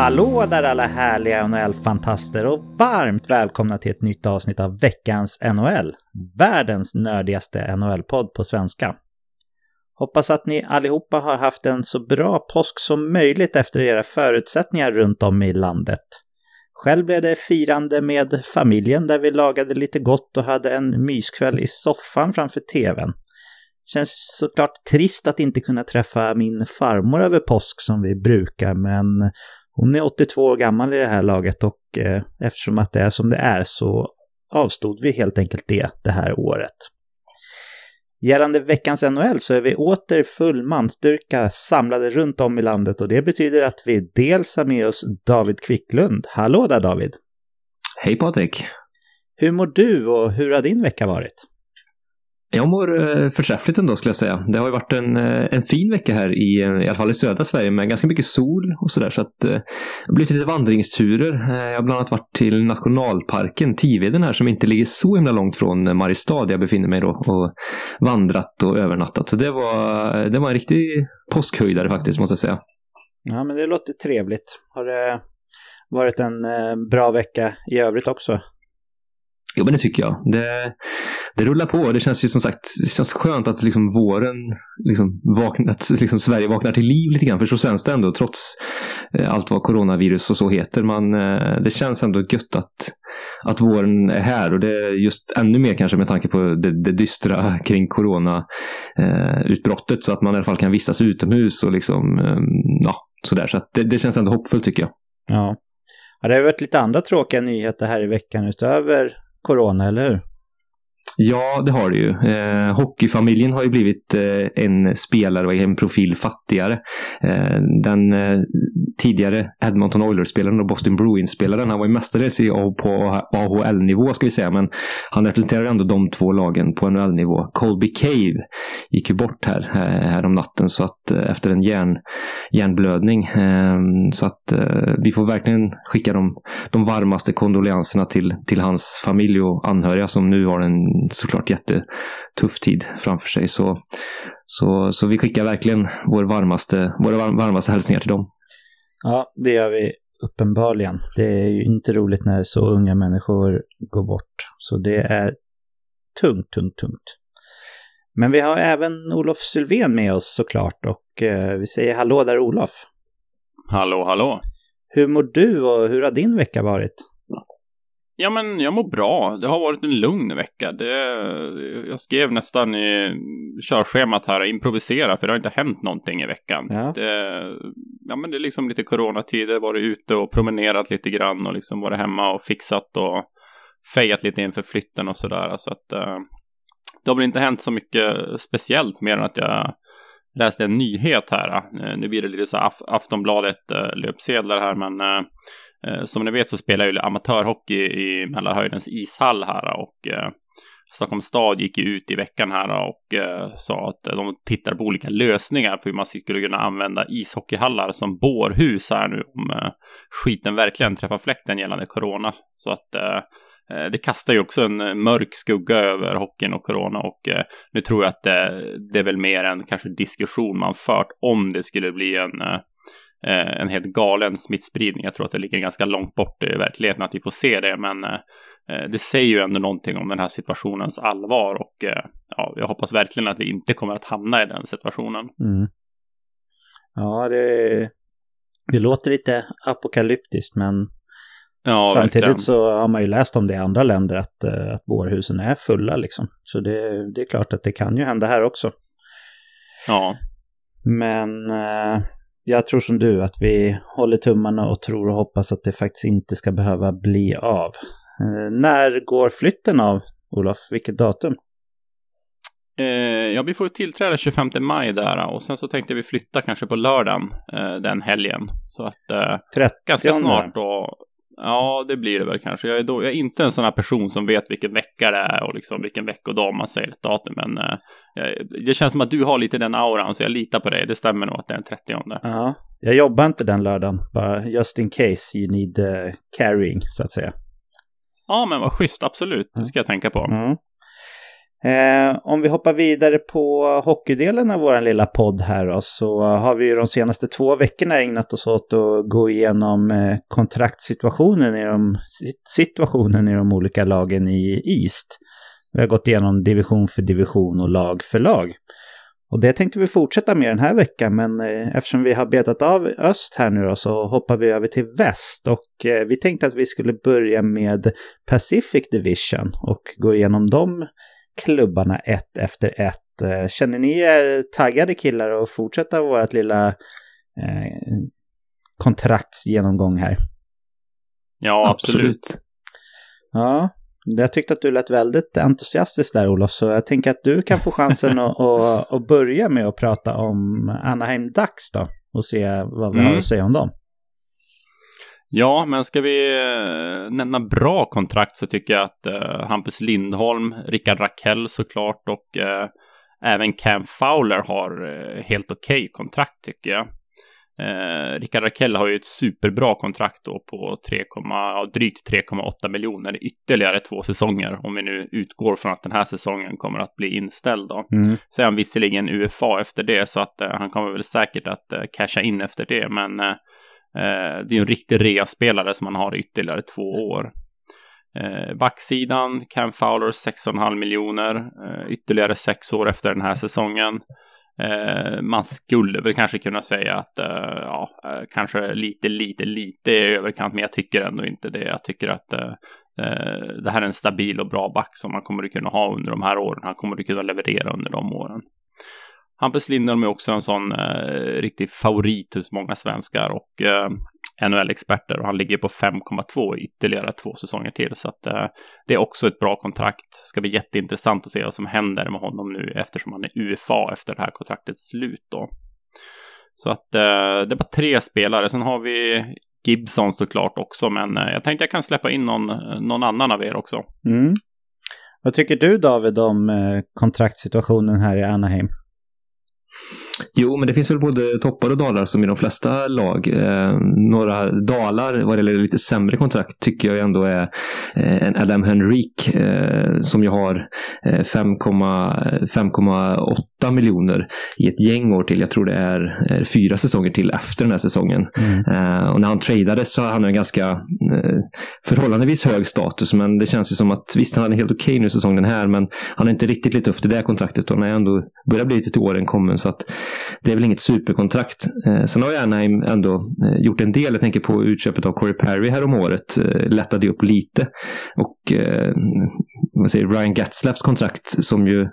Hallå där alla härliga NHL-fantaster och varmt välkomna till ett nytt avsnitt av veckans NHL. Världens nördigaste NHL-podd på svenska. Hoppas att ni allihopa har haft en så bra påsk som möjligt efter era förutsättningar runt om i landet. Själv blev det firande med familjen där vi lagade lite gott och hade en myskväll i soffan framför tvn. Känns såklart trist att inte kunna träffa min farmor över påsk som vi brukar, men hon är 82 år gammal i det här laget och eh, eftersom att det är som det är så avstod vi helt enkelt det det här året. Gällande veckans NHL så är vi åter full manstyrka samlade runt om i landet och det betyder att vi dels har med oss David Kvicklund. Hallå där David! Hej Patrik! Hur mår du och hur har din vecka varit? Jag mår eh, förträffligt ändå skulle jag säga. Det har ju varit en, eh, en fin vecka här i, eh, i alla fall i södra Sverige med ganska mycket sol och sådär. Så att det har blivit lite vandringsturer. Jag har bland annat varit till nationalparken Tiveden här som inte ligger så himla långt från Mariestad där jag befinner mig då och vandrat och övernattat. Så det var, det var en riktig påskhöjdare faktiskt måste jag säga. Ja men det låter trevligt. Har det varit en bra vecka i övrigt också? Jo, men det tycker jag. Det, det rullar på. Det känns ju som sagt det känns skönt att liksom våren, liksom vakna, att liksom Sverige vaknar till liv lite grann. För så känns det ändå, trots eh, allt vad coronavirus och så heter. Man, eh, det känns ändå gött att, att våren är här. Och det är just ännu mer kanske med tanke på det, det dystra kring coronautbrottet. Eh, så att man i alla fall kan vistas utomhus och liksom, eh, ja, sådär. Så att det, det känns ändå hoppfullt tycker jag. Ja. Ja, det har varit lite andra tråkiga nyheter här i veckan utöver corona, eller hur? Ja, det har det ju. Eh, hockeyfamiljen har ju blivit eh, en spelare och en profil fattigare. Eh, den eh, tidigare Edmonton Oilers-spelaren och Boston Bruins-spelaren, han var ju mestadels på AHL-nivå ska vi säga, men han representerar ändå de två lagen på NHL-nivå. Colby Cave gick ju bort här, eh, här om natten så att, eh, efter en hjärn, hjärnblödning. Eh, så att vi får verkligen skicka de, de varmaste kondolenserna till, till hans familj och anhöriga som nu har en såklart jättetuff tid framför sig. Så, så, så vi skickar verkligen vår varmaste, våra varmaste hälsningar till dem. Ja, det gör vi uppenbarligen. Det är ju inte roligt när så unga människor går bort. Så det är tungt, tungt, tungt. Men vi har även Olof Sylven med oss såklart och eh, vi säger hallå där Olof. Hallå, hallå. Hur mår du och hur har din vecka varit? Ja, men jag mår bra. Det har varit en lugn vecka. Det, jag skrev nästan i körschemat här, improvisera, för det har inte hänt någonting i veckan. Ja. Det, ja, men det är liksom lite coronatider, varit ute och promenerat lite grann och liksom varit hemma och fixat och fejat lite inför flytten och sådär. Så att uh, det har väl inte hänt så mycket speciellt mer än att jag läste en nyhet här. Eh, nu blir det lite så Aftonbladet-löpsedlar eh, här, men eh, som ni vet så spelar ju amatörhockey i Mälarhöjdens ishall här och Stockholms stad gick ju ut i veckan här och sa att de tittar på olika lösningar för hur man skulle kunna använda ishockeyhallar som bårhus här nu om skiten verkligen träffar fläkten gällande corona. Så att Eh, det kastar ju också en eh, mörk skugga över hockeyn och corona och eh, nu tror jag att det, det är väl mer en kanske diskussion man fört om det skulle bli en eh, en helt galen smittspridning. Jag tror att det ligger ganska långt bort i verkligheten att vi får se det, men eh, det säger ju ändå någonting om den här situationens allvar och eh, ja, jag hoppas verkligen att vi inte kommer att hamna i den situationen. Mm. Ja, det, det låter lite apokalyptiskt, men ja, samtidigt verkligen. så har man ju läst om det i andra länder att, eh, att bårhusen är fulla liksom. Så det, det är klart att det kan ju hända här också. Ja. Men eh, jag tror som du att vi håller tummarna och tror och hoppas att det faktiskt inte ska behöva bli av. Eh, när går flytten av, Olof? Vilket datum? Ja, vi får tillträde 25 maj där och sen så tänkte vi flytta kanske på lördagen den helgen. Så att eh, ganska snart då. Ja, det blir det väl kanske. Jag är, då, jag är inte en sån här person som vet vilken vecka det är och liksom vilken veckodag man säger ett datum. Men eh, det känns som att du har lite den auran, så jag litar på dig. Det stämmer nog att det är den 30. Ja, jag jobbar inte den lördagen, bara just in case you need uh, carrying, så att säga. Ja, men vad schysst, absolut. Det ska jag tänka på. Mm. Eh, om vi hoppar vidare på hockeydelen av vår lilla podd här då, så har vi ju de senaste två veckorna ägnat oss åt att gå igenom eh, kontraktssituationen i de, situationen i de olika lagen i East. Vi har gått igenom division för division och lag för lag. Och det tänkte vi fortsätta med den här veckan, men eh, eftersom vi har betat av öst här nu då, så hoppar vi över till väst. Och eh, vi tänkte att vi skulle börja med Pacific Division och gå igenom de klubbarna ett efter ett. Eh, känner ni er taggade killar att fortsätta vårt lilla eh, kontraktsgenomgång här? Ja, absolut. absolut. Ja, jag tyckte att du lät väldigt entusiastisk där Olof, så jag tänker att du kan få chansen att, att, att börja med att prata om Anaheim Ducks då och se vad vi mm. har att säga om dem. Ja, men ska vi eh, nämna bra kontrakt så tycker jag att uh, Hampus Lindholm, Rickard Rakell såklart och uh, även Cam Fowler har uh, helt okej okay kontrakt tycker jag. Eh, Rickard Rakell har ju ett superbra kontrakt då på 3, ja, drygt 3,8 miljoner ytterligare två säsonger om vi nu utgår från att den här säsongen kommer att bli inställd då. Mm. Så är han visserligen UFA efter det så att eh, han kommer väl säkert att eh, casha in efter det men eh, det är ju en riktig reaspelare som man har ytterligare två år. Eh, backsidan, Cam Fowler 6,5 miljoner, eh, ytterligare sex år efter den här säsongen. Eh, man skulle väl kanske kunna säga att, eh, ja, eh, kanske lite, lite, lite i överkant, men jag tycker ändå inte det. Jag tycker att eh, eh, det här är en stabil och bra back som man kommer att kunna ha under de här åren. Han kommer att kunna leverera under de åren. Hampus Lindholm är också en sån eh, riktig favorit hos många svenskar och eh, NHL-experter och han ligger på 5,2 ytterligare två säsonger till. Så att eh, det är också ett bra kontrakt. Ska bli jätteintressant att se vad som händer med honom nu eftersom han är UFA efter det här kontraktets slut då. Så att eh, det är bara tre spelare. Sen har vi Gibson såklart också, men eh, jag tänkte jag kan släppa in någon, någon annan av er också. Mm. Vad tycker du David om eh, kontraktssituationen här i Anaheim? Jo, men det finns väl både toppar och dalar som i de flesta lag. Eh, några dalar vad det gäller lite sämre kontrakt tycker jag ändå är eh, en Adam Henrik eh, som ju har eh, 5,8 miljoner i ett gäng år till. Jag tror det är fyra säsonger till efter den här säsongen. Mm. Eh, och när han tradades så hade han en ganska eh, förhållandevis hög status, men det känns ju som att visst, han hade helt okej okay nu säsongen här, men han är inte riktigt lite upp till det kontraktet och han är ändå börjar bli lite till åren kommen så att det är väl inget superkontrakt. Eh, sen har ju Anaheim ändå eh, gjort en del. Jag tänker på utköpet av Corey Perry här om året. Eh, lättade upp lite. Och man säger, Ryan Gatslaffs kontrakt som ju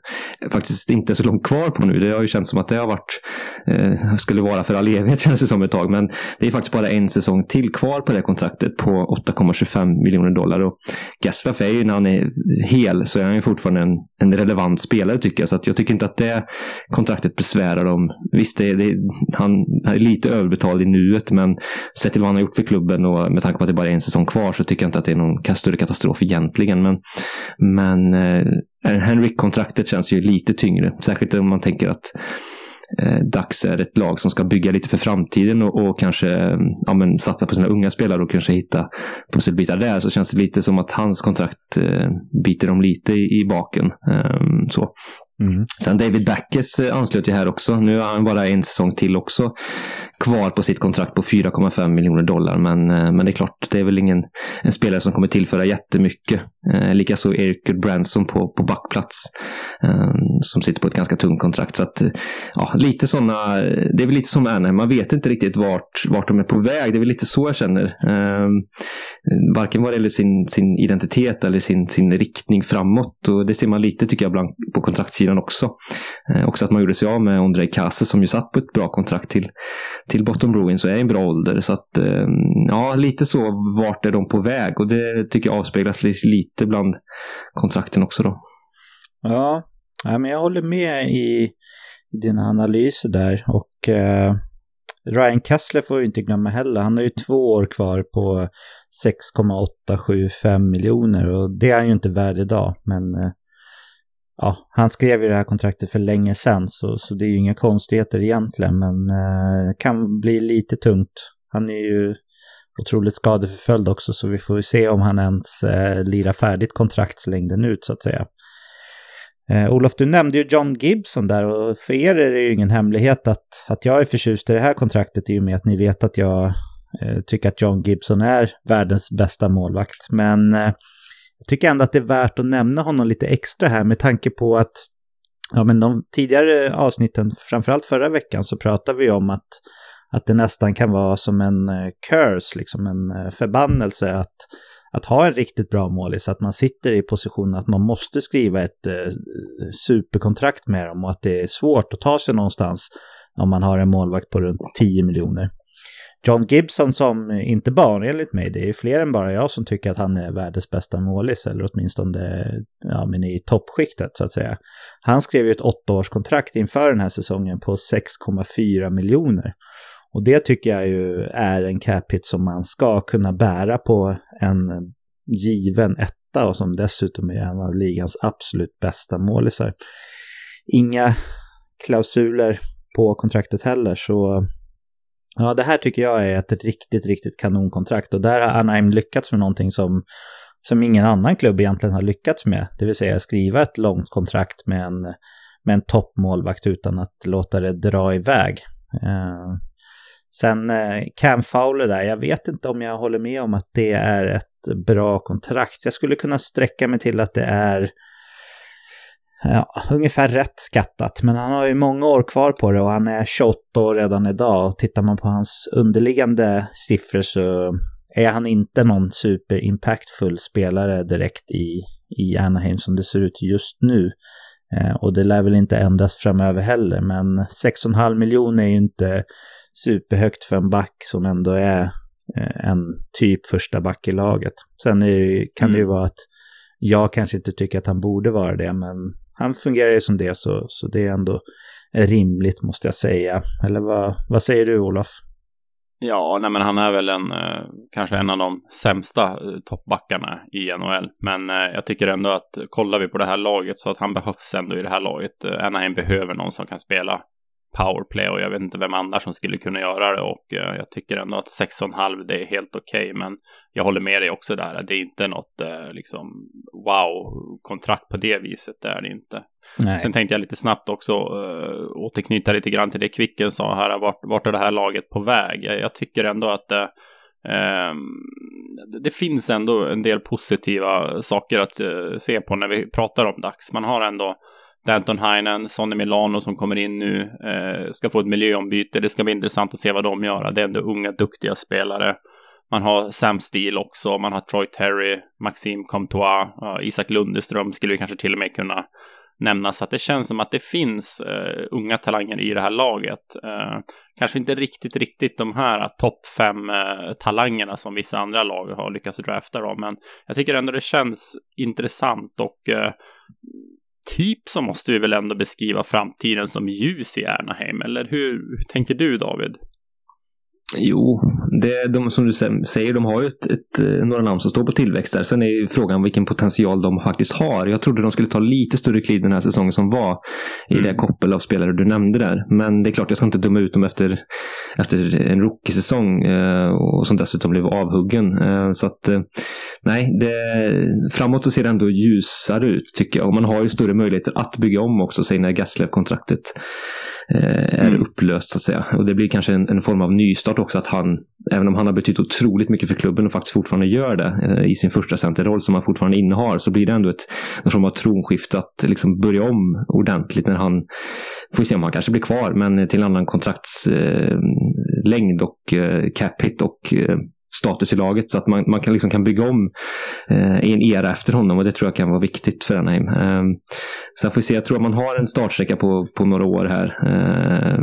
faktiskt inte är så långt kvar på nu. Det har ju känts som att det har varit, eh, skulle vara för all evighet känns det som ett tag. Men det är faktiskt bara en säsong till kvar på det kontraktet på 8,25 miljoner dollar. Och Gatslaff är ju, när han är hel, så är han ju fortfarande en, en relevant spelare tycker jag. Så att jag tycker inte att det kontraktet besvärar dem. Visst, det, det, han är lite överbetald i nuet, men sett till vad han har gjort för klubben och med tanke på att det bara är en säsong kvar så tycker jag inte att det är någon större katastrof egentligen. Men, men eh, Henrik-kontraktet känns ju lite tyngre. Särskilt om man tänker att eh, Dax är ett lag som ska bygga lite för framtiden och, och kanske eh, ja, men, satsa på sina unga spelare och kanske hitta pusselbitar där. Så känns det lite som att hans kontrakt eh, biter dem lite i, i baken. Um, så. Mm. Sen David Backes eh, anslöt ju här också. Nu har han bara en säsong till också kvar på sitt kontrakt på 4,5 miljoner dollar. Men, eh, men det är klart, det är väl ingen en spelare som kommer tillföra jättemycket. Eh, Likaså Eric Branson på, på backplats. Eh, som sitter på ett ganska tungt kontrakt. Så att, eh, ja, lite såna, det är väl lite som Anaheim. Man vet inte riktigt vart, vart de är på väg. Det är väl lite så jag känner. Eh, varken vad det gäller sin, sin identitet eller sin, sin riktning framåt. Och det ser man lite, tycker jag, bland, på kontraktssidan också. Eh, också att man gjorde sig av med Ondrej Kase som ju satt på ett bra kontrakt till, till Boston Bruins och är i en bra ålder. Så att, eh, ja, lite så vart är de på väg och det tycker jag avspeglas lite bland kontrakten också då. Ja, men jag håller med i, i dina analyser där och eh, Ryan Kessler får vi inte glömma heller. Han har ju två år kvar på 6,875 miljoner och det är han ju inte värd idag. Men eh, ja, han skrev ju det här kontraktet för länge sedan så, så det är ju inga konstigheter egentligen men eh, kan bli lite tungt. Han är ju otroligt skadeförföljd också så vi får se om han ens eh, lirar färdigt kontraktslängden ut så att säga. Eh, Olof, du nämnde ju John Gibson där och för er är det ju ingen hemlighet att, att jag är förtjust i det här kontraktet i och med att ni vet att jag eh, tycker att John Gibson är världens bästa målvakt. Men eh, jag tycker ändå att det är värt att nämna honom lite extra här med tanke på att ja, men de tidigare avsnitten, framförallt förra veckan, så pratade vi om att, att det nästan kan vara som en eh, curse, liksom en eh, förbannelse att, att ha en riktigt bra målis, att man sitter i positionen att man måste skriva ett eh, superkontrakt med dem och att det är svårt att ta sig någonstans om man har en målvakt på runt 10 miljoner. John Gibson som inte bara enligt mig, det är fler än bara jag som tycker att han är världens bästa målis, eller åtminstone ja, men i toppskiktet så att säga. Han skrev ju ett åttaårskontrakt inför den här säsongen på 6,4 miljoner. Och det tycker jag ju är en cap hit som man ska kunna bära på en given etta och som dessutom är en av ligans absolut bästa målisar. Inga klausuler på kontraktet heller, så Ja, det här tycker jag är ett riktigt, riktigt kanonkontrakt och där har Anaheim lyckats med någonting som, som ingen annan klubb egentligen har lyckats med. Det vill säga skriva ett långt kontrakt med en, med en toppmålvakt utan att låta det dra iväg. Eh, sen eh, Cam Fowler där, jag vet inte om jag håller med om att det är ett bra kontrakt. Jag skulle kunna sträcka mig till att det är ja, ungefär rätt skattat. Men han har ju många år kvar på det och han är 28 år redan idag. Och tittar man på hans underliggande siffror så är han inte någon super impactfull spelare direkt i, i Anaheim som det ser ut just nu. Eh, och det lär väl inte ändras framöver heller, men 6,5 miljoner är ju inte superhögt för en back som ändå är eh, en typ första back i laget. Sen det, kan det ju mm. vara att jag kanske inte tycker att han borde vara det, men han fungerar ju som det så, så det är ändå rimligt måste jag säga. Eller vad, vad säger du Olof? Ja, nej men han är väl en, eh, kanske en av de sämsta eh, toppbackarna i NHL. Men eh, jag tycker ändå att kollar vi på det här laget så att han behövs ändå i det här laget. Anaheim behöver någon som kan spela powerplay och jag vet inte vem annars som skulle kunna göra det och uh, jag tycker ändå att 6,5 det är helt okej okay, men jag håller med dig också där det är inte något uh, liksom wow-kontrakt på det viset det är det inte. Nej. Sen tänkte jag lite snabbt också uh, återknyta lite grann till det Kvicken sa här, vart, vart är det här laget på väg? Jag, tycker ändå att uh, det finns ändå en del positiva saker att se på när vi pratar om Dax. Man har ändå Danton Heinen, Sonny Milano som kommer in nu, eh, ska få ett miljöombyte. Det ska bli intressant att se vad de gör. Det är ändå unga, duktiga spelare. Man har Sam Steele också, man har Troy Terry, Maxim Comtois, eh, Isak Lundeström skulle vi kanske till och med kunna nämna. Så att det känns som att det finns eh, unga talanger i det här laget. Eh, kanske inte riktigt, riktigt de här topp fem eh, talangerna som vissa andra lag har lyckats drafta då, men jag tycker ändå det känns intressant och eh, typ så måste vi väl ändå beskriva framtiden som ljus i Anaheim, eller hur, hur tänker du David? Jo, det, de, som du säger, de har ju ett, ett, eh, några namn som står på tillväxt där. Sen är ju frågan vilken potential de faktiskt har. Jag trodde de skulle ta lite större kliv den här säsongen som var i mm. det koppel av spelare du nämnde där. Men det är klart, jag ska inte döma ut dem efter, efter en rookie-säsong eh, och som dessutom blev avhuggen. Eh, så att eh, nej, det, framåt så ser det ändå ljusare ut tycker jag. Och man har ju större möjligheter att bygga om också, säg när Gaslev-kontraktet är mm. upplöst så att säga. Och det blir kanske en, en form av nystart också att han även om han har betytt otroligt mycket för klubben och faktiskt fortfarande gör det eh, i sin första centerroll som han fortfarande innehar, så blir det ändå ett, en form av tronskifte att liksom börja om ordentligt när han, får se om han kanske blir kvar, men till en annan kontraktslängd och eh, cap hit och eh, status i laget så att man, man kan, liksom kan bygga om eh, i en era efter honom och det tror jag kan vara viktigt för Anaheim. Eh, sen får vi se, jag tror att man har en startsträcka på, på några år här eh,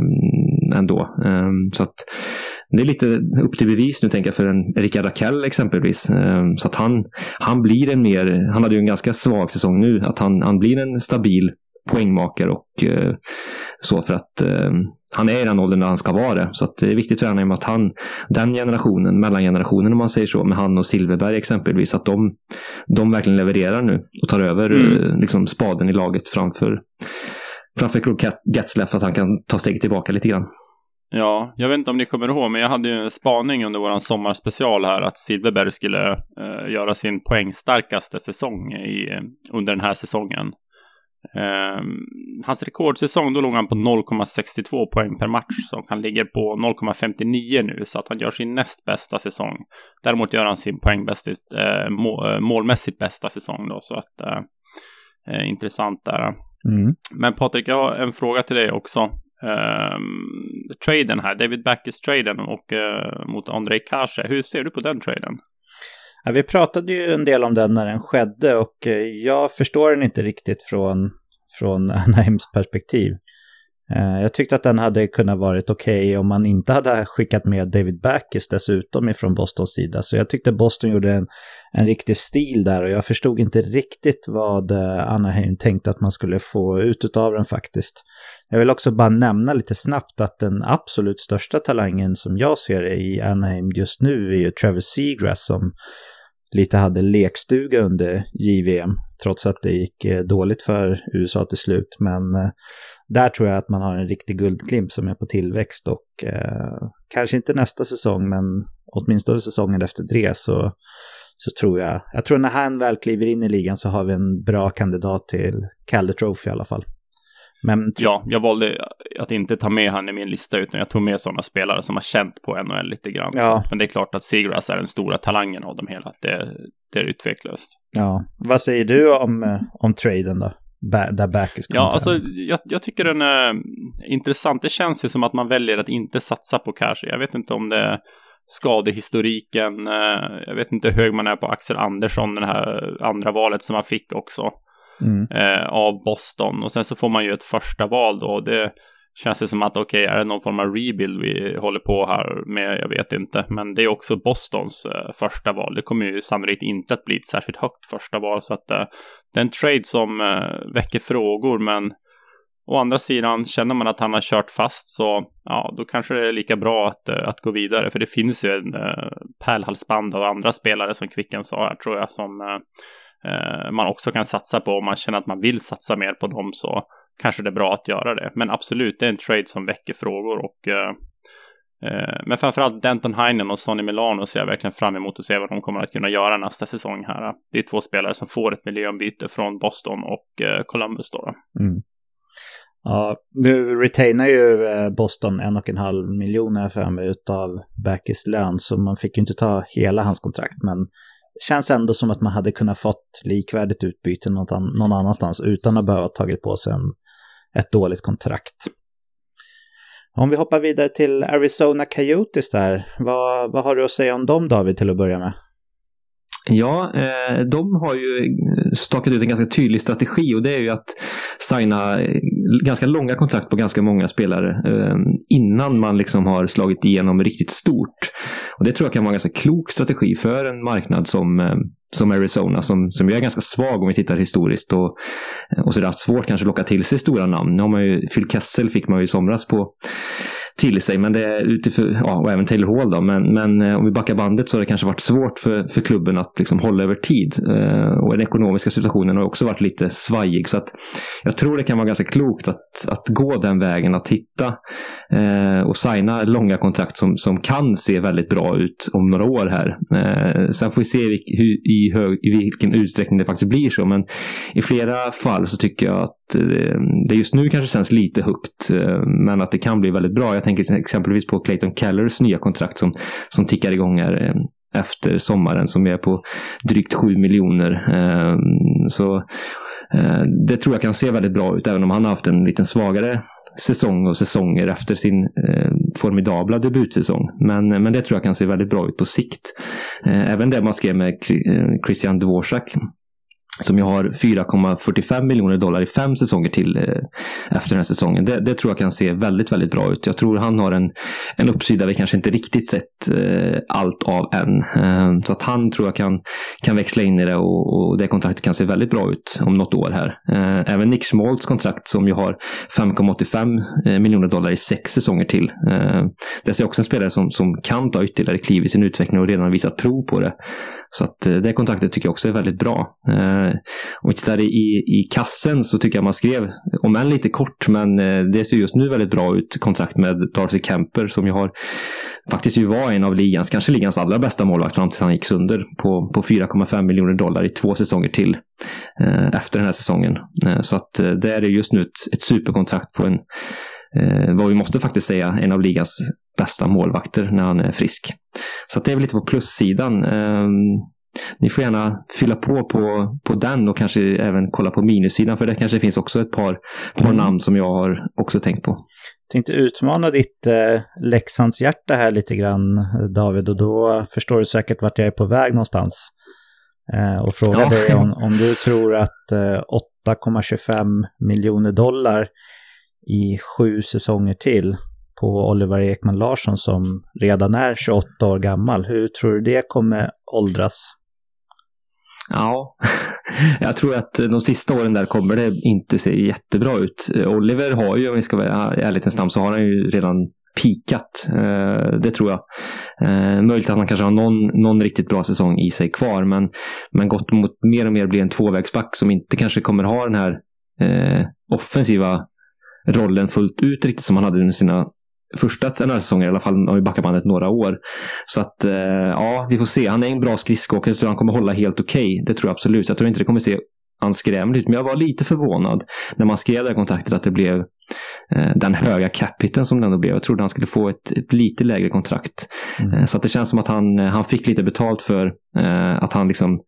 ändå. Eh, så att det är lite upp till bevis nu tänker jag för en Rickard Rakell exempelvis. Ehm, så att han, han blir en mer, han hade ju en ganska svag säsong nu, att han, han blir en stabil poängmakare och eh, så för att eh, han är i den åldern där han ska vara det. Så det är viktigt för honom att han, den generationen, mellangenerationen om man säger så, med han och Silverberg exempelvis, att de, de verkligen levererar nu och tar över mm. Eh, liksom, spaden i laget framför, framför Getzleff, att han kan ta steget tillbaka lite grann. Ja, jag vet inte om ni kommer ihåg, men jag hade ju en spaning under våran sommarspecial här att Silverberg skulle uh, göra sin poängstarkaste säsong i, under den här säsongen. Eh, hans rekordsäsong, då låg han på 0,62 poäng per match. Så han ligger på 0,59 nu, så att han gör sin näst bästa säsong. Däremot gör han sin poängbästa, eh, målmässigt bästa säsong då, så att eh, eh, intressant där. Mm. Men Patrik, jag har en fråga till dig också. Um, traden här, David Backes traden och uh, mot Andrei Kashe. Hur ser du på den traden? Ja, vi pratade ju en del om den när den skedde och eh, jag förstår den inte riktigt från, från Anaheims perspektiv. Eh, jag tyckte att den hade kunnat varit okej okay om man inte hade skickat med David Backes dessutom ifrån Bostons sida. Så jag tyckte Boston gjorde en, en riktig stil där och jag förstod inte riktigt vad eh, Anaheim tänkte att man skulle få ut av den faktiskt. Jag vill också bara nämna lite snabbt att den absolut största talangen som jag ser i Anaheim just nu är ju Travis Seagrass som lite hade lekstuga under JVM, trots att det gick eh, dåligt för USA till slut. Men eh, där tror jag att man har en riktig guldklimp som är på tillväxt och eh, kanske inte nästa säsong, men åtminstone säsongen efter det så, så tror jag, jag tror när han väl kliver in i ligan så har vi en bra kandidat till Calder Trophy i alla fall. Men... Ja, jag valde att inte ta med han i min lista, utan jag tog med sådana spelare som har känt på NHL lite grann. Ja. Men det är klart att Seagrass är den stora talangen av dem hela. Det, det är utvecklast. Ja, vad säger du om, om traden då? Ba där Backes Ja, alltså jag, jag, tycker den är intressant. Det känns ju som att man väljer att inte satsa på cash. Jag vet inte om det är skadehistoriken. Eh, jag vet inte hur hög man är på Axel Andersson, det här andra valet som han fick också mm. eh, av Boston. Och sen så får man ju ett första val då. Det känns det som att okej, okay, är det någon form av rebuild vi håller på här med? Jag vet inte. Men det är också Bostons eh, första val. Det kommer ju sannolikt inte att bli ett särskilt högt första val. Så att eh, det är en trade som eh, väcker frågor, men Å andra sidan, känner man att han har kört fast så, ja, då kanske det är lika bra att, eh, att gå vidare. För det finns ju en eh, pärlhalsband av andra spelare som Kvicken sa här, tror jag, som Eh, Eh, man också kan satsa på. Om man känner att man vill satsa mer på dem så kanske det är bra att göra det. Men absolut, det är en trade som väcker frågor och eh, eh, men framförallt Denton Heinen och Sonny Milano ser jag verkligen fram emot att se vad de kommer att kunna göra nästa säsong här. Det är två spelare som får ett miljöombyte från Boston och eh, Columbus då. Mm. Ja, nu retainar ju eh, Boston en och en halv miljoner för mig utav Backes lön, så man fick ju inte ta hela hans kontrakt, men känns ändå som att man hade kunnat fått likvärdigt utbyte någon annanstans utan att behöva tagit på sig en, ett dåligt kontrakt. Om vi hoppar vidare till Arizona Coyotes där, vad, vad har du att säga om dem David till att börja med? Ja, eh, de har ju eh, stakat ut en ganska tydlig strategi och det är ju att signa eh, ganska långa kontrakt på ganska många spelare innan man liksom har slagit igenom riktigt stort. Och Det tror jag kan vara en ganska klok strategi för en marknad som, som Arizona som, som är ganska svag om vi tittar historiskt och, och så har haft svårt kanske att locka till sig stora namn. Nu har man ju, Phil Kessel fick man ju i somras på till sig. Men det är utifrån, ja, och även Taylor Hall då. Men, men eh, om vi backar bandet så har det kanske varit svårt för, för klubben att liksom hålla över tid. Eh, och den ekonomiska situationen har också varit lite svajig. Så att jag tror det kan vara ganska klokt att, att gå den vägen, att hitta eh, och signa långa kontrakt som, som kan se väldigt bra ut om några år här. Eh, sen får vi se i, hur, i, hög, i vilken utsträckning det faktiskt blir så. Men i flera fall så tycker jag att Eh, det just nu kanske känns lite högt, eh, men att det kan bli väldigt bra. Jag tänker exempelvis på Clayton Kellers nya kontrakt som, som tickar igång här eh, efter sommaren som är på drygt 7 miljoner. Så det tror jag kan se väldigt bra ut, även om han har haft en lite svagare säsong och säsonger efter sin formidabla debutsäsong. Men, men det tror jag kan se väldigt bra ut på sikt. även det man skrev med Christian Dvorak som jag har 4,45 miljoner dollar i fem säsonger till eh, efter den här säsongen. Det, det, tror jag kan se väldigt, väldigt bra ut. Jag tror han har en, en uppsida vi kanske inte riktigt sett eh, allt av än. Eh, så att han tror jag kan, kan växla in i det och, och det kontraktet kan se väldigt bra ut om något år här. Även Nick Schmaltz kontrakt som ju har 5,85 miljoner dollar i sex säsonger till. Eh, det jag också en spelare som, som kan ta ytterligare kliv i sin utveckling och redan visat prov på det. Så att eh, det kontraktet tycker jag också är väldigt bra. Eh, om vi tittar i, i kassen så tycker jag man skrev, om än lite kort, men eh, det ser just nu väldigt bra ut, kontrakt med Darcy Kemper som ju har faktiskt ju var en av ligans, kanske ligans allra bästa målvakt fram tills han gick sönder på, på 4,5 miljoner dollar i två säsonger till efter den här säsongen. Så att det är just nu ett, ett superkontrakt på en eh, vad vi måste faktiskt säga, en av ligans bästa målvakter när han är frisk. Så det är väl lite på plussidan. Eh, ni får gärna fylla på, på på den och kanske även kolla på minussidan för det kanske finns också ett par, par mm. namn som jag har också tänkt på. Jag tänkte utmana ditt eh, Leksands hjärta här lite grann David och då förstår du säkert vart jag är på väg någonstans. Eh, och fråga ja. dig om, om du tror att eh, 8,25 miljoner dollar i sju säsonger till på Oliver Ekman Larsson som redan är 28 år gammal. Hur tror du det kommer åldras? Ja, jag tror att de sista åren där kommer det inte se jättebra ut. Oliver har ju, om vi ska vara i ärlighetens namn, så har han ju redan pikat. Eh, det tror jag. Eh, möjligt att han kanske har någon, någon riktigt bra säsong i sig kvar, men, men gått mot mer och mer bli en tvåvägsback som inte kanske kommer ha den här eh, offensiva rollen fullt ut riktigt som han hade under sina första säsonger, i alla fall om vi backar bandet några år. Så att, eh, ja, vi får se. Han är en bra skridskoåkare, så han kommer hålla helt okej. Okay. Det tror jag absolut. Jag tror inte det kommer se anskrämligt ut, men jag var lite förvånad när man skrev det här kontraktet att det blev Eh, den höga capiten som det ändå blev. Jag trodde han skulle få ett, ett lite lägre kontrakt. Mm. Eh, så att det känns som att han, han fick lite betalt för eh, att han liksom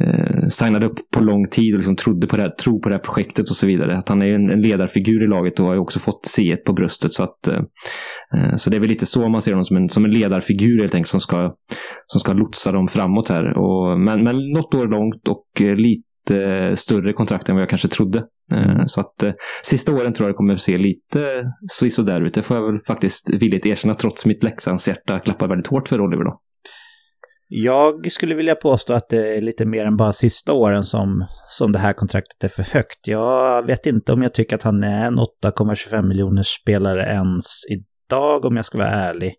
eh, signade upp på lång tid och liksom trodde på det, här, tro på det här projektet och så vidare. Att han är en, en ledarfigur i laget och har också fått se på bröstet. Så, att, eh, eh, så det är väl lite så man ser honom som en, som en ledarfigur helt enkelt som ska, som ska lotsa dem framåt här. Och, men, men något år långt och eh, lite eh, större kontrakt än vad jag kanske trodde. Så att sista åren tror jag det kommer att se lite sådär ut. Det får jag väl faktiskt villigt erkänna trots mitt Leksands hjärta klappar väldigt hårt för Oliver då. Jag skulle vilja påstå att det är lite mer än bara sista åren som, som det här kontraktet är för högt. Jag vet inte om jag tycker att han är en 8,25 miljoners spelare ens idag om jag ska vara ärlig.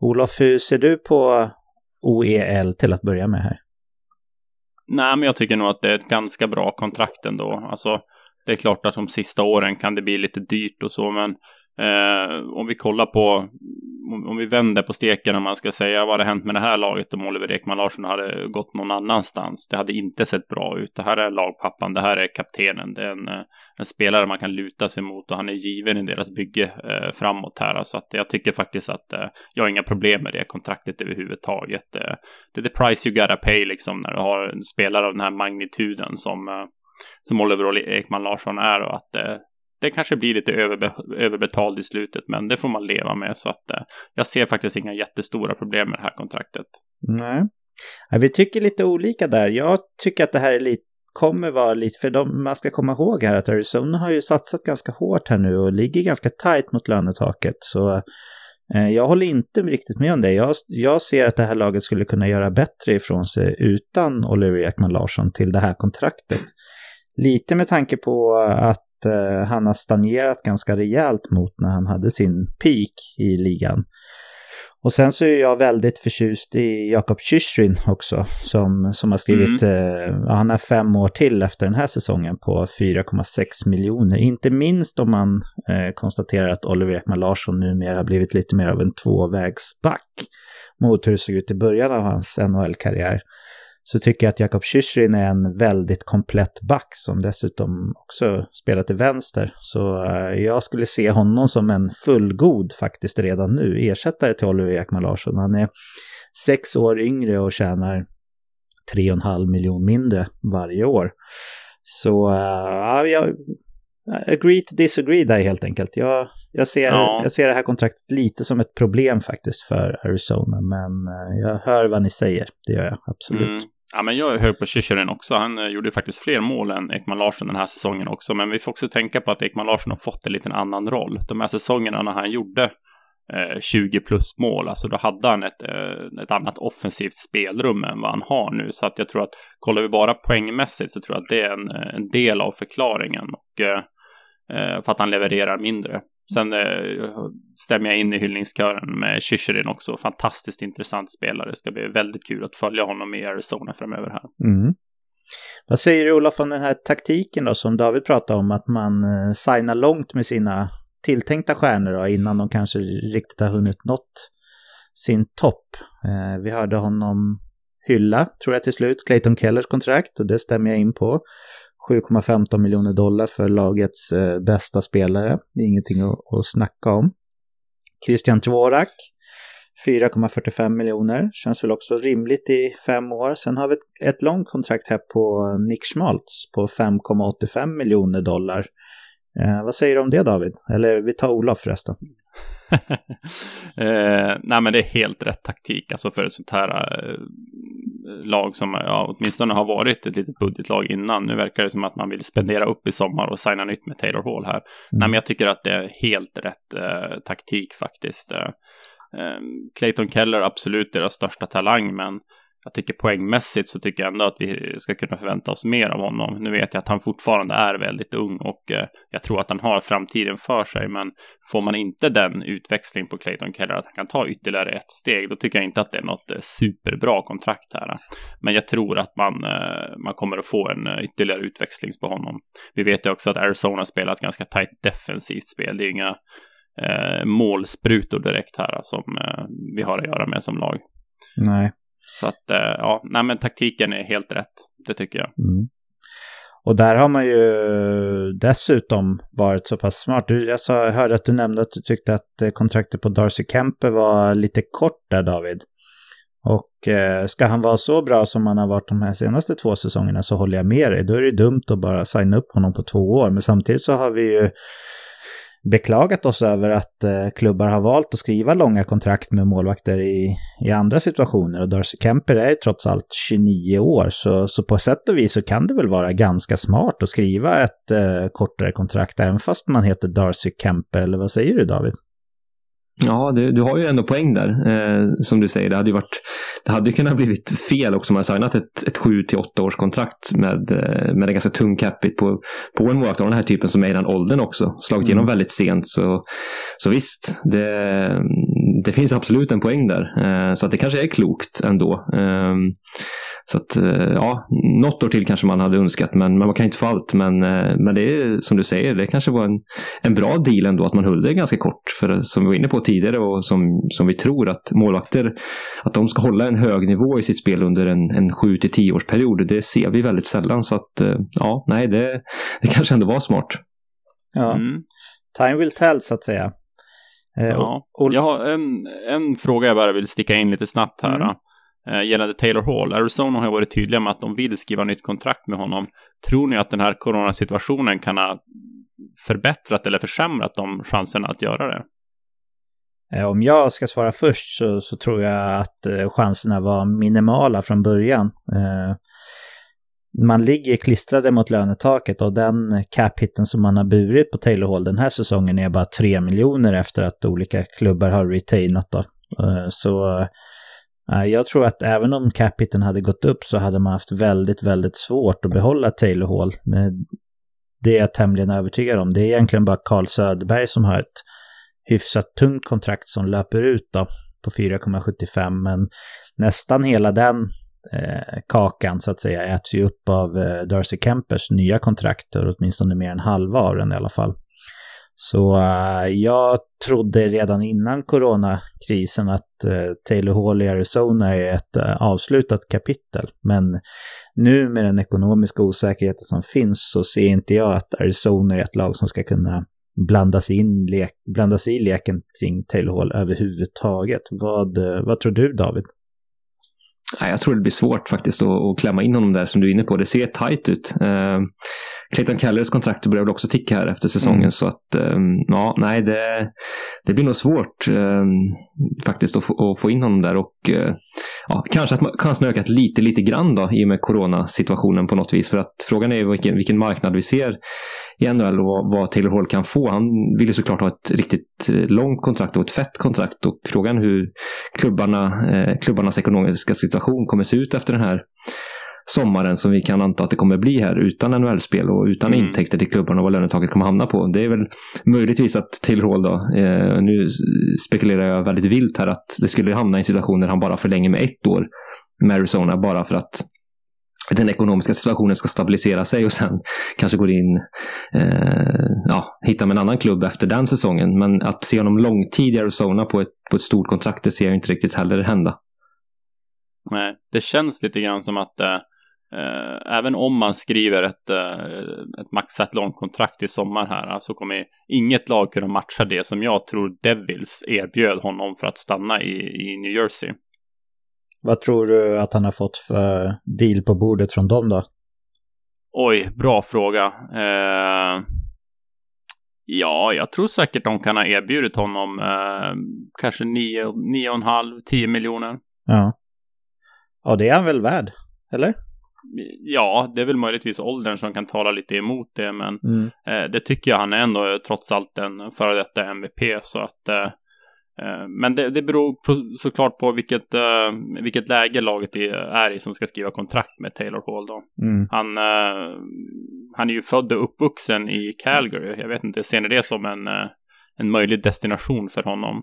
Olof, hur ser du på OEL till att börja med här? Nej, men jag tycker nog att det är ett ganska bra kontrakt ändå. Alltså, det är klart att de sista åren kan det bli lite dyrt och så, men eh, om vi kollar på, om, om vi vänder på steken om man ska säga, vad hade hänt med det här laget om Oliver Ekman Larsson hade gått någon annanstans? Det hade inte sett bra ut. Det här är lagpappan, det här är kaptenen, det är en, eh, en spelare man kan luta sig mot och han är given i deras bygge eh, framåt här. Så att jag tycker faktiskt att eh, jag har inga problem med det kontraktet överhuvudtaget. Eh, det är the price you gotta pay liksom när du har en spelare av den här magnituden som eh, som Oliver Ekman Larsson är och att eh, det kanske blir lite överbe överbetald i slutet, men det får man leva med. Så att eh, jag ser faktiskt inga jättestora problem med det här kontraktet. Nej. Ja, vi tycker lite olika där. Jag tycker att det här är lite kommer vara lite, för de, man ska komma ihåg här att Arizona har ju satsat ganska hårt här nu och ligger ganska tajt mot lönetaket. Så eh, jag håller inte riktigt med om det. Jag, jag ser att det här laget skulle kunna göra bättre ifrån sig utan Oliver Ekman Larsson till det här kontraktet. Lite med tanke på att eh, han har stagnerat ganska rejält mot när han hade sin peak i ligan. Och sen så är jag väldigt förtjust i Jakob Chychryn också, som, som har skrivit, mm. eh, han har fem år till efter den här säsongen på 4,6 miljoner. Inte minst om man eh, konstaterar att Oliver Ekman Larsson numera har blivit lite mer av en tvåvägsback mot hur det såg ut i början av hans NHL-karriär så tycker jag att Jakob Chychryn är en väldigt komplett back som dessutom också spelar till vänster. Så eh, jag skulle se honom som en fullgod faktiskt redan nu, ersättare till Oliver Ekman Larsson. Han är sex år yngre och tjänar 3,5 miljon mindre varje år. Så uh, jag agree to disagree där helt enkelt. Jag, jag, ser, ja. jag ser det här kontraktet lite som ett problem faktiskt för Arizona, men jag hör vad ni säger, det gör jag absolut. Mm. Ja, men jag är hög på Chychyrin också. Han eh, gjorde gjorde faktiskt fler mål än Ekman Larsson den här säsongen också. Men vi får också tänka på att Ekman Larsson har fått en liten annan roll. De här säsongerna när han gjorde eh, 20 plus mål, alltså då hade han ett, eh, ett annat offensivt spelrum än vad han har nu. Så att jag tror att kollar vi bara poängmässigt så tror jag att det är en, eh, en del av förklaringen. Och, eh, eh för att han levererar mindre. Sen eh, stämmer jag in i hyllningskören med Shishirin också. Fantastiskt intressant spelare. Det ska bli väldigt kul att följa honom i Arizona framöver här. Mm. Vad säger du Olof om den här taktiken då som David pratade om, att man eh, signar långt med sina tilltänkta stjärnor då, innan de kanske riktigt har hunnit nått sin topp. Eh, vi hörde honom hylla, tror jag till slut, Clayton Kellers kontrakt och det stämmer jag in på. 7,15 miljoner dollar för lagets eh, bästa spelare. Det är ingenting att, att snacka om. Christian Dvorak, 4,45 miljoner. Känns väl också rimligt i fem år. Sen har vi ett, ett långt kontrakt här på Nick Schmaltz på 5,85 miljoner dollar. Eh, vad säger du om det David? Eller vi tar Olof förresten. eh, nej men det är helt rätt taktik alltså för ett sånt här eh, lag som ja, åtminstone har varit ett litet budgetlag innan. Nu verkar det som att man vill spendera upp i sommar och signa nytt med Taylor Hall här. Mm. Nej men jag tycker att det är helt rätt eh, taktik faktiskt. Eh, eh, Clayton Keller absolut deras största talang men jag tycker poängmässigt så tycker jag ändå att vi ska kunna förvänta oss mer av honom. Nu vet jag att han fortfarande är väldigt ung och eh, jag tror att han har framtiden för sig, men får man inte den utväxling på Clayton Keller att han kan ta ytterligare ett steg, då tycker jag inte att det är något eh, superbra kontrakt här. Men jag tror att man, eh, man kommer att få en eh, ytterligare utväxling på honom. Vi vet ju också att Arizona spelar ett ganska tajt defensivt spel. Det är inga eh, målsprutor direkt här som eh, vi har att göra med som lag. Nej. Så att, eh, ja, nej men taktiken är helt rätt. Det tycker jag. Mm. Och där har man ju dessutom varit så pass smart. Du, jag, sa, jag hörde att du nämnde att du tyckte att eh, kontraktet på Darcy Kemper var lite kort där, David. Och eh, ska han vara så bra som han har varit de här senaste två säsongerna så håller jag med dig. Då är det dumt att bara signa upp honom på två år. Men samtidigt så har vi ju beklagat oss över att eh, klubbar har valt att skriva långa kontrakt med målvakter i, i andra situationer. Och Darcy Kemper är ju trots allt 29 år, så, så på sätt och vis så kan det väl vara ganska smart att skriva ett eh, kortare kontrakt, även fast man heter Darcy Kemper, eller vad säger du David? Ja, du, du har ju ändå poäng där. Eh, som du säger, det hade ju varit, det hade kunnat blivit fel också om man signat ett, ett 7 till 8 års kontrakt med, eh, med en ganska tung capita på, på en målvakt av den här typen som är i den åldern också. Slagit igenom mm. väldigt sent. Så, så visst, det, det finns absolut en poäng där. Eh, så att det kanske är klokt ändå. Eh, så att, eh, ja, något år till kanske man hade önskat, men, man kan inte få allt. Men, eh, men det är som du säger, det kanske var en, en bra deal ändå att man höll det ganska kort. För som vi var inne på tidigare och som, som vi tror att målvakter, att de ska hålla en hög nivå i sitt spel under en, en 7 till 10 års period, det ser vi väldigt sällan. Så att, ja, nej, det, det kanske ändå var smart. Ja, mm. time will tell så att säga. Ja. Jag har en, en fråga jag bara vill sticka in lite snabbt här. Mm eh, gällande Taylor Hall. Arizona har varit tydliga med att de vill skriva nytt kontrakt med honom. Tror ni att den här coronasituationen kan ha förbättrat eller försämrat de chanserna att göra det? Eh, om jag ska svara först så, så tror jag att eh, chanserna var minimala från början. Eh, man ligger klistrade mot lönetaket och den cap-hitten som man har burit på Taylor Hall den här säsongen är bara 3 miljoner efter att olika klubbar har retainat. Då. Eh, så eh, jag tror att även om capiten hade gått upp så hade man haft väldigt, väldigt svårt att behålla Taylor Hall. Eh, det är jag tämligen övertygad om. Det är egentligen bara Carl Söderberg som har ett hyfsat tungt kontrakt som löper ut då på 4,75 men nästan hela den eh, kakan så att säga äts ju upp av eh, Darcy Kempers nya kontrakt, åtminstone mer än halva av den i alla fall. Så eh, jag trodde redan innan coronakrisen att eh, Taylor Hall i Arizona är ett eh, avslutat kapitel. Men nu med den ekonomiska osäkerheten som finns så ser inte jag att Arizona är ett lag som ska kunna blandas, in, lek, blandas i leken kring Taylor Hall överhuvudtaget. Vad, eh, vad tror du David? Jag tror det blir svårt faktiskt att, att klämma in honom där som du är inne på. Det ser tajt ut. Uh, Clayton Callers kontrakt börjar väl också ticka här efter säsongen. Mm. Så att, um, ja, nej, det, det blir nog svårt um, faktiskt att få, att få, in honom där. Och eh, ja, kanske att chansen ökat lite, lite grann då i och med coronasituationen på något vis. För att frågan är vilken, vilken marknad vi ser i NHL och vad, vad Taylor Hall kan få. Han vill ju såklart ha ett riktigt eh, långt kontrakt och ett fett kontrakt. Och frågan hur klubbarna, eh, klubbarnas ekonomiska situation kommer se ut efter den här sommaren som vi kan anta att det kommer bli här utan NHL-spel och utan mm. intäkter till klubbarna och vad lönetaket kommer hamna på. Det är väl möjligtvis att till Hall då, eh, nu spekulerar jag väldigt vilt här, att det skulle hamna i en situation där han bara förlänger med ett år med Arizona bara för att den ekonomiska situationen ska stabilisera sig och sen kanske går in, eh, ja, hittar med en annan klubb efter den säsongen. Men att se honom långtid i Arizona på ett, på ett stort kontrakt, det ser jag inte riktigt heller hända. Nej, det känns lite grann som att eh även om man skriver ett, eh, ett maxat långkontrakt i sommar här så kommer inget lag kunna matcha det som jag tror Devils erbjöd honom för att stanna i, i New Jersey. Vad tror du att han har fått för deal på bordet från dem då? Oj, bra fråga. Eh, ja, jag tror säkert de kan ha erbjudit honom eh, kanske 9,5-10 miljoner. Ja. Ja, det är han väl värd, eller? Ja, det är väl möjligtvis åldern som kan tala lite emot det, men mm. eh, det tycker jag han är ändå trots allt en före detta MVP, så att eh, Eh, men det, det beror på, såklart på vilket, uh, vilket läge laget är i som ska skriva kontrakt med Taylor Hall då. Mm. Han, uh, han är ju född och uppvuxen i Calgary. Jag vet inte, ser ni det som en, en möjlig destination för honom?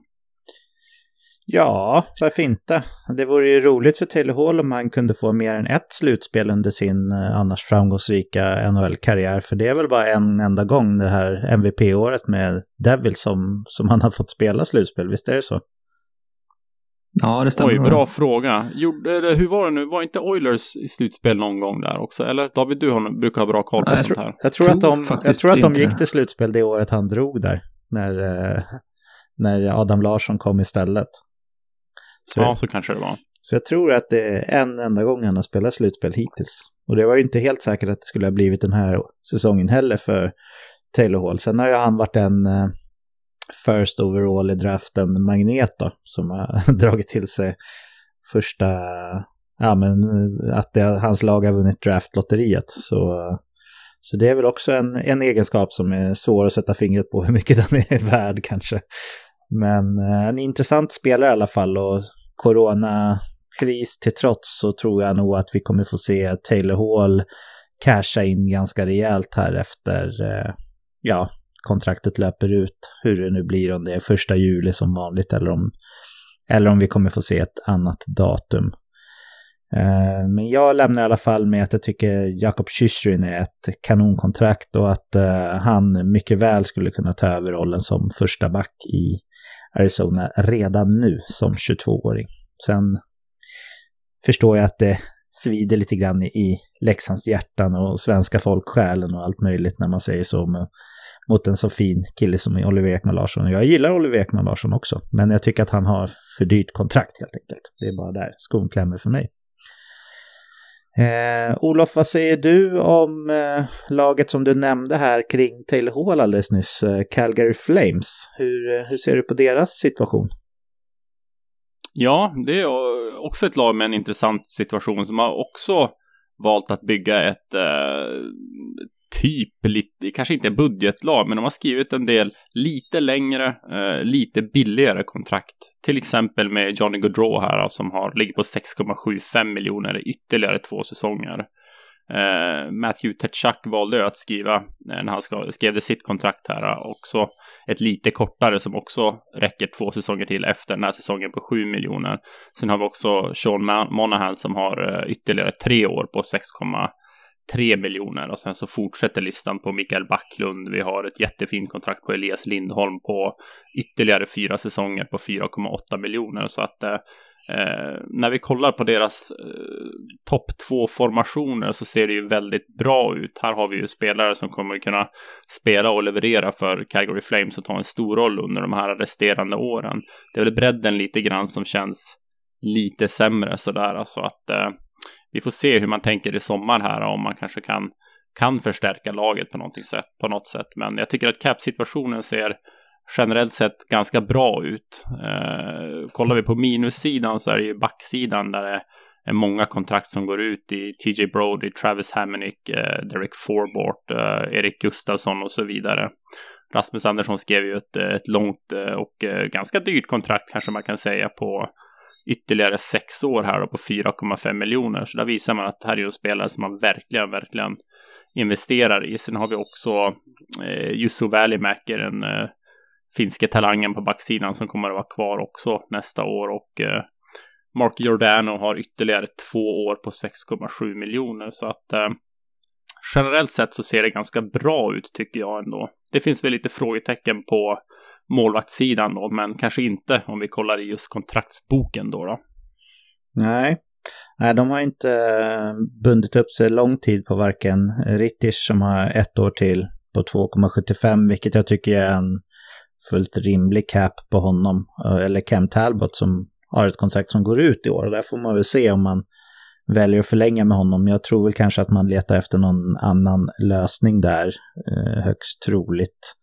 Ja, varför inte? Det vore ju roligt för Taylor Hall om han kunde få mer än ett slutspel under sin eh, annars framgångsrika NHL-karriär. För det är väl bara en enda gång det här MVP-året med Devil som, som han har fått spela slutspel, visst är det så? Ja, det stämmer. Oj, bra fråga. Gjorde, hur var det nu? Var inte Oilers i slutspel någon gång där också? Eller David, du har, brukar ha bra koll på sånt här. Jag tror, att de, jag tror att de gick till slutspel det året han drog där. När, eh, när Adam Larsson kom istället. Så, ja, så kanske det var. Så jag tror att det är en enda gång han har spelat slutspel hittills. Och det var ju inte helt säkert att det skulle ha blivit den här säsongen heller för Taylor Hall. Sen har ju han varit en uh, first overall i draften magnet då, som har dragit till sig första, ja men att det, hans lag har vunnit draftlotteriet. Så, så det är väl också en, en egenskap som är svår att sätta fingret på hur mycket den är värd kanske. Men eh, en intressant spelare i alla fall och coronakris till trots så tror jag nog att vi kommer få se Taylor Hall casha in ganska rejält här efter, eh, ja, kontraktet löper ut. Hur det nu blir, om det är första juli som vanligt eller om, eller om vi kommer få se ett annat datum. Eh, men jag lämnar i alla fall med att jag tycker Jakob Chychryn är ett kanonkontrakt och att eh, han mycket väl skulle kunna ta över rollen som första back i Arizona redan nu som 22-åring. Sen förstår jag att det svider lite grann i Leksands hjärtan och svenska folksjälen och allt möjligt när man säger så mot en så fin kille som Oliver Ekman Larsson. Jag gillar Oliver Ekman Larsson också, men jag tycker att han har för dyrt kontrakt helt enkelt. Det är bara där skon klämmer för mig. Eh, Olof, vad säger du om eh, laget som du nämnde här kring Taylor Hall alldeles nyss, eh, Calgary Flames? Hur, eh, hur ser du på deras situation? Ja, det är också ett lag med en intressant situation som har också valt att bygga ett eh, typ, lite, kanske inte budgetlag, men de har skrivit en del lite längre, eh, lite billigare kontrakt. Till exempel med Johnny Gaudreau här, som har, ligger på 6,75 miljoner i ytterligare två säsonger. Eh, Matthew Tetchak valde att skriva, eh, när han skrev sitt kontrakt här, eh, också ett lite kortare som också räcker två säsonger till efter den här säsongen på 7 miljoner. Sen har vi också Sean Monahan som har eh, ytterligare tre år på 6, 3 miljoner och sen så fortsätter listan på Mikael Backlund. Vi har ett jättefint kontrakt på Elias Lindholm på ytterligare fyra säsonger på 4,8 miljoner så att eh, eh, när vi kollar på deras eh, topp två formationer så ser det ju väldigt bra ut. Här har vi ju spelare som kommer kunna spela och leverera för Calgary Flames och ta en stor roll under de här resterande åren. Det är väl bredden lite grann som känns lite sämre sådär, alltså att eh, vi får se hur man tänker i sommar här, om man kanske kan, kan förstärka laget på, sätt, på något sätt. Men jag tycker att cap-situationen ser generellt sett ganska bra ut. Eh, kollar vi på minussidan så är det ju backsidan där det är många kontrakt som går ut i TJ Brody, Travis Hammonick, eh, Derek Forbort, eh, Erik Gustafsson och så vidare. Rasmus Andersson skrev ju ett, ett långt eh, och eh, ganska dyrt kontrakt kanske man kan säga på ytterligare sex år här på 4,5 miljoner. Så där visar man att här är en spelare som man verkligen, verkligen investerar i. Sen har vi också eh, Jussu Välimäki, den eh, finske talangen på backsidan som kommer att vara kvar också nästa år och eh, Mark Giordano har ytterligare två år på 6,7 miljoner. Så att eh, generellt sett så ser det ganska bra ut tycker jag ändå. Det finns väl lite frågetecken på målvaktssidan då, men kanske inte om vi kollar i just kontraktsboken då. då. Nej. Nej, de har inte eh, bundit upp sig lång tid på varken Rittich som har ett år till på 2,75, vilket jag tycker är en fullt rimlig cap på honom. Eh, eller Cam Talbot som har ett kontrakt som går ut i år. Där får man väl se om man väljer att förlänga med honom. Jag tror väl kanske att man letar efter någon annan lösning där, eh, högst troligt.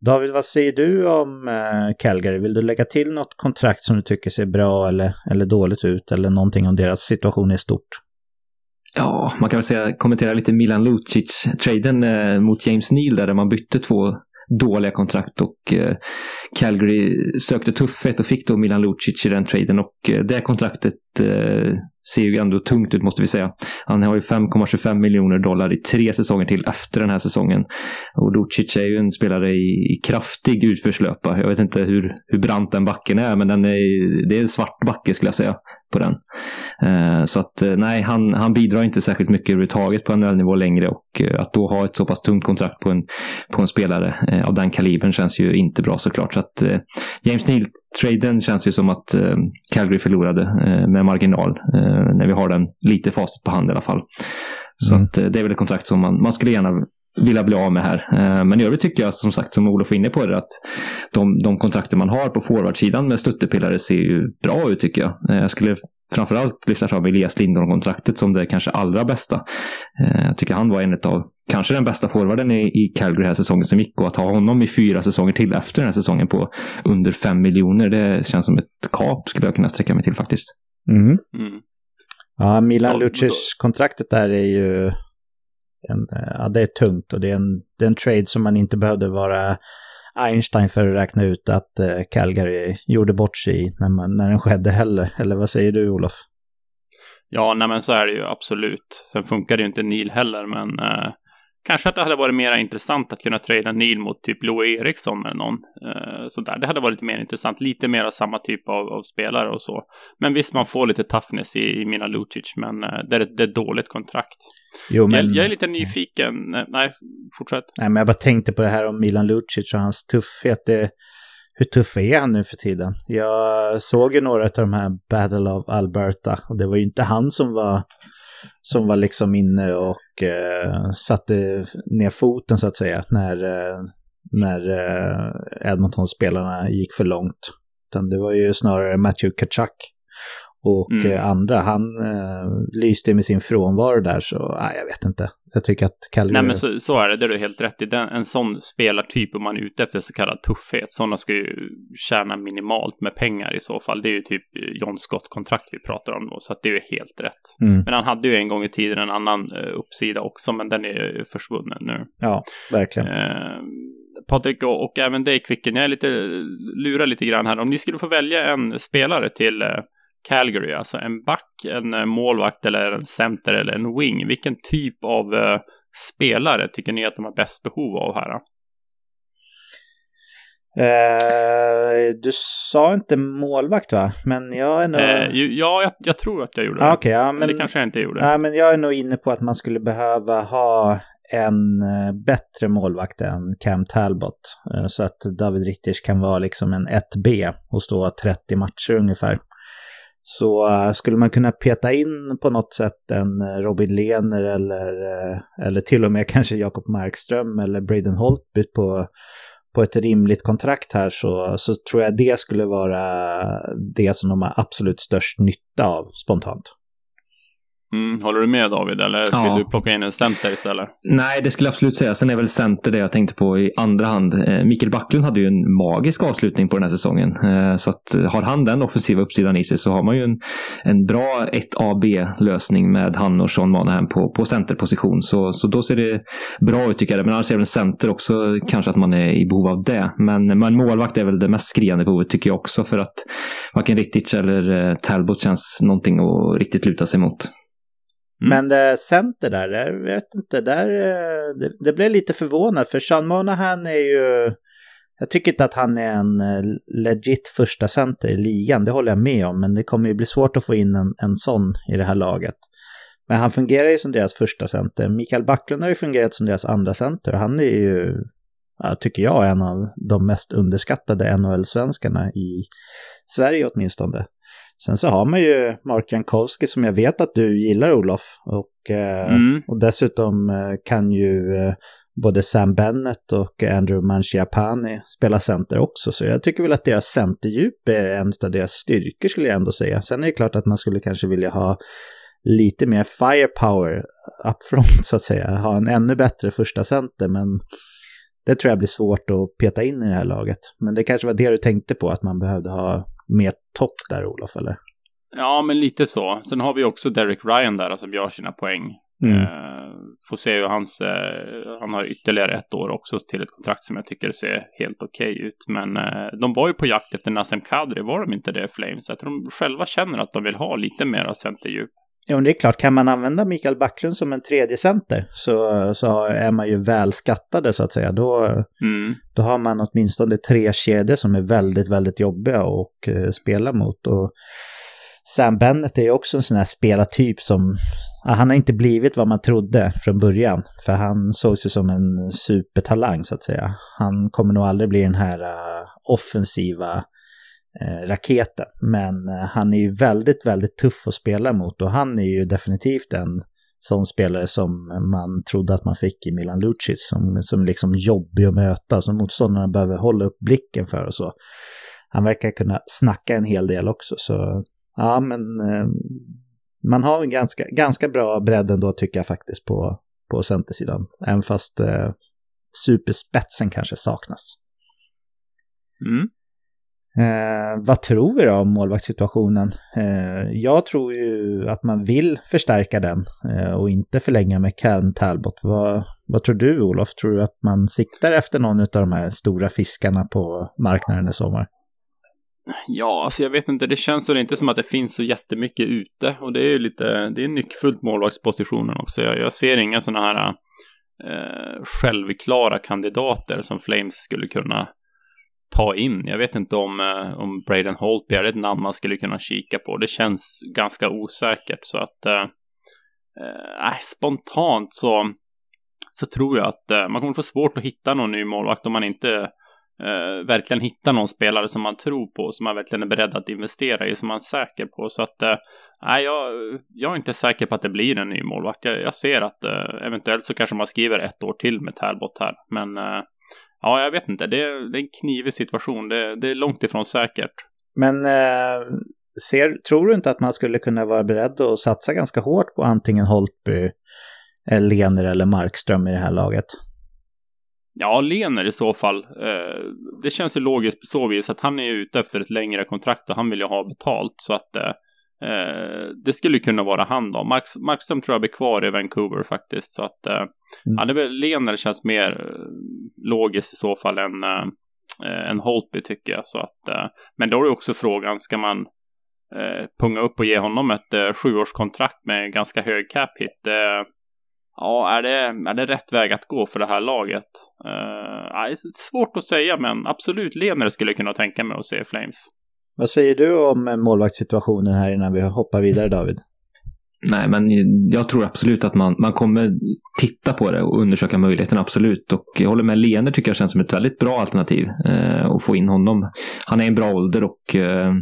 David, vad säger du om eh, Calgary? Vill du lägga till något kontrakt som du tycker ser bra eller, eller dåligt ut eller någonting om deras situation i stort? Ja, man kan väl säga, kommentera lite Milan Lucic-traden eh, mot James Neal där man bytte två dåliga kontrakt och eh, Calgary sökte tuffhet och fick då Milan Lucic i den traden och eh, det kontraktet eh, ser ju ändå tungt ut måste vi säga. Han har ju 5,25 miljoner dollar i tre säsonger till efter den här säsongen. Och Lucic är ju en spelare i kraftig utförslöpa. Jag vet inte hur, hur brant den backen är, men den är, det är en svart backe skulle jag säga på den. Eh, så att eh, nej, han, han bidrar inte särskilt mycket överhuvudtaget på NHL-nivå längre och eh, att då ha ett så pass tungt kontrakt på en, på en spelare av den kalibern känns ju inte bra såklart. Så att James Neal-traden känns ju som att Calgary förlorade med marginal när vi har den lite facit på hand i alla fall. Så mm. att det är väl ett kontrakt som man, man skulle gärna vilja bli av med här. Men i övrigt tycker jag som sagt, som Olof var inne på, det, att de, de kontrakter man har på forwardsidan med stöttepelare ser ju bra ut tycker jag. Jag skulle framförallt lyfta fram Elias Lindholm-kontraktet som det kanske allra bästa. Eh, jag tycker han var en av, kanske den bästa forwarden i, i Calgary här säsongen som gick och att ha honom i fyra säsonger till efter den här säsongen på under fem miljoner, det känns som ett kap skulle jag kunna sträcka mig till faktiskt. Mm. Mm. Ja, Milan Lucic-kontraktet där är ju en, eh, ja, det är tungt och det är, en, det är en trade som man inte behövde vara Einstein för att räkna ut att eh, Calgary gjorde bort sig i när, man, när den skedde heller. Eller vad säger du, Olof? Ja, nej men så är det ju absolut. Sen funkar det ju inte Neil heller, men eh, Kanske att det hade varit mer intressant att kunna trada Neil mot typ Louis Eriksson eller någon. Eh, sådär. Det hade varit lite mer intressant. Lite mer av samma typ av, av, spelare och så. Men visst, man får lite toughness i, i mina Lucic, men eh, det, är, det är dåligt kontrakt. Jo, men... jag, jag är lite nyfiken. Nej, fortsätt. Nej, men jag bara tänkte på det här om Milan Lucic och hans tuffhet. Det, hur tuff är han nu för tiden? Jag såg ju några av de här Battle of Alberta och det var ju inte han som var som var liksom inne och eh, satte ner foten så att säga när, eh, när eh, Edmonton-spelarna gick för långt. Utan det var ju snarare Matthew Kachak och mm. Eh, andra. Han eh, lyste med sin frånvaro där, så nej, jag vet inte. Jag tycker att Calgary... Nej, men så, så är det. Det är du helt rätt i. Den, en sån spelartyp, om man är ute efter så kallad tuffhet, sådana ska ju tjäna minimalt med pengar i så fall. Det är ju typ John Scott-kontrakt vi pratar om då, så att det är ju helt rätt. Mm. Men han hade ju en gång i tiden en annan uh, uppsida också, men den är ju försvunnen nu. Ja, verkligen. Uh, Patrik och, och, även dig, Kvicken, jag är lite, lurar lite grann här. Om ni skulle få välja en spelare till uh, Calgary, alltså en back, en eh, målvakt eller en center eller en wing. Vilken typ av uh, spelare tycker ni att de har bäst behov av här? Uh, du sa inte målvakt va? Men jag är nog... Uh, ja, jag, jag, tror att jag gjorde det. Okay, ja, men... Det kanske jag inte gjorde. Ja, men jag är nog inne på att man skulle behöva ha en bättre målvakt än Cam Talbot. Så att David Ritters kan vara liksom en 1B och stå 30 matcher ungefär. Så eh, skulle man kunna peta in på något sätt en eh, Robin Lehner eller, eh, eller till och med kanske Jakob Markström eller Braden Holtby på, på ett rimligt kontrakt här så, så tror jag det skulle vara det som de har absolut störst nytta av spontant. Mm, håller du med David, eller ja. vill du plocka in en center istället? Nej, det skulle jag absolut säga. Sen är väl center det jag tänkte på i andra hand. Eh, Mikael Backlund hade ju en magisk avslutning på den här säsongen. Eh, så att eh, har han den offensiva uppsidan i sig så har man ju en, en bra 1AB-lösning med han och Sean Monahan på, på centerposition. Så, så då ser det bra ut tycker jag. Men annars är väl center också kanske att man är i behov av det. Men, men målvakt är väl det mest skriande behovet tycker jag också. För att varken Rittich eller Talbot känns någonting att riktigt luta sig mot. Mm. Men det center där, jag vet inte, där, eh, det, det blev lite förvånad för Sean Monahan är ju Jag tycker inte att han är en eh, legit första center i ligan, det håller jag med om, men det kommer ju bli svårt att få in en, en sån i det här laget. Men han fungerar ju som deras första center. Mikael Backlund har ju fungerat som deras andra center. Han är ju, tycker jag, en av de mest underskattade NHL-svenskarna i Sverige åtminstone. Sen så har man ju Mark Jankowski som jag vet att du gillar Olof. Och, eh, mm. och dessutom eh, kan ju eh, både Sam Bennett och Andrew Mangiapane spela center också. Så jag tycker väl att deras centerdjup är en av deras styrkor skulle jag ändå säga. Sen är det klart att man skulle kanske vilja ha lite mer firepower upfront så att säga. Ha en ännu bättre första center men det tror jag blir svårt att peta in i det här laget. Men det kanske var det du tänkte på, att man behövde ha mer topp där, Olof, eller? Ja, men lite så. Sen har vi också Derek Ryan där som gör sina poäng. Mm. Uh, får se hur hans... Uh, han har ytterligare ett år också till ett kontrakt som jag tycker ser helt okej okay ut. Men uh, de var ju på jakt efter Nassim Kadri, var de inte det, Flames? Jag tror de själva känner att de vill ha lite mer centerdjup. Ja, det är klart, kan man använda Mikael Backlund som en tredje center så, så är man ju väl skattade så att säga. Då, mm. då har man åtminstone tre kedjor som är väldigt, väldigt jobbiga att uh, spela mot. Och Sam Bennett är ju också en sån här spelartyp som, ja, han har inte blivit vad man trodde från början. För han sågs ju som en supertalang så att säga. Han kommer nog aldrig bli den här uh, offensiva Eh, Eh, raketen. Men eh, han är ju väldigt, väldigt tuff att spela mot och han är ju definitivt en sån spelare som man trodde att man fick i Milan Lucic, som, som liksom jobbig att möta, som motståndarna behöver hålla upp blicken för och så. Han verkar kunna snacka en hel del också, så ja, men eh, man har en ganska, ganska bra bredd ändå tycker jag faktiskt på, på centersidan, även fast eh, superspetsen kanske saknas. Mm. Eh, vad tror vi då om målvaktssituationen? Eh, jag tror ju att man vill förstärka den eh, och inte förlänga med Cam Talbot. Vad, vad tror du Olof? Tror du att man siktar efter någon av de här stora fiskarna på marknaden i sommar? Ja, alltså jag vet inte, det känns väl inte som att det finns så jättemycket ute och det är ju lite, det är nyckfullt målvaktspositionen också. Jag, jag ser inga sådana här eh, självklara kandidater som Flames skulle kunna ta in. Jag vet inte om, eh, om Braden Holtby är ett namn man skulle kunna kika på. Det känns ganska osäkert så att eh, eh, spontant så, så tror jag att eh, man kommer få svårt att hitta någon ny målvakt om man inte eh, verkligen hittar någon spelare som man tror på, som man verkligen är beredd att investera i, som man är säker på. Så att, eh, nej, jag, jag är inte säker på att det blir en ny målvakt. Jag, jag ser att eh, eventuellt så kanske man skriver ett år till med Talbot här, men eh, Ja, jag vet inte. Det är, det är en knivig situation. Det, det, är långt ifrån säkert. Men eh, ser, tror du inte att man skulle kunna vara beredd att satsa ganska hårt på antingen Holtby, eh, Lener eller Markström i det här laget? Ja, Lener i så fall. Eh, det känns ju logiskt på så vis att han är ute efter ett längre kontrakt och han vill ju ha betalt. Så att eh, Eh, det skulle kunna vara han då. Mark, Markström tror jag blir kvar i Vancouver faktiskt. Så att, eh, mm. ja, det väl, Lener känns mer eh, logiskt i så fall än, eh, än Holtby tycker jag. Så att, eh, men då är det också frågan, ska man eh, punga upp och ge honom ett eh, sjuårskontrakt med ganska hög cap hit? Eh, ja, är det, är det rätt väg att gå för det här laget? Eh, svårt att säga, men absolut, Lener skulle kunna tänka mig att se Flames. Vad säger du om målvaktssituationen här innan vi hoppar vidare, David? Nej, men jag tror absolut att man, man kommer titta på det och undersöka möjligheten, absolut. Och jag håller med, Lener tycker jag känns som ett väldigt bra alternativ eh, att få in honom. Han är i en bra ålder och eh,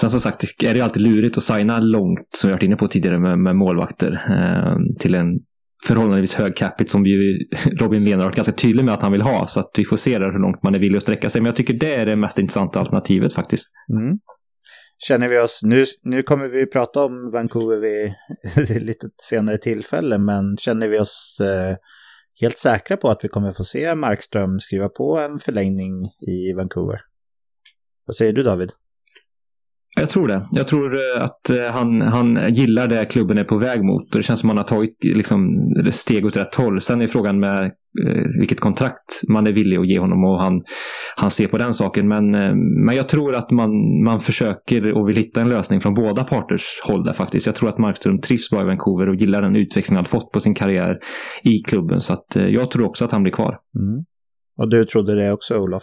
sen som sagt är det alltid lurigt att signa långt, som vi varit inne på tidigare, med, med målvakter eh, till en förhållandevis hög capita som ju Robin Lehner varit ganska tydlig med att han vill ha. Så att vi får se där hur långt man är villig att sträcka sig. Men jag tycker det är det mest intressanta alternativet faktiskt. Mm. Känner vi oss, nu, nu kommer vi prata om Vancouver vid lite senare tillfälle, men känner vi oss eh, helt säkra på att vi kommer få se Markström skriva på en förlängning i Vancouver? Vad säger du David? Jag tror det. Jag tror eh, att eh, han, han gillar det klubben är på väg mot. Och det känns som att han har tagit liksom, steg åt rätt håll. Sen är frågan med eh, vilket kontrakt man är villig att ge honom och han, han ser på den saken. Men, eh, men jag tror att man, man försöker och vill hitta en lösning från båda parters håll där faktiskt. Jag tror att Markström trivs bra i Vancouver och gillar den utveckling han fått på sin karriär i klubben. Så att, jag tror också att han blir kvar. Mm. Och du trodde det också, Olof?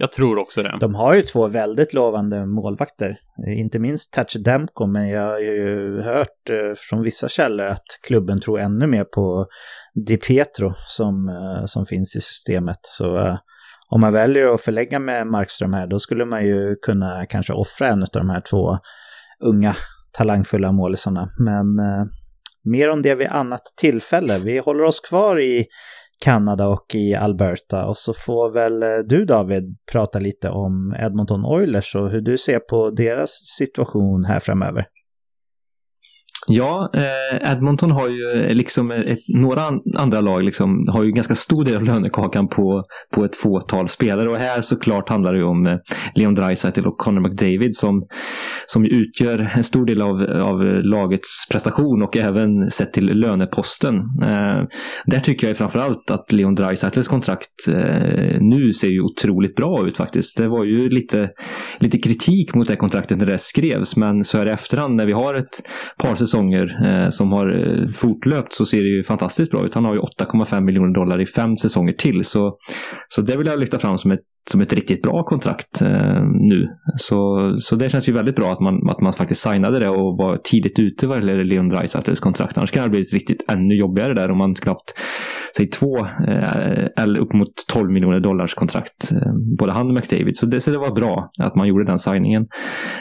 Jag tror också det. De har ju två väldigt lovande målvakter. Inte minst Touch Demko, men jag har ju hört eh, från vissa källor att klubben tror ännu mer på Di Pietro som, eh, som finns i systemet. Så eh, om man väljer att förlägga med Markström här, då skulle man ju kunna kanske offra en av de här två unga talangfulla målisarna. Men mer om det vid annat tillfälle. Vi håller oss kvar i Kanada och i Alberta. Och så får väl eh, du David prata lite om Edmonton Oilers och hur du ser på deras situation här framöver. Ja, eh, Edmonton har ju eh, liksom eh, ett, några andra lag liksom, har ju ganska stor del av lönekakan på, på ett fåtal spelare. Och här såklart handlar det ju om eh, Leon Draisaitl och Connor McDavid som, som utgör en stor del av, av lagets prestation och även sett till löneposten. Eh, där tycker jag framförallt att Leon Draisaitls kontrakt eh, nu ser ju otroligt bra ut faktiskt. Det var ju lite, lite kritik mot det kontraktet när det skrevs, men så här i efterhand när vi har ett par säsonger säsonger eh, som har eh, fortlöpt så ser det ju fantastiskt bra ut. Han har ju 8,5 miljoner dollar i fem säsonger till. Så, så det vill jag lyfta fram som ett, som ett riktigt bra kontrakt eh, nu. Så, så det känns ju väldigt bra att man, att man faktiskt signade det och var tidigt ute vad gäller Leon Draisaitls kontrakt. Annars kan det bli riktigt ännu jobbigare där om man knappt säg två eh, eller upp mot 12 miljoner dollars kontrakt. Eh, både han och McDavid. Så det, så det var bra att man gjorde den signingen.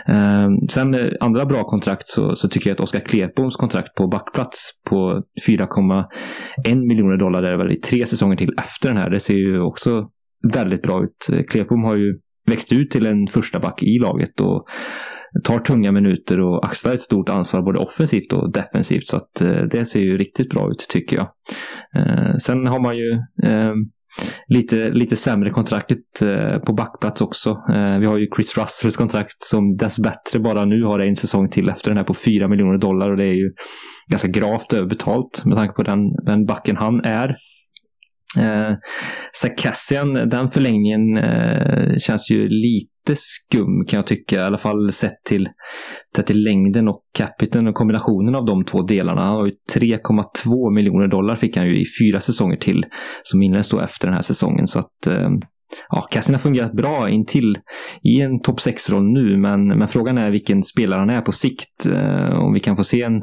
Eh, sen eh, andra bra kontrakt så, så tycker jag att Oskar Klepboms kontrakt på backplats på 4,1 miljoner dollar är väl i tre säsonger till efter den här. Det ser ju också väldigt bra ut. Eh, Klepom har ju växt ut till en första back i laget och tar tunga minuter och axlar ett stort ansvar både offensivt och defensivt. Så att eh, det ser ju riktigt bra ut tycker jag. Eh, sen har man ju eh, lite, lite sämre kontraktet eh, på backplats också. Eh, vi har ju Chris Russells kontrakt som dessbättre bara nu har en säsong till efter den här på 4 miljoner dollar och det är ju ganska gravt överbetalt med tanke på den, den backen han är. Eh, Sarkassian, den förlängningen eh, känns ju lite skum kan jag tycka. I alla fall sett till, sett till längden och capiten och kombinationen av de två delarna. Han har ju 3,2 miljoner dollar fick han ju i fyra säsonger till som inleddes då efter den här säsongen. Så att eh, ja, Kassin har fungerat bra intill i en topp 6-roll nu, men, men frågan är vilken spelare han är på sikt. Eh, om vi kan få se en,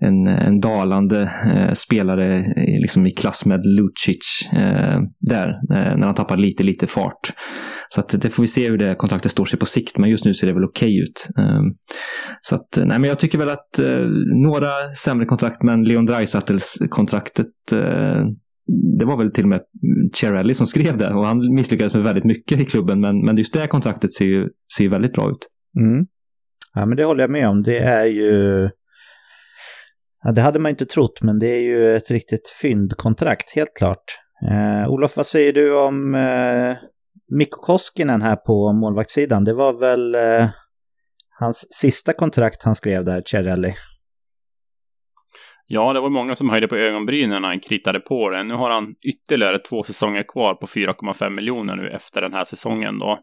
en, en dalande eh, spelare eh, liksom i klass med Lucic eh, där, eh, när han tappar lite, lite fart. Så att det får vi se hur det kontraktet står sig på sikt, men just nu ser det väl okej okay ut. Eh, så att, eh, nej, men jag tycker väl att eh, några sämre kontrakt, men Leon Draisaitls kontraktet eh, det var väl till och med Cherrelli som skrev det och han misslyckades med väldigt mycket i klubben men, men just det kontraktet ser ju ser väldigt bra ut. Mm. Ja men det håller jag med om. Det är ju... Ja, det hade man inte trott men det är ju ett riktigt fyndkontrakt helt klart. Eh, Olof, vad säger du om eh, Mikko Koskinen här på målvaktssidan? Det var väl eh, hans sista kontrakt han skrev där, Cherrelli? Ja, det var många som höjde på ögonbrynen när han kritade på det. Nu har han ytterligare två säsonger kvar på 4,5 miljoner nu efter den här säsongen då.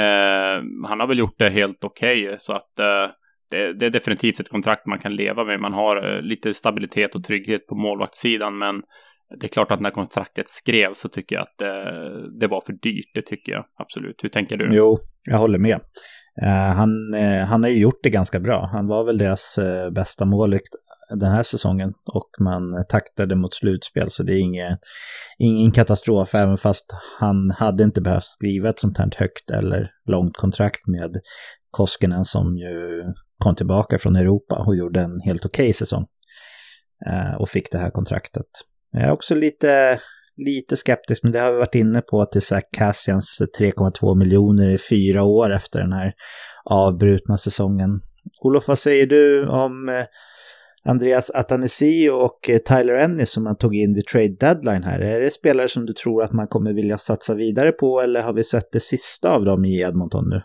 Eh, han har väl gjort det helt okej, okay, så att eh, det, det, är definitivt ett kontrakt man kan leva med. Man har eh, lite stabilitet och trygghet på målvaktssidan, men det är klart att när kontraktet skrevs så tycker jag att det, det var för dyrt. Det tycker jag absolut. Hur tänker du? Jo, jag håller med. Eh, han, eh, han har ju gjort det ganska bra. Han var väl deras bästa målvakt den här säsongen och man taktade mot slutspel så det är ingen, ingen katastrof även fast han hade inte behövt skriva ett sånt här högt eller långt kontrakt med Koskinen som ju kom tillbaka från Europa och gjorde en helt okej okay säsong eh, och fick det här kontraktet. Jag är också lite, lite skeptisk, men det har vi varit inne på till Zach Cassians 3,2 miljoner i fyra år efter den här avbrutna säsongen. Olof, vad säger du om eh, Andreas Atanasio och eh, Tyler Ennis som man tog in vid trade deadline här. Är det spelare som du tror att man kommer vilja satsa vidare på eller har vi sett det sista av dem i Edmonton nu?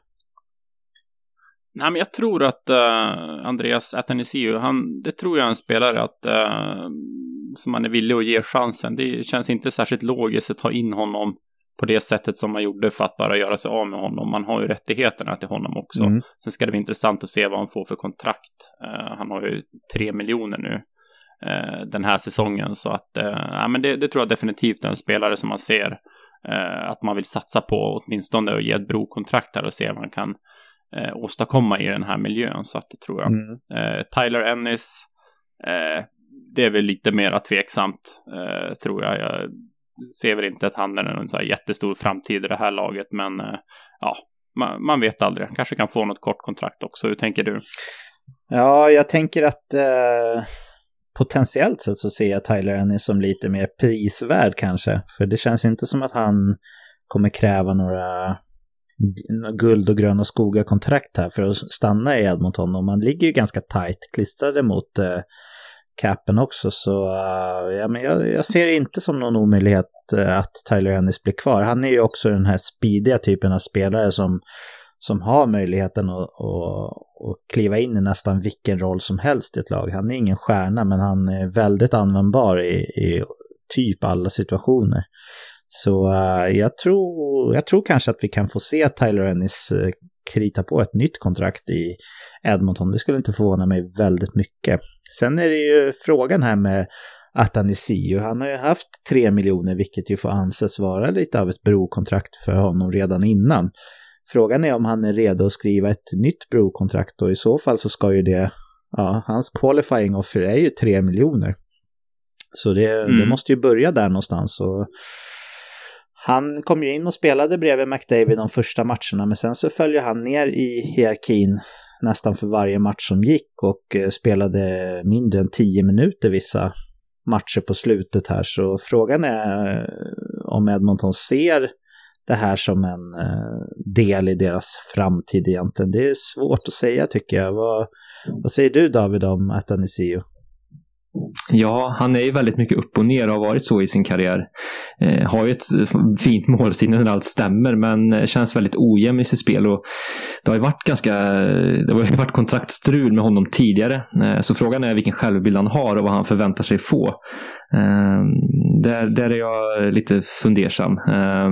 Nej, men jag tror att uh, Andreas Atanasio, han, det tror jag är en spelare att, uh, som man är villig att ge chansen. Det känns inte särskilt logiskt att ta in honom på det sättet som man gjorde för att bara göra sig av med honom. Man har ju rättigheterna till honom också. Mm. Sen ska det bli intressant att se vad han får för kontrakt. Uh, han har ju tre miljoner nu. eh, den här säsongen. Så att, eh, ja, men det, det, tror jag definitivt är en spelare som man ser att man vill satsa på, åtminstone och ge ett brokontrakt här och se vad man kan eh, åstadkomma i den här miljön. Så att det tror jag. Mm. Eh, Tyler Ennis, eh, det är väl lite mer tveksamt, eh, tror jag. Jag ser väl inte att han är någon så här jättestor framtid i det här laget, men eh, ja, man, man, vet aldrig. Kanske kan få något kort kontrakt också. Hur tänker du? Ja, jag tänker att eh, potentiellt sett så ser jag Tyler Ennis som lite mer prisvärd kanske. För det känns inte som att han kommer kräva några guld och gröna skogar kontrakt här för att stanna i Edmonton. Och man ligger ju ganska tajt klistrade mot eh, capen också. Så uh, ja, men jag, jag, ser det inte som någon omöjlighet uh, att Tyler Ennis blir kvar. Han är ju också den här speediga typen av spelare som, som har möjligheten att, att, att kliva in i nästan vilken roll som helst i ett lag. Han är ingen stjärna men han är väldigt användbar i, i typ alla situationer. Så uh, jag, tror, jag tror kanske att vi kan få se Tyler Ennis uh, krita på ett nytt kontrakt i Edmonton. Det skulle inte förvåna mig väldigt mycket. Sen är det ju frågan här med Atanisiu. Han har ju haft tre miljoner, vilket ju får anses vara lite av ett brokontrakt för honom redan innan. Frågan är om han är redo att skriva ett nytt brokontrakt och i så fall så ska ju det, ja, hans qualifying offer är ju tre miljoner. Så det, mm. det måste ju börja där någonstans. Och han kom ju in och spelade bredvid McDavid de första matcherna, men sen så följde han ner i hierarkin nästan för varje match som gick och eh, spelade mindre än tio minuter vissa matcher på slutet här. Så frågan är eh, om Edmonton ser det här som en eh, del i deras framtid egentligen. Det är svårt att säga tycker jag. Vad, vad säger du David om Atanasio? Ja, han är ju väldigt mycket upp och ner och har varit så i sin karriär. Eh, har ju ett fint målsinne när allt stämmer, men känns väldigt ojämn i sitt spel. Och det har ju varit ganska det har varit kontraktstrul med honom tidigare. Eh, så frågan är vilken självbild han har och vad han förväntar sig få. Eh, där, där är jag lite fundersam. Eh,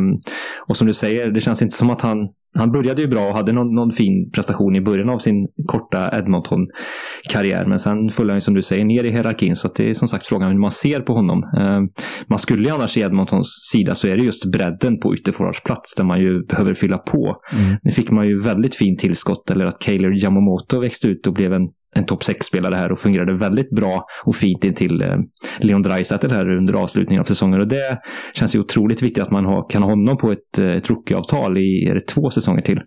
och som du säger, det känns inte som att han han började ju bra och hade någon, någon fin prestation i början av sin korta Edmonton-karriär. Men sen föll han som du säger ner i hierarkin. Så det är som sagt frågan hur man ser på honom. Eh, man skulle ju annars i Edmontons sida så är det just bredden på ytterforwardsplats där man ju behöver fylla på. Mm. Nu fick man ju väldigt fint tillskott. Eller att Kaylor Yamamoto växte ut och blev en en topp 6-spelare här och fungerade väldigt bra och fint intill eh, Leon Draisaitl här under avslutningen av säsongen. Och det känns ju otroligt viktigt att man har, kan ha honom på ett, eh, ett rookie-avtal i det två säsonger till.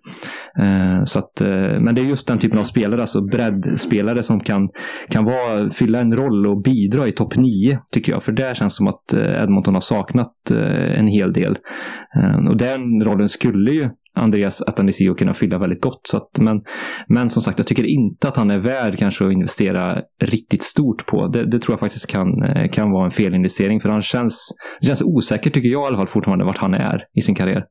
Eh, så att, eh, men det är just den typen av spelare, alltså breddspelare som kan, kan vara, fylla en roll och bidra i topp 9, tycker jag. För det känns som att eh, Edmonton har saknat eh, en hel del. Eh, och den rollen skulle ju Andreas Atanasio kunna fylla väldigt gott. Så att, men, men som sagt, jag tycker inte att han är värd kanske att investera riktigt stort på. Det, det tror jag faktiskt kan, eh, kan vara en felinvestering. För han känns, det känns osäker, tycker jag i alla fall, fortfarande vart han är i sin karriär.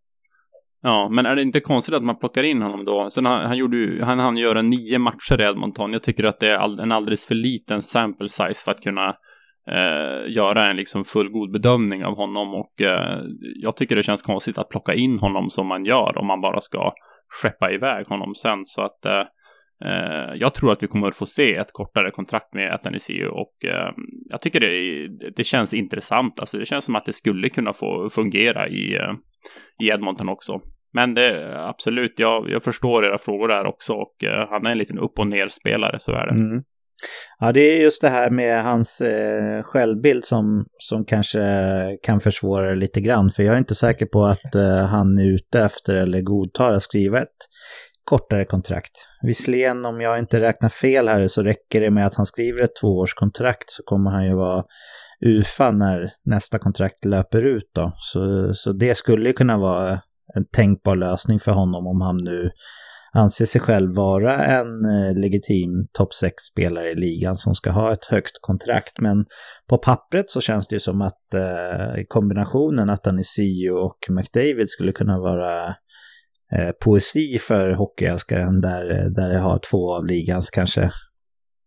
Ja, men är det inte konstigt att man plockar in honom då? Sen han, han gjorde ju, han hann göra nio matcher i Edmonton. Jag tycker att det är all, en alldeles för liten sample size för att kunna eh, göra en liksom fullgod bedömning av honom och eh, jag tycker det känns konstigt att plocka in honom som man gör om man bara ska skeppa iväg honom sen så att eh, eh jag tror att vi kommer att få se ett kortare kontrakt med Atanasio och eh, jag tycker det, det känns intressant. Alltså det känns som att det skulle kunna få fungera i, eh, i Edmonton också. Men det, absolut, jag, jag förstår era frågor där också och han är en liten upp och ner spelare, så är det. Mm. Ja, det är just det här med hans eh, självbild som, som kanske kan försvåra det lite grann. För jag är inte säker på att eh, han är ute efter eller godtar att skriva ett kortare kontrakt. Visserligen om jag inte räknar fel här så räcker det med att han skriver ett tvåårskontrakt så kommer han ju vara UFA när nästa kontrakt löper ut då. Så, så det skulle kunna vara en tänkbar lösning för honom om han nu anser sig själv vara en eh, legitim topp 6-spelare i ligan som ska ha ett högt kontrakt. Men på pappret så känns det ju som att eh, kombinationen CEO och McDavid skulle kunna vara eh, poesi för hockeyälskaren där, eh, där jag har två av ligans kanske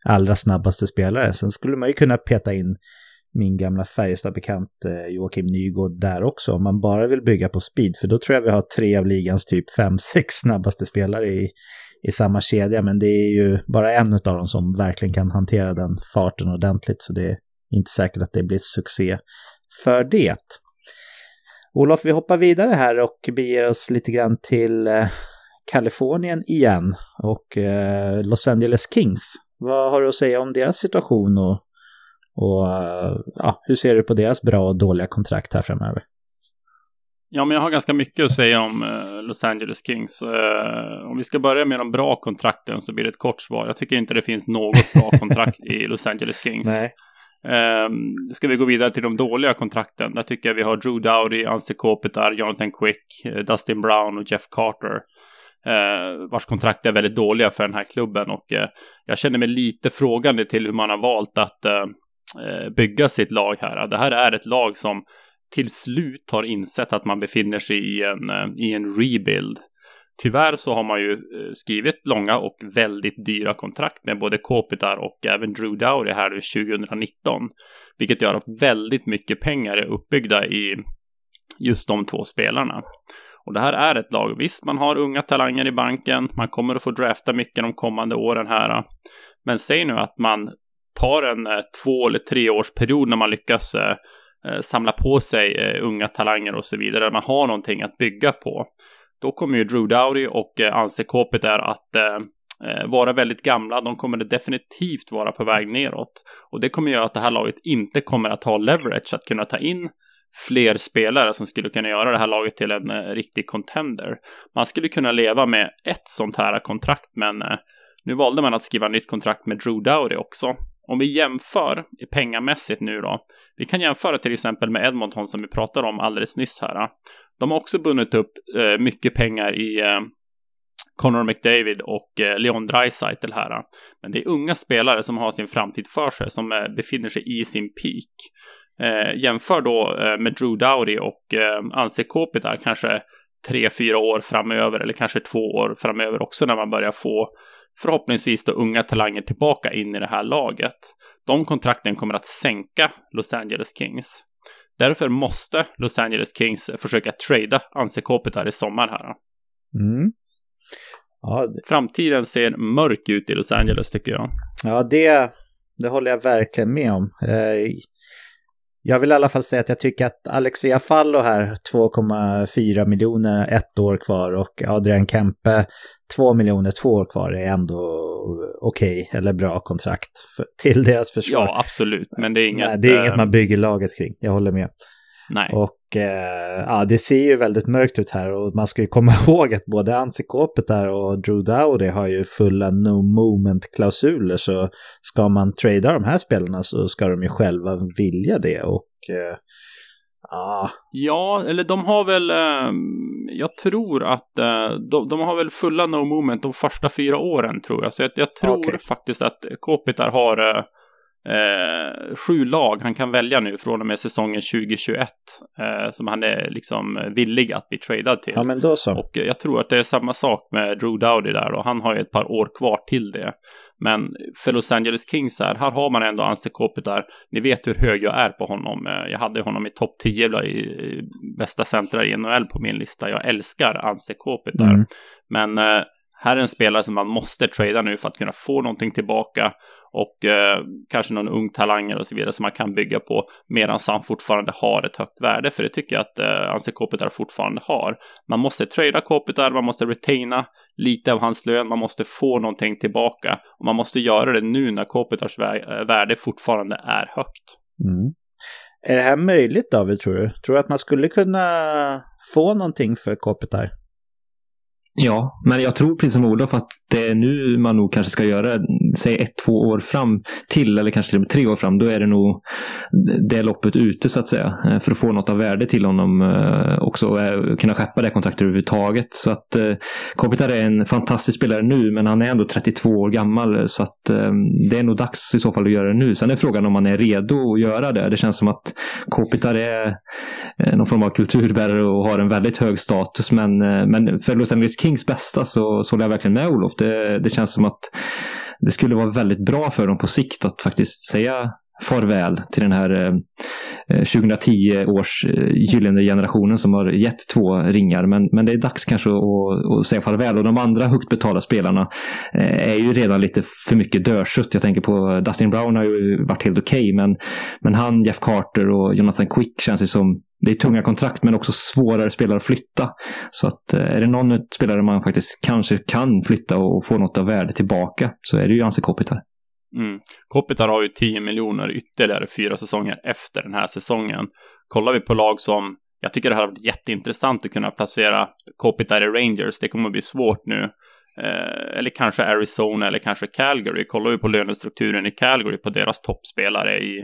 allra snabbaste spelare. Sen skulle man ju kunna peta in min gamla Färjestad-bekant eh, Joakim Nygård där också, om man bara vill bygga på speed. För då tror jag vi har tre av ligans typ fem, sex snabbaste spelare i, i samma kedja. Men det är ju bara en av dem som verkligen kan hantera den farten ordentligt. Så det, är inte säkert att det blir succé för det. Olof, vi hoppar vidare här och beger oss lite grann till eh, Kalifornien igen och eh, Los Angeles Kings. Vad har du att säga om deras situation och, och ja, hur ser du på deras bra och dåliga kontrakt här framöver? Ja, men jag har ganska mycket att säga om uh, Los Angeles Kings. Uh, om vi ska börja med de bra kontrakten så blir det ett kort svar. Jag tycker inte det finns något bra kontrakt i Los Angeles Kings. Nej. Uh, ska vi gå vidare till de dåliga kontrakten? Där tycker jag vi har Drew Dowdy, Anse Kopitar, Jonathan Quick, Dustin Brown och Jeff Carter. Uh, vars kontrakt är väldigt dåliga för den här klubben och uh, jag känner mig lite frågande till hur man har valt att uh, Eh, bygga sitt lag här. Det här är ett lag som till slut har insett att man befinner sig i en, eh, i en rebuild. Tyvärr så har man ju eh, skrivit långa och väldigt dyra kontrakt med både Kopitar och även Drew Dowdy här 2019. Vilket gör att väldigt mycket pengar är uppbyggda i just de två spelarna. Och det här är ett lag. Visst, man har unga talanger i banken. Man kommer att få drafta mycket de kommande åren här. Men säg nu att man tar en eh, två eller tre års period när man lyckas eh, eh, samla på sig unga talanger och så vidare. Man har någonting att bygga på. Då kommer ju Drew Dowdy och eh, Anse där att vara väldigt gamla. De kommer definitivt vara på väg neråt. Och det kommer göra att det här laget inte kommer att ha leverage att kunna ta in fler spelare som skulle kunna göra det här laget till en eh, riktig contender. Man skulle kunna leva med ett sånt här kontrakt, men eh, nu valde man att skriva nytt kontrakt med Drew Dowdy också. Om vi jämför pengamässigt nu då. Vi kan jämföra till exempel med Edmonton som vi pratade om alldeles nyss här. De har också bundit upp eh, mycket pengar i eh, Connor McDavid och eh, Leon Draisaitl här. Men det är unga spelare som har sin framtid för sig, som eh, befinner sig i sin peak. Eh, jämför då eh, med Drew Dowdy och eh, Anse Kopitar kanske tre, fyra år framöver eller kanske två år framöver också när man börjar få förhoppningsvis då unga talanger tillbaka in i det här laget. De kontrakten kommer att sänka Los Angeles Kings. Därför måste Los Angeles Kings försöka trada Anse Kopitar i sommar här. Mm. Ja, det... Framtiden ser mörk ut i Los Angeles tycker jag. Ja, det, det håller jag verkligen med om. Eh, jag vill i alla fall säga att jag tycker att Alexia Fallo här, 2,4 miljoner, ett år kvar och Adrian Kempe, 2 miljoner, två år kvar är ändå okej okay, eller bra kontrakt för, till deras försvar. Ja, absolut, men det är inget... Nej, det är inget eh, man bygger laget kring, jag håller med. Nej. Och eh, ja, det ser ju väldigt mörkt ut här och man ska ju komma ihåg att både Ansi Kopitar och Drew Dowdy har ju fulla no moment-klausuler så ska man trada de här spelarna så ska de ju själva vilja det och eh, Ah. Ja, eller de har väl, eh, jag tror att eh, de, de, har väl fulla no movement de första fyra åren tror jag. Så jag, jag tror okay. faktiskt att Kopitar har eh, sju lag han kan välja nu från och med säsongen 2021 eh, som han är liksom villig att bli tradad till. Ja, men då så. Och jag tror att det är samma sak med Drew Dowdy där och han har ju ett par år kvar till det. Men för Los Angeles Kings här, här har man ändå Anse Kopitar. Ni vet hur hög jag är på honom. Eh, jag hade honom i topp 10 i bästa centrar i NHL på min lista. Jag älskar Anse Kopitar. Mm. Men eh, här är en spelare som man måste trada nu för att kunna få någonting tillbaka och eh, kanske någon ung talang eller så vidare som man kan bygga på medan han fortfarande har ett högt värde. För det tycker jag att eh, Anse Kopitar fortfarande har. Man måste trada Kopitar, man måste retaina lite av hans lön, man måste få någonting tillbaka och man måste göra det nu när Kopitars eh, värde fortfarande är högt. Mm. Är det här möjligt David, tror du? Tror du att man skulle kunna få någonting för Kopitar? Ja, men jag tror precis som Olof att det är nu man nog kanske ska göra, säg ett, två år fram till, eller kanske till och med tre år fram, då är det nog det loppet ute så att säga. Eh, för att få något av värde till honom eh, också och eh, kunna skeppa det kontraktet överhuvudtaget. Så att Kopitar är en fantastisk spelare nu, men han är ändå 32 år gammal. Så att det är nog dags i så fall att göra det nu. Sen är frågan om man är redo att göra det. Det känns som att Kopitar är någon form av kulturbärare och har en väldigt hög status. Men, men för Los Angeles Kings bästa så, så håller jag verkligen med Olof. Det, det känns som att det skulle vara väldigt bra för dem på sikt att faktiskt säga farväl till den här eh, eh, 2010 års eh, gyllene generationen som har gett två ringar. Men, men det är dags kanske att, att säga farväl. Och de andra högt betalda spelarna är ju redan lite för mycket dödkött. Jag tänker på Dustin Brown har ju varit helt okej, okay, men, men han, Jeff Carter och Jonathan Quick känns ju som det är tunga kontrakt men också svårare spelare att flytta. Så att är det någon spelare man faktiskt kanske kan flytta och få något av värde tillbaka så är det ju Anse Kopitar. Mm. Kopitar har ju 10 miljoner ytterligare fyra säsonger efter den här säsongen. Kollar vi på lag som, jag tycker det hade varit jätteintressant att kunna placera Kopitar i Rangers. Det kommer att bli svårt nu. Eh, eller kanske Arizona eller kanske Calgary. Kollar vi på lönestrukturen i Calgary på deras toppspelare i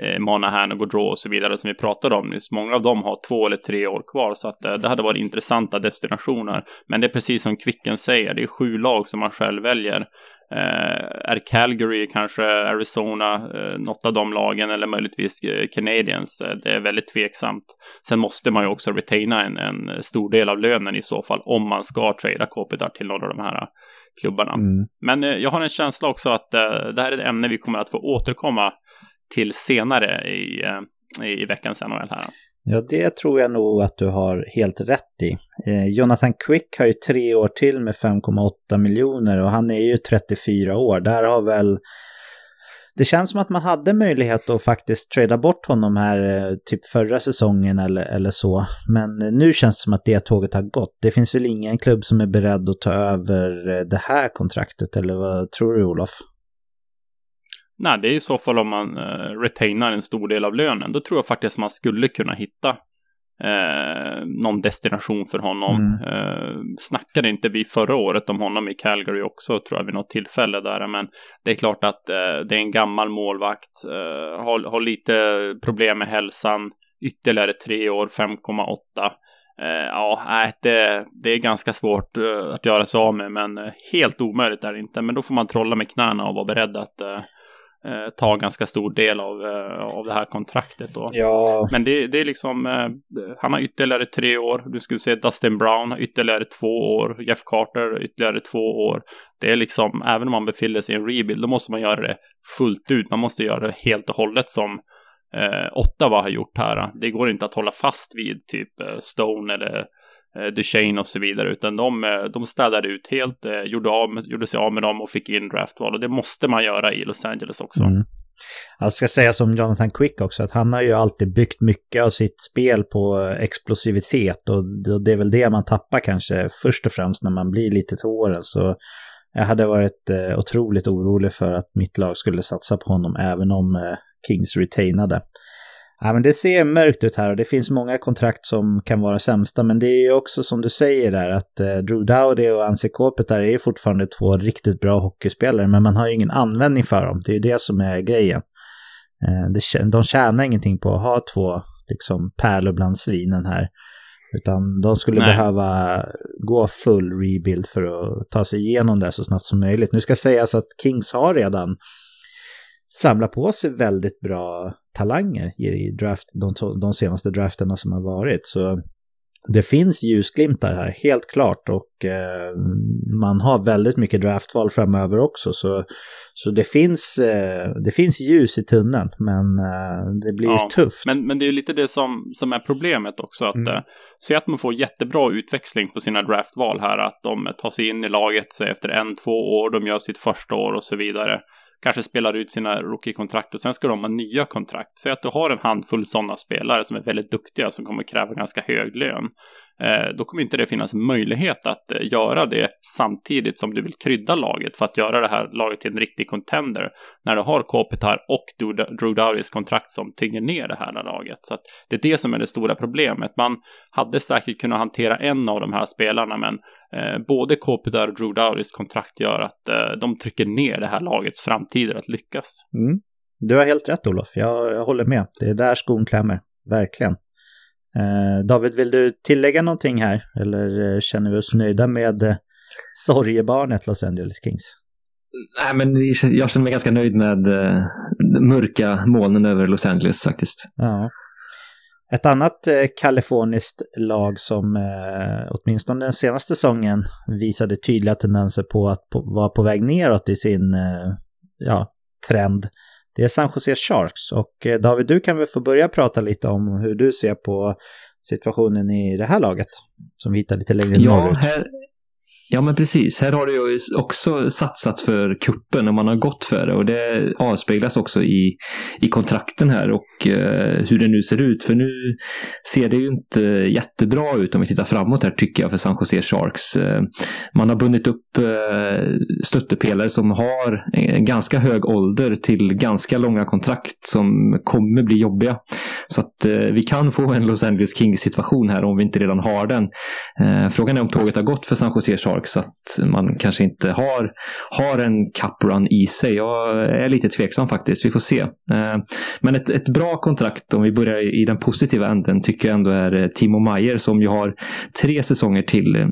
eh, Monahan och Gaudreau och så vidare som vi pratade om nyss. Många av dem har två eller tre år kvar så att eh, det hade varit intressanta destinationer. Men det är precis som Kvicken säger, det är sju lag som man själv väljer. Eh, är Calgary, kanske Arizona, eh, något av de lagen eller möjligtvis eh, Canadiens. Eh, det är väldigt tveksamt. Sen måste man ju också retaina en, en stor del av lönen i så fall om man ska trada Kopitar till några av de här klubbarna. Mm. Men eh, jag har en känsla också att det här är ett ämne vi kommer att få återkomma till senare i, eh, i veckans NHL här. Ja, det tror jag nog att du har helt rätt i. Eh, Jonathan Quick har ju tre år till med 5,8 miljoner och han är ju 34 år. Där har väl... Det känns som att man hade möjlighet att faktiskt trada bort honom här eh, typ förra säsongen eller, eller så. Men eh, nu känns det som att det tåget har gått. Det finns väl ingen klubb som är beredd att ta över eh, det här kontraktet, eller vad tror du Olof? Nej, det är i så fall om man eh, retainar en stor del av lönen. Då tror jag faktiskt man skulle kunna hitta eh, någon destination för honom. Mm. Eh, snackade inte vi förra året om honom i Calgary också, tror jag, vid något tillfälle där. Men det är klart att eh, det är en gammal målvakt, eh, har, har lite problem med hälsan, ytterligare tre år, 5,8. Uh, ja, det, det är ganska svårt uh, att göra sig av med, men uh, helt omöjligt är det inte. Men då får man trolla med knäna och vara beredd att eh, ta ganska stor del av, eh, av det här kontraktet då. Ja. Men det, det är liksom, eh, han har ytterligare tre år. Du skulle se Dustin Brown har ytterligare två år. Jeff Carter ytterligare två år. Det är liksom, även om man befinner sig i en rebuild, då måste man göra det fullt ut. Man måste göra det helt och hållet som eh, Ottawa har gjort här. Det går inte att hålla fast vid typ eh, Stone eller Eh, Duchene och så vidare, utan de, eh, de städade ut helt, eh, gjorde, av, gjorde sig av med dem och fick in draftval. Och det måste man göra i Los Angeles också. Mm. Jag ska säga som Jonathan Quick också, att han har ju alltid byggt mycket av sitt spel på eh, explosivitet och det är väl det man tappar kanske först och främst när man blir lite till åren. Så jag hade varit otroligt orolig för att mitt lag skulle satsa på honom även om Kings retainade. Ja, men det ser mörkt ut här och det finns många kontrakt som kan vara sämsta, men det är ju också som du säger där att eh, Drew Dowdy och Anse Kopitar är fortfarande två riktigt bra hockeyspelare, men man har ju ingen användning för dem. Det är ju det som är grejen. Eh, det, de tjänar ingenting på att ha två liksom, pärlor bland svinen här. Utan de skulle Nej. behöva gå full rebuild för att ta sig igenom det så snabbt som möjligt. Nu ska sägas att Kings har redan samlat på sig väldigt bra talanger i draft, de, de senaste drafterna som har varit. Så det finns ljusglimtar här, helt klart. Och eh, man har väldigt mycket draftval framöver också. Så, så det, finns, eh, det finns ljus i tunneln, men eh, det blir ja, tufft. Men, men det är lite det som, som är problemet också. Att, mm. Eh, se att man får jättebra utväxling på sina draftval här. Att de tar sig in i laget efter en, två år, de gör sitt första år och så vidare kanske spelar ut sina rookie-kontrakt och sen ska de ha nya kontrakt. Säg att du har en handfull sådana spelare som är väldigt duktiga som kommer kräva ganska hög lön. Eh, då kommer inte det finnas möjlighet att eh, göra det samtidigt som du vill krydda laget för att göra det här laget till en riktig contender. När du har Kopitar och Drew Dowdys kontrakt som tynger ner det här laget. Så det är det som är det stora problemet. Man hade säkert kunnat hantera en av de här spelarna, men eh, både Kopitar och Drew Dowdys kontrakt gör att eh, de trycker ner det här lagets framtider att lyckas. Mm. Du har helt rätt Olof, jag, jag håller med. Det är där skon klämmer, verkligen. Eh, David, vill du tillägga någonting här? Eller eh, känner vi oss nöjda med eh, sorgebarnet Los Angeles Kings? Nej, men jag känner mig ganska nöjd med mörka molnen över Los Angeles faktiskt. Ja. Ett annat eh, kaliforniskt lag som eh, åtminstone den senaste säsongen visade tydliga tendenser på att på, vara på väg neråt i sin eh, ja, trend Det är San Jose Sharks och eh, David, du kan väl få börja prata lite om hur du ser på situationen i det här laget som vi hittar lite längre ja, norrut. Här, Ja, men precis. Här har det ju också satsat för kuppen och man har gått för det. Och det avspeglas också i, i kontrakten här och eh, hur det nu ser ut. För nu ser det ju inte jättebra ut om vi tittar framåt här, tycker jag, för San Jose Sharks. Eh, man har bundit upp eh, stöttepelare som har en ganska hög ålder till ganska långa kontrakt som kommer bli jobbiga. Så att eh, vi kan få en Los Angeles Kings-situation här om vi inte redan har den. Eh, frågan är om tåget har gått för San Jose Sharks så att man kanske inte har, har en cup run i sig. Jag är lite tveksam faktiskt. Vi får se. Eh, men ett, ett bra kontrakt, om vi börjar i den positiva änden, tycker jag ändå är eh, Timo Mayer. som ju har tre säsonger till eh,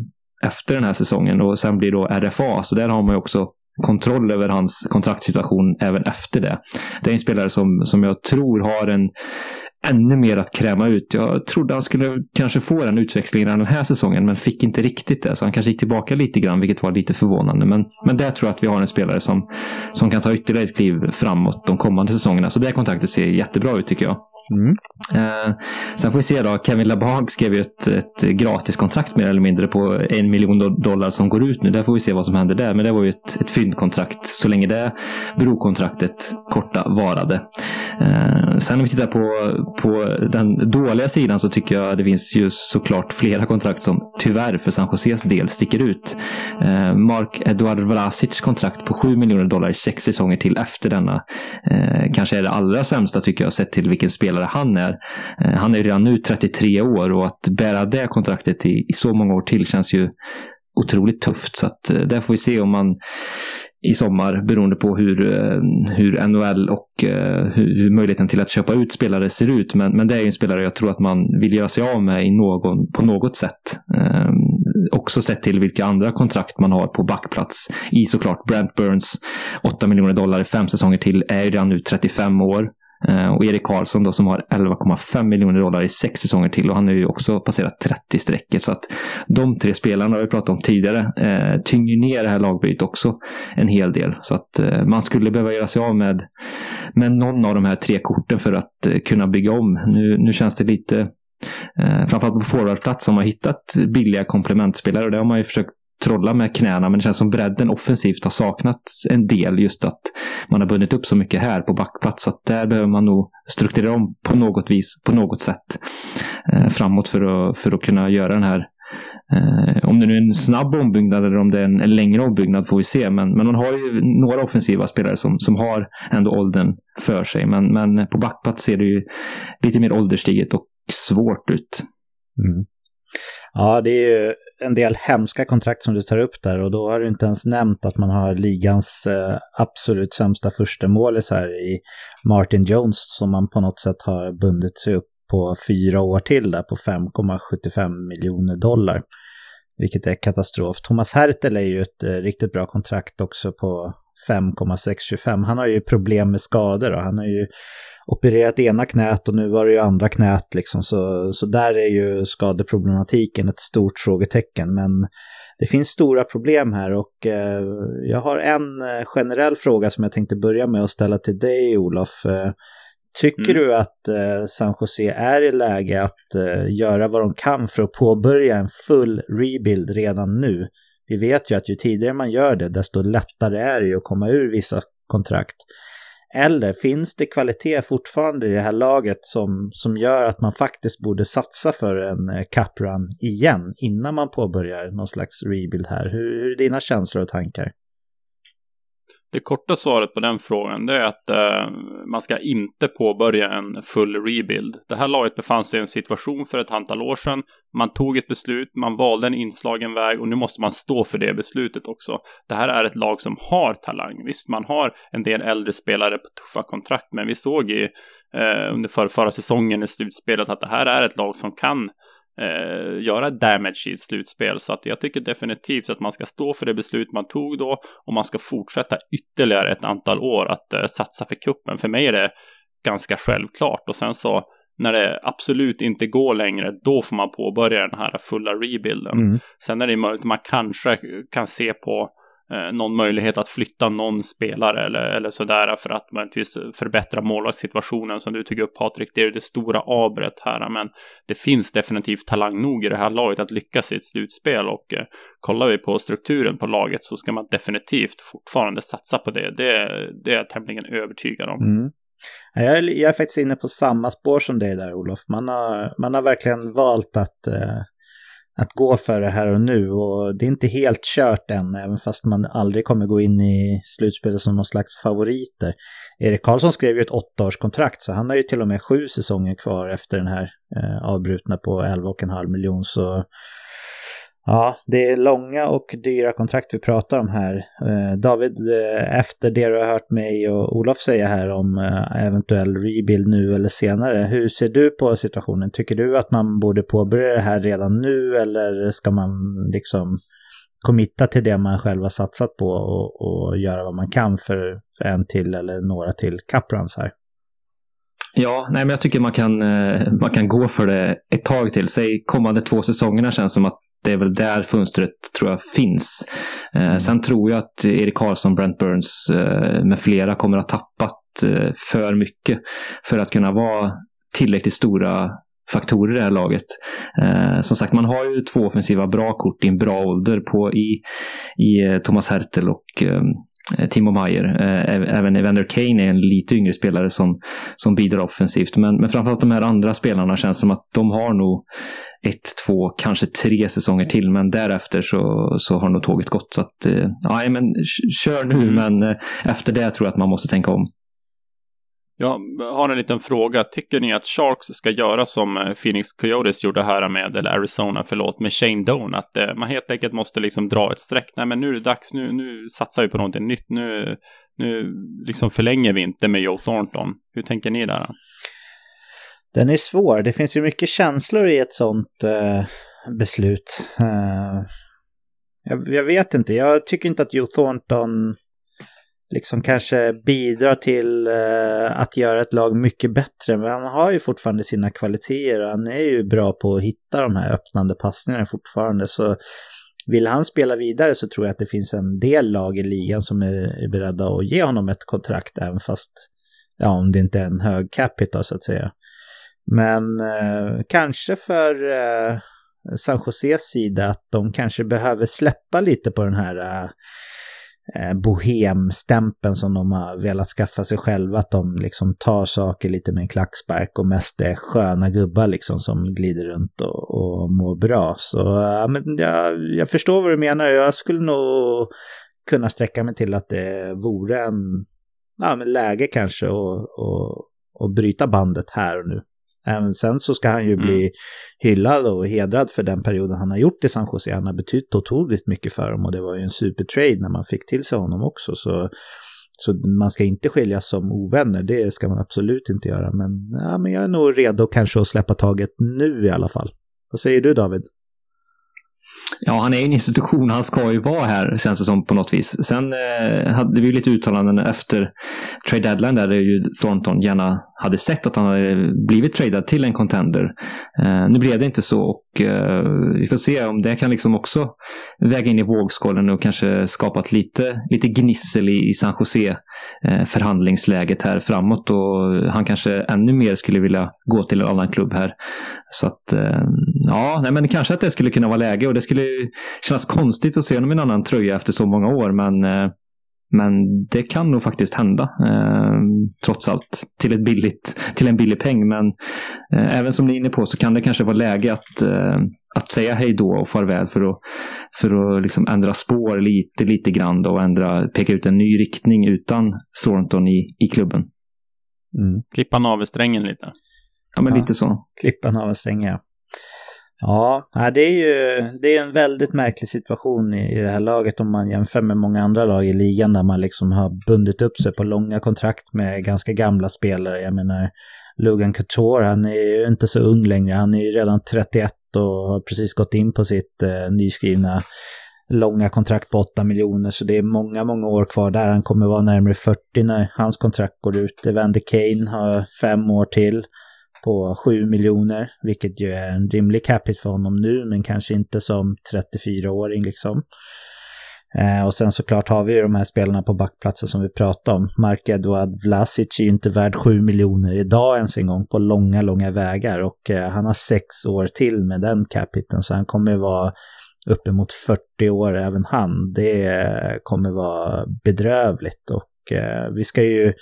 efter den här säsongen och sen blir då RFA. Så där har man ju också kontroll över hans kontraktssituation även efter det. Det är en spelare som, som jag tror har en, ännu mer att kräma ut. Jag trodde han skulle kanske få den utväxlingen den här säsongen, men fick inte riktigt det. Så han kanske gick tillbaka lite grann, vilket var lite förvånande. Men, men där tror jag att vi har en spelare som, som kan ta ytterligare ett kliv framåt de kommande säsongerna. Så det kontraktet ser jättebra ut tycker jag. Mm. Eh, sen får vi se då. Kevin LaBag skrev ju ett, ett gratiskontrakt mer eller mindre på en miljon dollar som går ut nu. Där får vi se vad som händer där. Men det var ju ett, ett fyndkontrakt så länge det brokontraktet korta varade. Eh, sen om vi tittar på, på den dåliga sidan så tycker jag det finns ju såklart flera kontrakt som tyvärr för San Joses del sticker ut. Eh, Mark Eduard Vlasics kontrakt på 7 miljoner dollar i sex säsonger till efter denna. Eh, kanske är det allra sämsta tycker jag sett till vilken spelare han är. Eh, han är redan nu 33 år och att bära det kontraktet i, i så många år till känns ju otroligt tufft. Så att, eh, där får vi se om man i sommar beroende på hur, eh, hur NHL och eh, hur, hur möjligheten till att köpa ut spelare ser ut. Men, men det är ju en spelare jag tror att man vill göra sig av med i någon, på något sätt. Ehm, också sett till vilka andra kontrakt man har på backplats i såklart Brent Burns, 8 miljoner dollar i fem säsonger till, är redan nu 35 år. Eh, och Erik Karlsson då som har 11,5 miljoner dollar i sex säsonger till och han har ju också passerat 30 strecket. Så att de tre spelarna har vi pratat om tidigare eh, tynger ner det här lagbygget också en hel del. Så att eh, man skulle behöva göra sig av med, med någon av de här tre korten för att eh, kunna bygga om. Nu, nu känns det lite eh, framförallt på forwardplats har man hittat billiga komplementspelare och det har man ju försökt trolla med knäna, men det känns som bredden offensivt har saknats en del. Just att man har bundit upp så mycket här på backplats. Så att där behöver man nog strukturera om på något vis, på något sätt eh, framåt för att, för att kunna göra den här eh, om det nu är en snabb ombyggnad eller om det är en, en längre ombyggnad får vi se. Men, men man har ju några offensiva spelare som, som har ändå åldern för sig. Men, men på backplats ser det ju lite mer ålderstiget och svårt ut. Mm. Ja, det är ju en del hemska kontrakt som du tar upp där och då har du inte ens nämnt att man har ligans eh, absolut sämsta första målis här i Martin Jones som man på något sätt har bundit sig upp på fyra år till där på 5,75 miljoner dollar. Vilket är katastrof. Thomas Hertel är ju ett eh, riktigt bra kontrakt också på 5,625. Han har ju problem med skador och han har ju opererat ena knät och nu var det ju andra knät liksom. Så, så där är ju skadeproblematiken ett stort frågetecken. Men det finns stora problem här och eh, jag har en eh, generell fråga som jag tänkte börja med att ställa till dig Olof. Eh, tycker mm. du att eh, San Jose är i läge att eh, göra vad de kan för att påbörja en full rebuild redan nu? Vi vet ju att ju tidigare man gör det, desto lättare är det ju att komma ur vissa kontrakt. Eller finns det kvalitet fortfarande i det här laget som, som gör att man faktiskt borde satsa för en eh, cup run igen innan man påbörjar någon slags rebuild här? Hur, hur är dina känslor och tankar? Det korta svaret på den frågan det är att eh, man ska inte påbörja en full rebuild. Det här laget befann sig i en situation för ett antal år sedan. Man tog ett beslut, man valde en inslagen väg och nu måste man stå för det beslutet också. Det här är ett lag som har talang. Visst, man har en del äldre spelare på tuffa kontrakt, men vi såg ju eh, under för, förra säsongen i slutspelet att det här är ett lag som kan eh, göra damage i ett slutspel. Så att jag tycker definitivt att man ska stå för det beslut man tog då och man ska fortsätta ytterligare ett antal år att eh, satsa för kuppen. För mig är det ganska självklart och sen så när det absolut inte går längre, då får man påbörja den här fulla rebuilden. Mm. Sen är det möjligt att man kanske kan se på Eh, någon möjlighet att flytta någon spelare eller, eller sådär för att möjligtvis förbättra målvaktssituationen som du tog upp Patrik. Det är det stora abret här, men det finns definitivt talang nog i det här laget att lyckas i ett slutspel och eh, kollar vi på strukturen på laget så ska man definitivt fortfarande satsa på det. Det, det är jag tämligen övertygad om. Mm. Jag är, jag är faktiskt inne på samma spår som dig där Olof. Man har, man har verkligen valt att eh, att gå för det här och nu och det är inte helt kört än, även fast man aldrig kommer gå in i slutspelet som någon slags favoriter. Erik Karlsson skrev ju ett åttaårskontrakt så han har ju till och med sju säsonger kvar efter den här eh, avbrutna på 11,5 miljon så Ja, det är långa och dyra kontrakt vi pratar om här. Eh, David, eh, efter det du har hört mig och Olof säga här om eh, eventuell rebuild nu eller senare, hur ser du på situationen? Tycker du att man borde påbörja det här redan nu eller ska man liksom committa till det man själv har satsat på och, och göra vad man kan för, för en till eller några till kapprans här? Ja, nej, men jag tycker man kan, man kan gå för det ett tag till. Säg kommande två säsongerna känns som att det är väl där fönstret tror jag finns. Eh, mm. sen tror jag att Erik Karlsson, Brent Burns eh, med flera kommer att ha tappat eh, för mycket för att kunna vara tillräckligt stora faktorer i det här laget. Eh, som sagt, man har ju två offensiva bra kort i en bra ålder på, i, i eh, Thomas Hertel och eh, Eh, Timo Meyer. Eh, även Evander Kane är en lite yngre spelare som, som bidrar offensivt. Men, men framförallt de här andra spelarna känns som att de har nog ett, två, kanske tre säsonger till. Men därefter så, så har nog tåget gått. Så att, eh, ja, men kör nu, mm. men efter det tror jag att man måste tänka om. Jag har en liten fråga. Tycker ni att Sharks ska göra som eh, Phoenix Coyotes gjorde här med, eller Arizona, förlåt, med Shane Doan? Att eh, man helt enkelt måste liksom dra ett streck. Nej, men nu är det dags. Nu, nu satsar vi på någonting nytt. Nu, nu liksom förlänger vi inte med Joe Thornton. Hur tänker ni där? Den är svår. Det finns ju mycket känslor i ett sånt eh, beslut. Eh, jag, jag, vet inte. Jag tycker inte att Joe Thornton liksom kanske bidrar till eh, att göra ett lag mycket bättre. Men han har ju fortfarande sina kvaliteter och han är ju bra på att hitta de här öppnande passningarna fortfarande. Så vill han spela vidare så tror jag att det finns en del lag i ligan som är, beredda att ge honom ett kontrakt även fast, ja, om det inte är en hög capita så att säga. Men eh, kanske för eh, San Joses sida att de kanske behöver släppa lite på den här eh, Eh, bohemstämpeln som de har velat skaffa sig själva. Att de liksom tar saker lite med en klackspark och mest är sköna gubbar liksom som glider runt och, och mår bra. Så ja, men jag, jag förstår vad du menar. Jag skulle nog kunna sträcka mig till att det vore en ja, men läge kanske att bryta bandet här och nu. Även sen så ska han ju mm. bli hyllad och hedrad för den perioden han har gjort i San Jose. Han har betytt otroligt mycket för dem och det var ju en supertrade när man fick till sig honom också. Så, så man ska inte skiljas som ovänner, det ska man absolut inte göra. Men, ja, men jag är nog redo kanske att släppa taget nu i alla fall. Vad säger du David? Ja, han är en institution. Han ska ju vara här, känns det som på något vis. Sen eh, hade vi lite uttalanden efter trade deadline där ju Thornton gärna hade sett att han hade blivit tradad till en contender. Eh, nu blev det inte så och eh, vi får se om det kan liksom också väga in i vågskålen och kanske skapat lite, lite gnissel i, i San Jose eh, förhandlingsläget här framåt och han kanske ännu mer skulle vilja gå till en annan klubb här. Så att eh, ja, nej, men kanske att det skulle kunna vara läge och det skulle kännas konstigt att se honom i en annan tröja efter så många år men eh, men det kan nog faktiskt hända, eh, trots allt, till, ett billigt, till en billig peng. Men eh, även som ni är inne på så kan det kanske vara läge att, eh, att säga hej då och farväl för att, för att liksom ändra spår lite, lite grann då, och ändra, peka ut en ny riktning utan Thornton i, i klubben. Mm. Klippa navelsträngen lite. Ja, men ja, lite så. Klippa navelsträngen, ja. Ja, det är ju det är en väldigt märklig situation i det här laget om man jämför med många andra lag i ligan där man liksom har bundit upp sig på långa kontrakt med ganska gamla spelare. Jag menar, Lugan Couture, han är ju inte så ung längre. Han är ju redan 31 och har precis gått in på sitt eh, nyskrivna långa kontrakt på 8 miljoner. Så det är många, många år kvar där. Han kommer vara närmare 40 när hans kontrakt går ut. Evander Kane har fem år till på 7 miljoner, vilket ju är en rimlig capita för honom nu, men kanske inte som 34-åring liksom. Eh, och sen såklart har vi ju de här spelarna på backplatsen som vi pratade om. Mark Edward Vlasic är ju inte värd 7 miljoner idag ens en gång på långa, långa vägar. Och eh, han har sex år till med den capiten så han kommer ju vara uppemot 40 år även han. Det eh, kommer vara bedrövligt och Eh, vi ska ju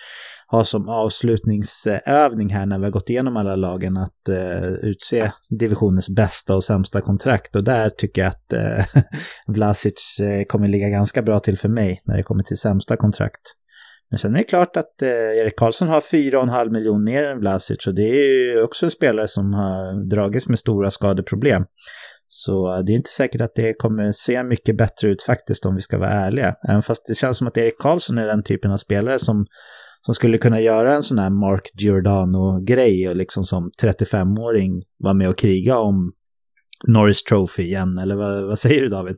ha som avslutningsövning här när vi har gått igenom alla lagen att eh, utse divisionens bästa och sämsta kontrakt. Och där tycker jag att eh, Vlasic eh, kommer ligga ganska bra till för mig när det kommer till sämsta kontrakt. Men sen är det klart att eh, Erik Karlsson har 4,5 miljoner mer än Vlasic och det är ju också en spelare som har dragits med stora skadeproblem. Så eh, det är inte säkert att det kommer se mycket bättre ut faktiskt om vi ska vara ärliga. Även fast det känns som att Erik Karlsson är den typen av spelare som som skulle kunna göra en sån här Mark Giordano-grej och liksom som 35-åring vara med och kriga om Norris Trophy igen, eller vad, vad säger du David?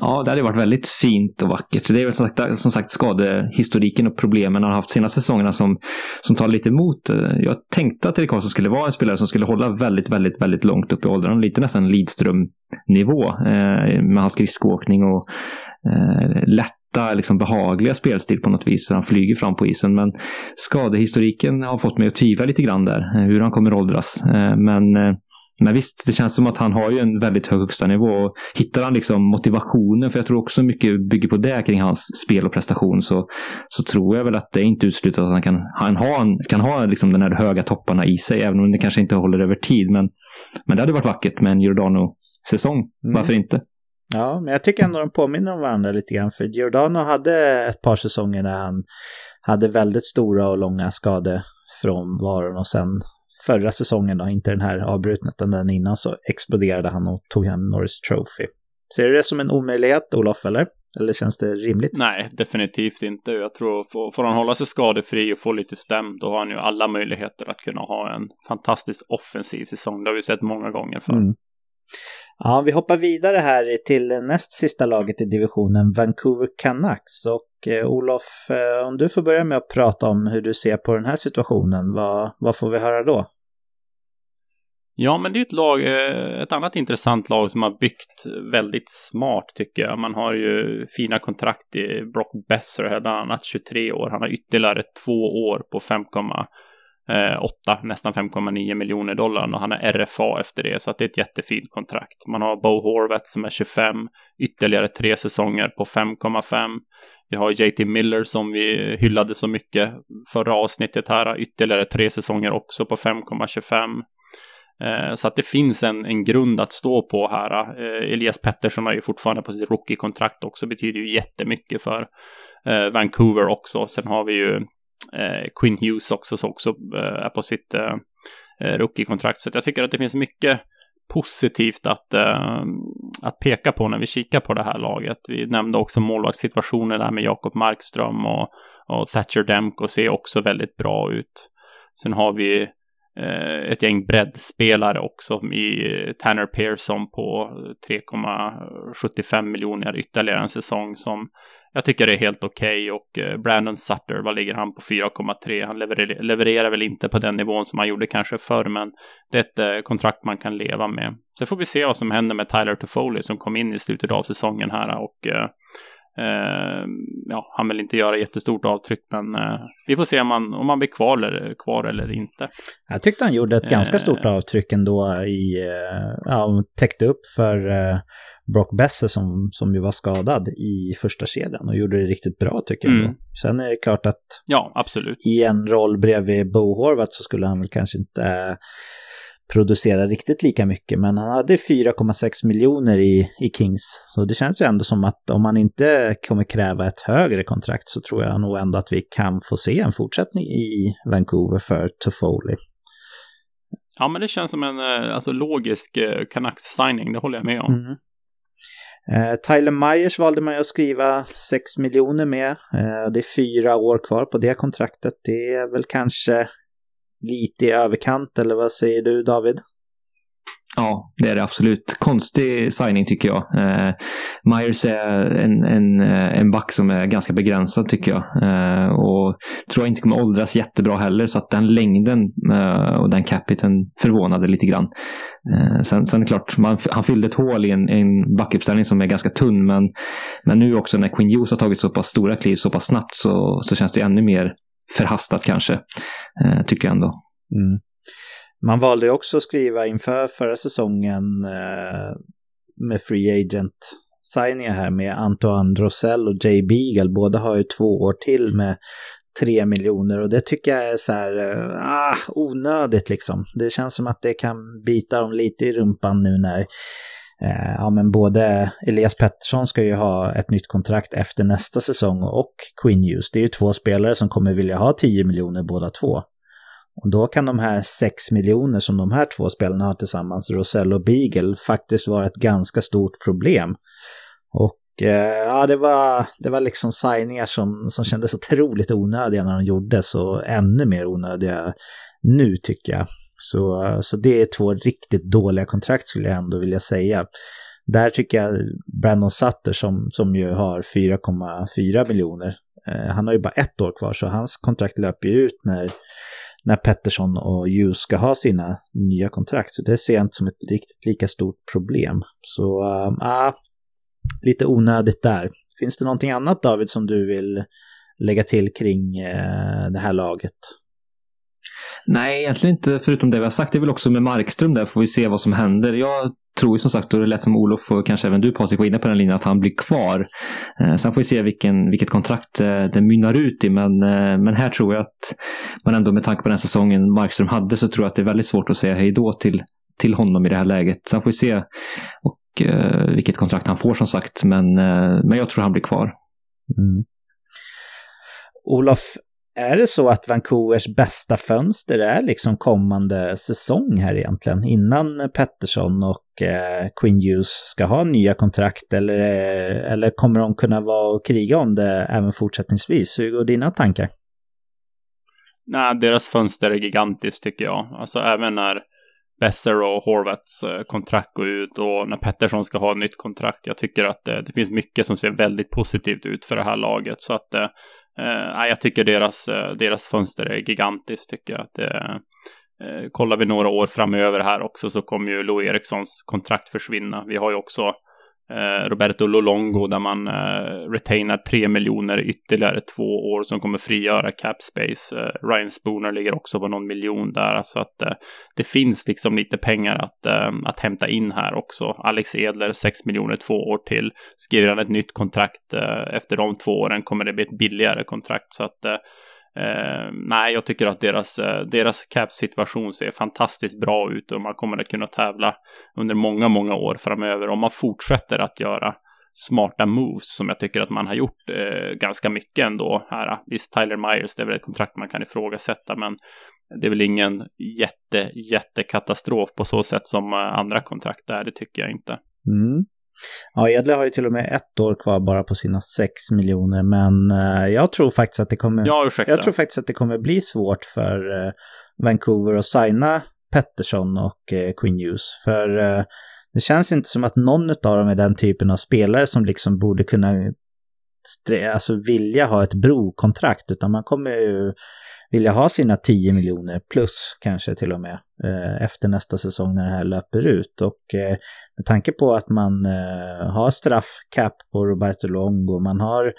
Ja, det hade varit väldigt fint och vackert. Det är väl som sagt, som sagt skadehistoriken och problemen han har haft senaste säsongerna som, som tar lite emot. Eh, jag tänkte att Erik Karlsson skulle vara en spelare som skulle hålla väldigt, väldigt, väldigt långt upp i åldrarna. Lite nästan Lidström-nivå eh, med hans skridskoåkning och eh, lätt lätta, liksom behagliga spelstil på något vis. Han flyger fram på isen. Men skadehistoriken har fått mig att tvivla lite grann där, eh, hur han kommer åldras. Eh, men eh, men visst, det känns som att han har ju en väldigt hög högsta nivå. Hittar han liksom motivationen, för jag tror också mycket bygger på det kring hans spel och prestation, så, så tror jag väl att det är inte uteslutet att han kan, han ha, kan ha liksom den här höga topparna i sig, även om det kanske inte håller över tid. Men, men det hade varit vackert med en Giordano-säsong. Mm. Varför inte? Ja, men jag tycker ändå de påminner om varandra lite grann. För Giordano hade ett par säsonger där han hade väldigt stora och långa skadefrånvaron och sen förra säsongen då, inte den här avbrutna utan den innan, så exploderade han och tog hem Norris Trophy. Ser du det som en omöjlighet, Olof, eller? Eller känns det rimligt? Nej, definitivt inte. Jag tror, får, får han hålla sig skadefri och få lite stäm, då har han ju alla möjligheter att kunna ha en fantastisk offensiv säsong. Det har vi sett många gånger förr. Mm. Ja, vi hoppar vidare här till näst sista laget i divisionen, Vancouver Canucks. Och eh, Olof, eh, om du får börja med att prata om hur du ser på den här situationen, vad, vad får vi höra då? Ja, men det är ett lag, eh, ett annat intressant lag som har byggt väldigt smart tycker jag. Man har ju fina kontrakt i Brock Besser, bland annat 23 år. Han har ytterligare två år på 5,8, eh, nästan 5,9 miljoner dollar och han är RFA efter det, så att det är ett jättefint kontrakt. Man har Bo Horvath som är 25, ytterligare tre säsonger på 5,5. Vi har JT Miller som vi hyllade så mycket förra avsnittet här, ytterligare tre säsonger också på 5,25. Eh, så att det finns en, en grund att stå på här. Eh, Elias Pettersson har ju fortfarande på sitt rookie-kontrakt också, betyder ju jättemycket för eh, Vancouver också. Sen har vi ju Quinn Hughes också, som också är på sitt rookie-kontrakt. Så jag tycker att det finns mycket positivt att, att peka på när vi kikar på det här laget. Vi nämnde också målvaktssituationen där med Jakob Markström och, och Thatcher Demko ser också väldigt bra ut. Sen har vi Eh, ett gäng breddspelare också i eh, Tanner Pearson på 3,75 miljoner ytterligare en säsong som jag tycker är helt okej okay. och eh, Brandon Sutter, vad ligger han på 4,3? Han levererar, levererar, väl inte på den nivån som han gjorde kanske förr, men det är ett eh, kontrakt man kan leva med. Sen får vi se vad som händer med Tyler Toffoli som kom in i slutet av säsongen här och Eh, ja, han vill inte göra jättestort avtryck, men eh, vi får se om, man, om han blir kvar eller, kvar eller inte. Jag tyckte han gjorde ett ganska stort eh. avtryck ändå i, ja, täckte upp för Brock Besser som, som ju var skadad i första kedjan och gjorde det riktigt bra tycker jag. Mm. Sen är det klart att ja, absolut. i en roll bredvid Bo Horvath så skulle han väl kanske inte producera riktigt lika mycket, men han hade 4,6 miljoner i, i Kings. Så det känns ju ändå som att om han inte kommer kräva ett högre kontrakt så tror jag nog ändå att vi kan få se en fortsättning i Vancouver för Toffoli. Ja, men det känns som en eh, alltså, logisk eh, Canucks-signing, det håller jag med om. Mm. Eh, Tyler Myers valde man att skriva 6 miljoner med. Eh, det är fyra år kvar på det kontraktet. Det är väl kanske lite i överkant, eller vad säger du David? Ja, det är det absolut. Konstig signing tycker jag. Eh, Myers är en, en, eh, en back som är ganska begränsad tycker jag. Eh, och tror jag inte kommer åldras jättebra heller, så att den längden eh, och den capiten förvånade lite grann. Eh, sen, sen är det klart, man, han fyllde ett hål i en, en backuppställning som är ganska tunn, men, men nu också när Quinn Hughes har tagit så pass stora kliv så pass snabbt så, så känns det ännu mer förhastat kanske, eh, tycker jag ändå. Mm. Man valde också att skriva inför förra säsongen eh, med Free Agent signingar här med Antoine Rosell och Jay Beagle. Båda har ju två år till med tre miljoner och det tycker jag är så här eh, ah, onödigt liksom. Det känns som att det kan bita dem lite i rumpan nu när eh, ja, men både Elias Pettersson ska ju ha ett nytt kontrakt efter nästa säsong och Quinn Hughes. Det är ju två spelare som kommer vilja ha 10 miljoner båda två. Och då kan de här 6 miljoner som de här två spelarna har tillsammans, Rosell och Beagle, faktiskt vara ett ganska stort problem. Och eh, ja, det var, det var liksom signingar som, som kändes otroligt onödiga när de gjordes och ännu mer onödiga nu tycker jag. Så, så det är två riktigt dåliga kontrakt skulle jag ändå vilja säga. Där tycker jag Brandon Sutter som, som ju har 4,4 miljoner, eh, han har ju bara ett år kvar så hans kontrakt löper ju ut när när Pettersson och Hughes ska ha sina nya kontrakt. Så det ser jag inte som ett riktigt lika stort problem. Så, äh, lite onödigt där. Finns det någonting annat David som du vill lägga till kring eh, det här laget? Nej, egentligen inte förutom det vi har sagt. Det är väl också med Markström där, får vi se vad som händer. Jag tror ju som sagt, och det lät som Olof och kanske även du Patrik var inne på den linjen, att han blir kvar. Eh, sen får vi se vilken, vilket kontrakt eh, det mynnar ut i, men, eh, men här tror jag att man ändå med tanke på den säsongen Markström hade så tror jag att det är väldigt svårt att säga hej då till, till honom i det här läget. Sen får vi se och, eh, vilket kontrakt han får som sagt, men, eh, men jag tror han blir kvar. Mm. Olof, är det så att Vancouvers bästa fönster är liksom kommande säsong här egentligen? Innan Pettersson och eh, Queen Hughes ska ha nya kontrakt eller, eh, eller kommer de kunna vara och kriga om det även fortsättningsvis? Hur går dina tankar? Nej, deras fönster är gigantiskt tycker jag. Alltså även när Besser och Horvats eh, kontrakt går ut och när Pettersson ska ha ett nytt kontrakt. Jag tycker att det, det finns mycket som ser väldigt positivt ut för det här laget. Så att eh, jag tycker deras, eh, deras fönster är gigantiskt, tycker jag. Det, eh, kollar vi några år framöver här också så kommer ju Lou Erikssons kontrakt försvinna. Vi har ju också Eh, Eh, Roberto Lolongo där man eh, retainar 3 miljoner ytterligare två år som kommer frigöra cap space. Eh, Ryan Spooner ligger också på någon miljon där, så att det finns liksom lite pengar att, att hämta in här också. Alex Edler 6 miljoner två år till. Skriver han ett nytt kontrakt efter de två åren kommer det bli ett billigare kontrakt så att Eh, nej, jag tycker att deras, eh, deras cap-situation ser fantastiskt bra ut och man kommer att kunna tävla under många, många år framöver om man fortsätter att göra smarta moves som jag tycker att man har gjort eh, ganska mycket ändå här. Visst, Tyler Myers, det är väl ett kontrakt man kan ifrågasätta, men det är väl ingen jätte, jättekatastrof på så sätt som eh, andra kontrakt är, det tycker jag inte. Mm. Ja, Edle har ju till och med ett år kvar bara på sina 6 miljoner, men uh, jag tror faktiskt att det kommer... Ja. Jag tror faktiskt att det kommer bli svårt för uh, Vancouver att signa Pettersson och uh, Queen Hughes, för det känns inte som att någon av dem är den typen av spelare som liksom borde kunna alltså vilja ha ett brokontrakt, utan man kommer ju vilja ha sina 10 miljoner plus kanske till och med eh, Eh, efter nästa säsong när det här löper ut. Och eh, med tanke på att man eh, har straffcap på Roberto Longo, man har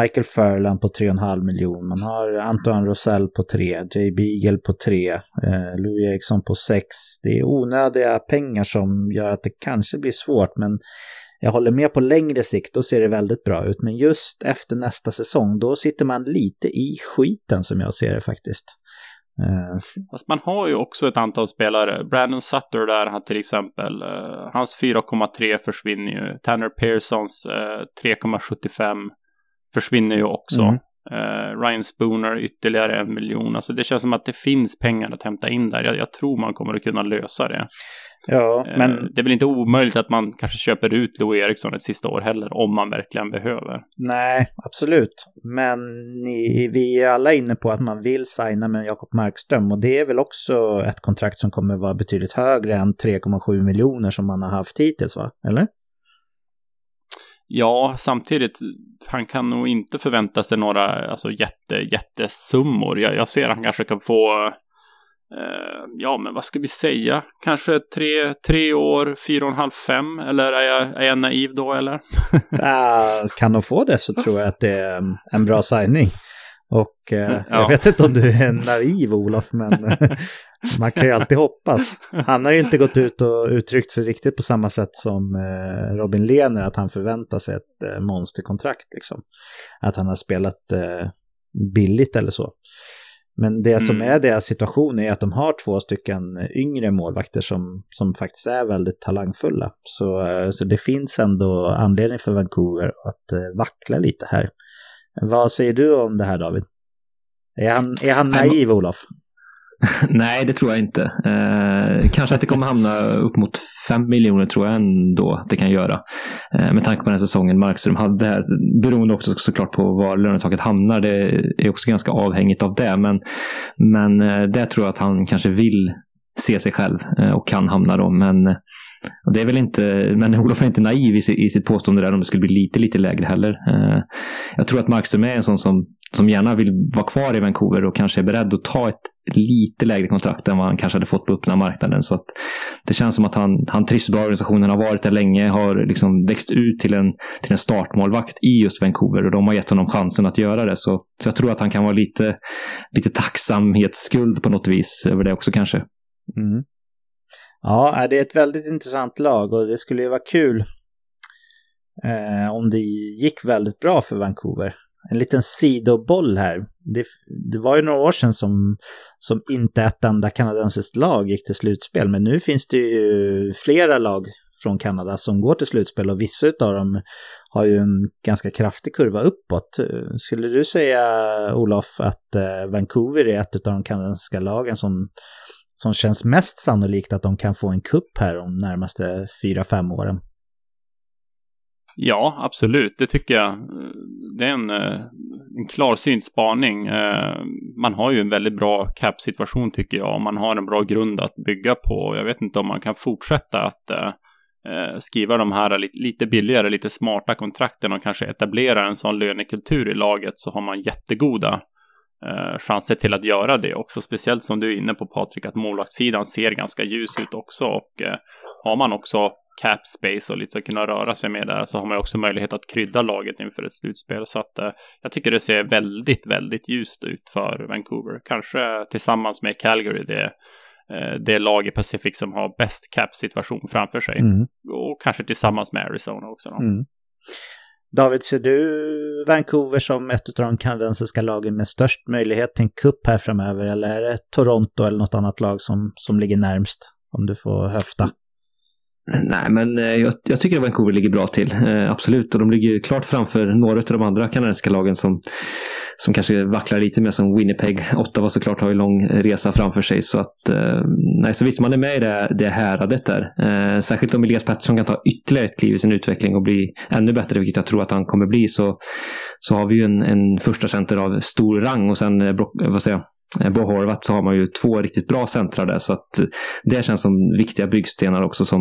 Michael Furlan på 3,5 miljoner, man har Antoine Rosell på 3, Jay Beagle på 3, Louis Eriksson på 6. Det är onödiga pengar som gör att det kanske blir svårt, men jag håller med på längre sikt, då ser det väldigt bra ut. Men just efter nästa säsong, då sitter man lite i skiten som jag ser det faktiskt. Uh, Fast man har ju också ett antal spelare. Brandon Sutter där, han till exempel. Uh, hans 4,3 försvinner ju. Tanner Pearsons eh, 3,75 försvinner ju också. Mm. Uh, Ryan Spooner ytterligare en miljon. Alltså det känns som att det finns pengar att hämta in där. Jag, jag tror man kommer att kunna lösa det. Ja, uh, men... Det är väl inte omöjligt att man kanske köper ut Louis Eriksson ett sista år heller, om man verkligen behöver. Nej, absolut. Men ni, vi är alla inne på att man vill signa med Jakob Markström och det är väl också ett kontrakt som kommer vara betydligt högre än 3,7 miljoner som man har haft hittills, va? Eller? Ja, samtidigt, han kan nog inte förvänta sig några alltså, jätte, jättesummor. Jag, jag ser att han kanske kan få, eh, ja men vad ska vi säga, kanske tre, tre år, fyra och en halv, fem, eller är jag, är jag naiv då eller? äh, kan de få det så tror jag att det är en bra signing. Och eh, ja. jag vet inte om du är naiv Olof, men man kan ju alltid hoppas. Han har ju inte gått ut och uttryckt sig riktigt på samma sätt som eh, Robin Lehner, att han förväntar sig ett eh, monsterkontrakt. Liksom. Att han har spelat eh, billigt eller så. Men det mm. som är deras situation är att de har två stycken yngre målvakter som, som faktiskt är väldigt talangfulla. Så, eh, så det finns ändå anledning för Vancouver att eh, vackla lite här. Vad säger du om det här David? Är han, är han naiv, Olof? Nej, det tror jag inte. Eh, kanske att det kommer hamna upp mot 5 miljoner tror jag ändå att det kan göra. Eh, med tanke på den säsongen Markström hade här. Beroende också såklart på var lönetaket hamnar. Det är också ganska avhängigt av det. Men, men eh, det tror jag att han kanske vill se sig själv eh, och kan hamna då. Men det är väl inte, men Olof är inte naiv i, sitt påstående där om det skulle bli lite, lite lägre heller. Eh, jag tror att Markström är en sån som, som gärna vill vara kvar i Vancouver och kanske är beredd att ta ett lite lägre kontrakt än vad han kanske hade fått på öppna marknaden. Så att det känns som att han, han trivs bra i organisationen, har varit där länge, har liksom växt ut till en, till en startmålvakt i just Vancouver och de har gett honom chansen att göra det. Så, så jag tror att han kan vara lite, lite tacksamhetsskuld på något vis över det också kanske. Mm. Ja, äh, det är ett väldigt intressant lag och det skulle ju vara kul eh, om det gick väldigt bra för Vancouver. En liten sidoboll här. Det, det, var ju några år sedan som, som inte ett enda kanadensiskt lag gick till slutspel, men nu finns det ju flera lag från Kanada som går till slutspel och vissa av dem har ju en ganska kraftig kurva uppåt. Skulle du säga, Olof, att eh, Vancouver är ett av de kanadensiska lagen som som känns mest sannolikt att de kan få en kupp här de närmaste fyra fem åren. Ja, absolut. Det tycker jag. Det är en, eh, en klarsynt spaning. Eh, man har ju en väldigt bra cap-situation tycker jag. Och man har en bra grund att bygga på. Jag vet inte om man kan fortsätta att eh, skriva de här lite billigare, lite smarta kontrakten och kanske etablera en sån lönekultur i laget så har man jättegoda eh, chanser till att göra det också. Speciellt som du är inne på Patrik, att målvaktssidan ser ganska ljus ut också. Och eh, har man också cap space och lite att kunna röra sig med där så har man också möjlighet att krydda laget inför ett slutspel. Så att eh, jag tycker det ser väldigt, väldigt ljust ut för Vancouver. Kanske tillsammans med Calgary, det eh, det lag i Pacific som har bäst cap-situation framför sig. Mm. Och kanske tillsammans med Arizona också. Mm. David, ser du Vancouver som ett av de kanadensiska lagen med störst möjlighet till en kupp här framöver? Eller är det Toronto eller något annat lag som, som ligger närmst? Om du får höfta. Nej, men eh, jag, jag, tycker att Vancouver ligger bra till. Eh, absolut. Och de ligger klart framför några av de andra kanadensiska lagen som, som kanske vacklar lite mer som Winnipeg. Ottawa såklart har ju lång resa framför sig. Så att, eh, nej, så visst, man är med i det, det häradet där. Eh, särskilt om Elias Pettersson kan ta ytterligare ett kliv i sin utveckling och bli ännu bättre, vilket jag tror att han kommer bli, så, så har vi ju en, en första center av stor rang och sen, eh, vad säger jag, Eh, på Horvat så har man ju två riktigt bra centrar där. Så att det känns som viktiga byggstenar också som,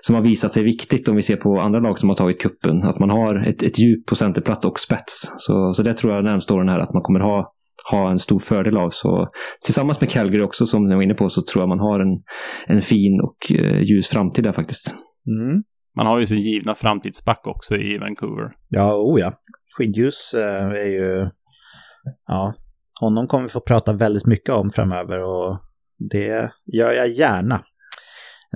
som har visat sig viktigt om vi ser på andra lag som har tagit kuppen. Att man har ett, ett djup på centerplats och spets. Så, så det tror jag närmsta åren här att man kommer ha, ha en stor fördel av. Så tillsammans med Calgary också som ni var inne på så tror jag man har en, en fin och eh, ljus framtid där faktiskt. Mm. Man har ju sin givna framtidsback också i Vancouver. Ja, oh ja. Skidljus eh, är ju ja, honom kommer vi få prata väldigt mycket om framöver och det gör jag gärna.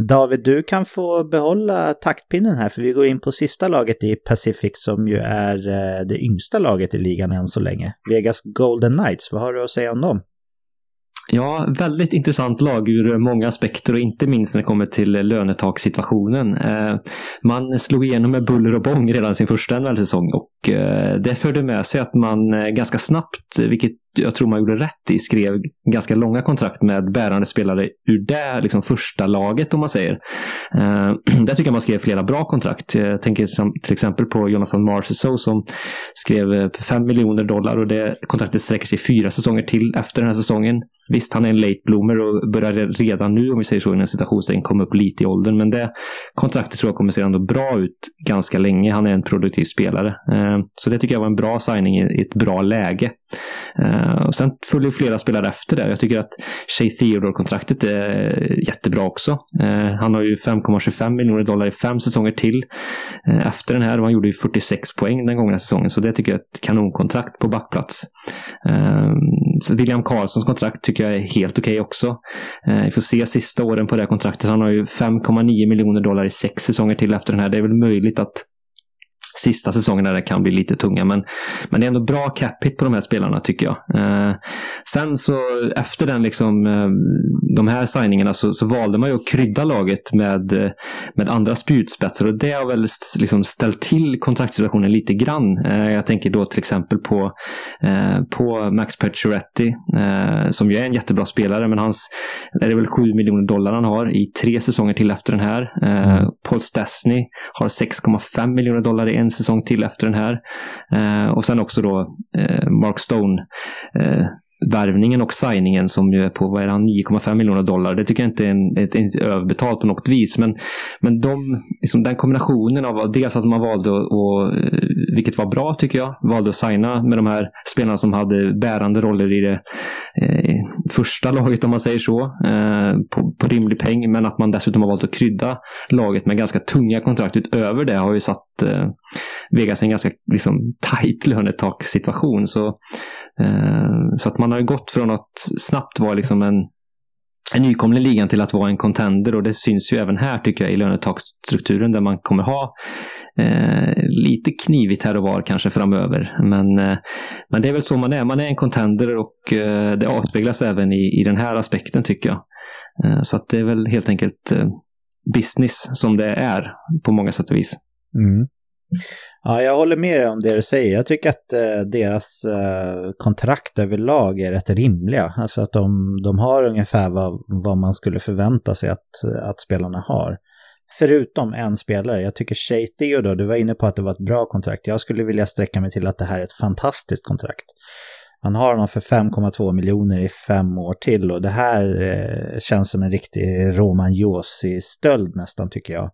David, du kan få behålla taktpinnen här för vi går in på sista laget i Pacific som ju är eh, det yngsta laget i ligan än så länge. Vegas Golden Knights, vad har du att säga om dem? Ja, väldigt intressant lag ur många aspekter och inte minst när det kommer till lönetakssituationen. Eh, man slog igenom med buller och bång redan sin första NHL-säsong och eh, det förde med sig att man ganska snabbt, vilket jag tror man gjorde rätt i, skrev ganska långa kontrakt med bärande spelare ur det liksom första laget om man säger. Eh, där tycker jag man skrev flera bra kontrakt. Eh, jag tänker till exempel på Jonathan Marceau som skrev eh, 5 miljoner dollar och det kontraktet sträcker sig fyra säsonger till efter den här säsongen. Visst, han är en late bloomer och börjar redan nu, om vi säger så, i en citationstecken, komma upp lite i åldern. Men det kontraktet tror jag kommer se ändå bra ut ganska länge. Han är en produktiv spelare. Eh, så det tycker jag var en bra signing i ett bra läge. Uh, sen följer flera spelare efter där. Jag tycker att Shay Theodore-kontraktet är jättebra också. Uh, han har ju 5,25 miljoner dollar i fem säsonger till uh, efter den här. Och han gjorde ju 46 poäng den gångna säsongen, så det tycker jag är ett kanonkontrakt på backplats. William Karlssons kontrakt tycker jag är helt okej okay också. Vi får se sista åren på det här kontraktet. Han har ju 5,9 miljoner dollar i sex säsonger till efter den här. Det är väl möjligt att sista säsongerna det kan bli lite tunga. Men, men det är ändå bra cap hit på de här spelarna tycker jag. Eh, sen så efter den liksom, eh, de här signingarna så, så, valde man ju att krydda laget med, eh, med andra spjutspetsar och det har väl liksom ställt till kontraktsrelationen lite grann. Eh, jag tänker då till exempel på, eh, på Max Pacioretty eh, som ju är en jättebra spelare men hans, är det väl 7 miljoner dollar han har i tre säsonger till efter den här. Mm. Paul Stastny har 6,5 miljoner dollar i en säsong till efter den här. Eh, och sen också då eh, Mark Stone eh, värvningen och signingen som ju är på 9,5 miljoner dollar. Det tycker jag inte är, en, ett, inte överbetalt på något vis. Men, men de, liksom den kombinationen av dels att man valde, och, eh, vilket var bra tycker jag, valde att signa med de här spelarna som hade bärande roller i det eh, första laget om man säger så, eh, på, på rimlig peng. Men att man dessutom har valt att krydda laget med ganska tunga kontrakt utöver det har ju satt eh, Vegas i en ganska liksom, tight lönetakssituation. Så, Eh, så att man har gått från att snabbt vara liksom en, en nykomling i ligan till att vara en contender och det syns ju även här tycker jag i lönetaksstrukturen där man kommer ha eh, lite knivigt här och var kanske framöver. Men, eh, men det är väl så man är. Man är en contender och eh, det avspeglas även i, i den här aspekten tycker jag. Eh, så att det är väl helt enkelt eh, business som det är på många sätt och vis. Mm. Ja, jag håller med dig om det du säger. Jag tycker att eh, deras eh, kontrakt överlag är rätt rimliga. Alltså att de, de har ungefär vad, vad man skulle förvänta sig att, att spelarna har. Förutom en spelare. Jag tycker Shay Theodore, du var inne på att det var ett bra kontrakt. Jag skulle vilja sträcka mig till att det här är ett fantastiskt kontrakt. Man har honom för 5,2 miljoner i fem år till och det här eh, känns som en riktig Roman Josi-stöld nästan tycker jag.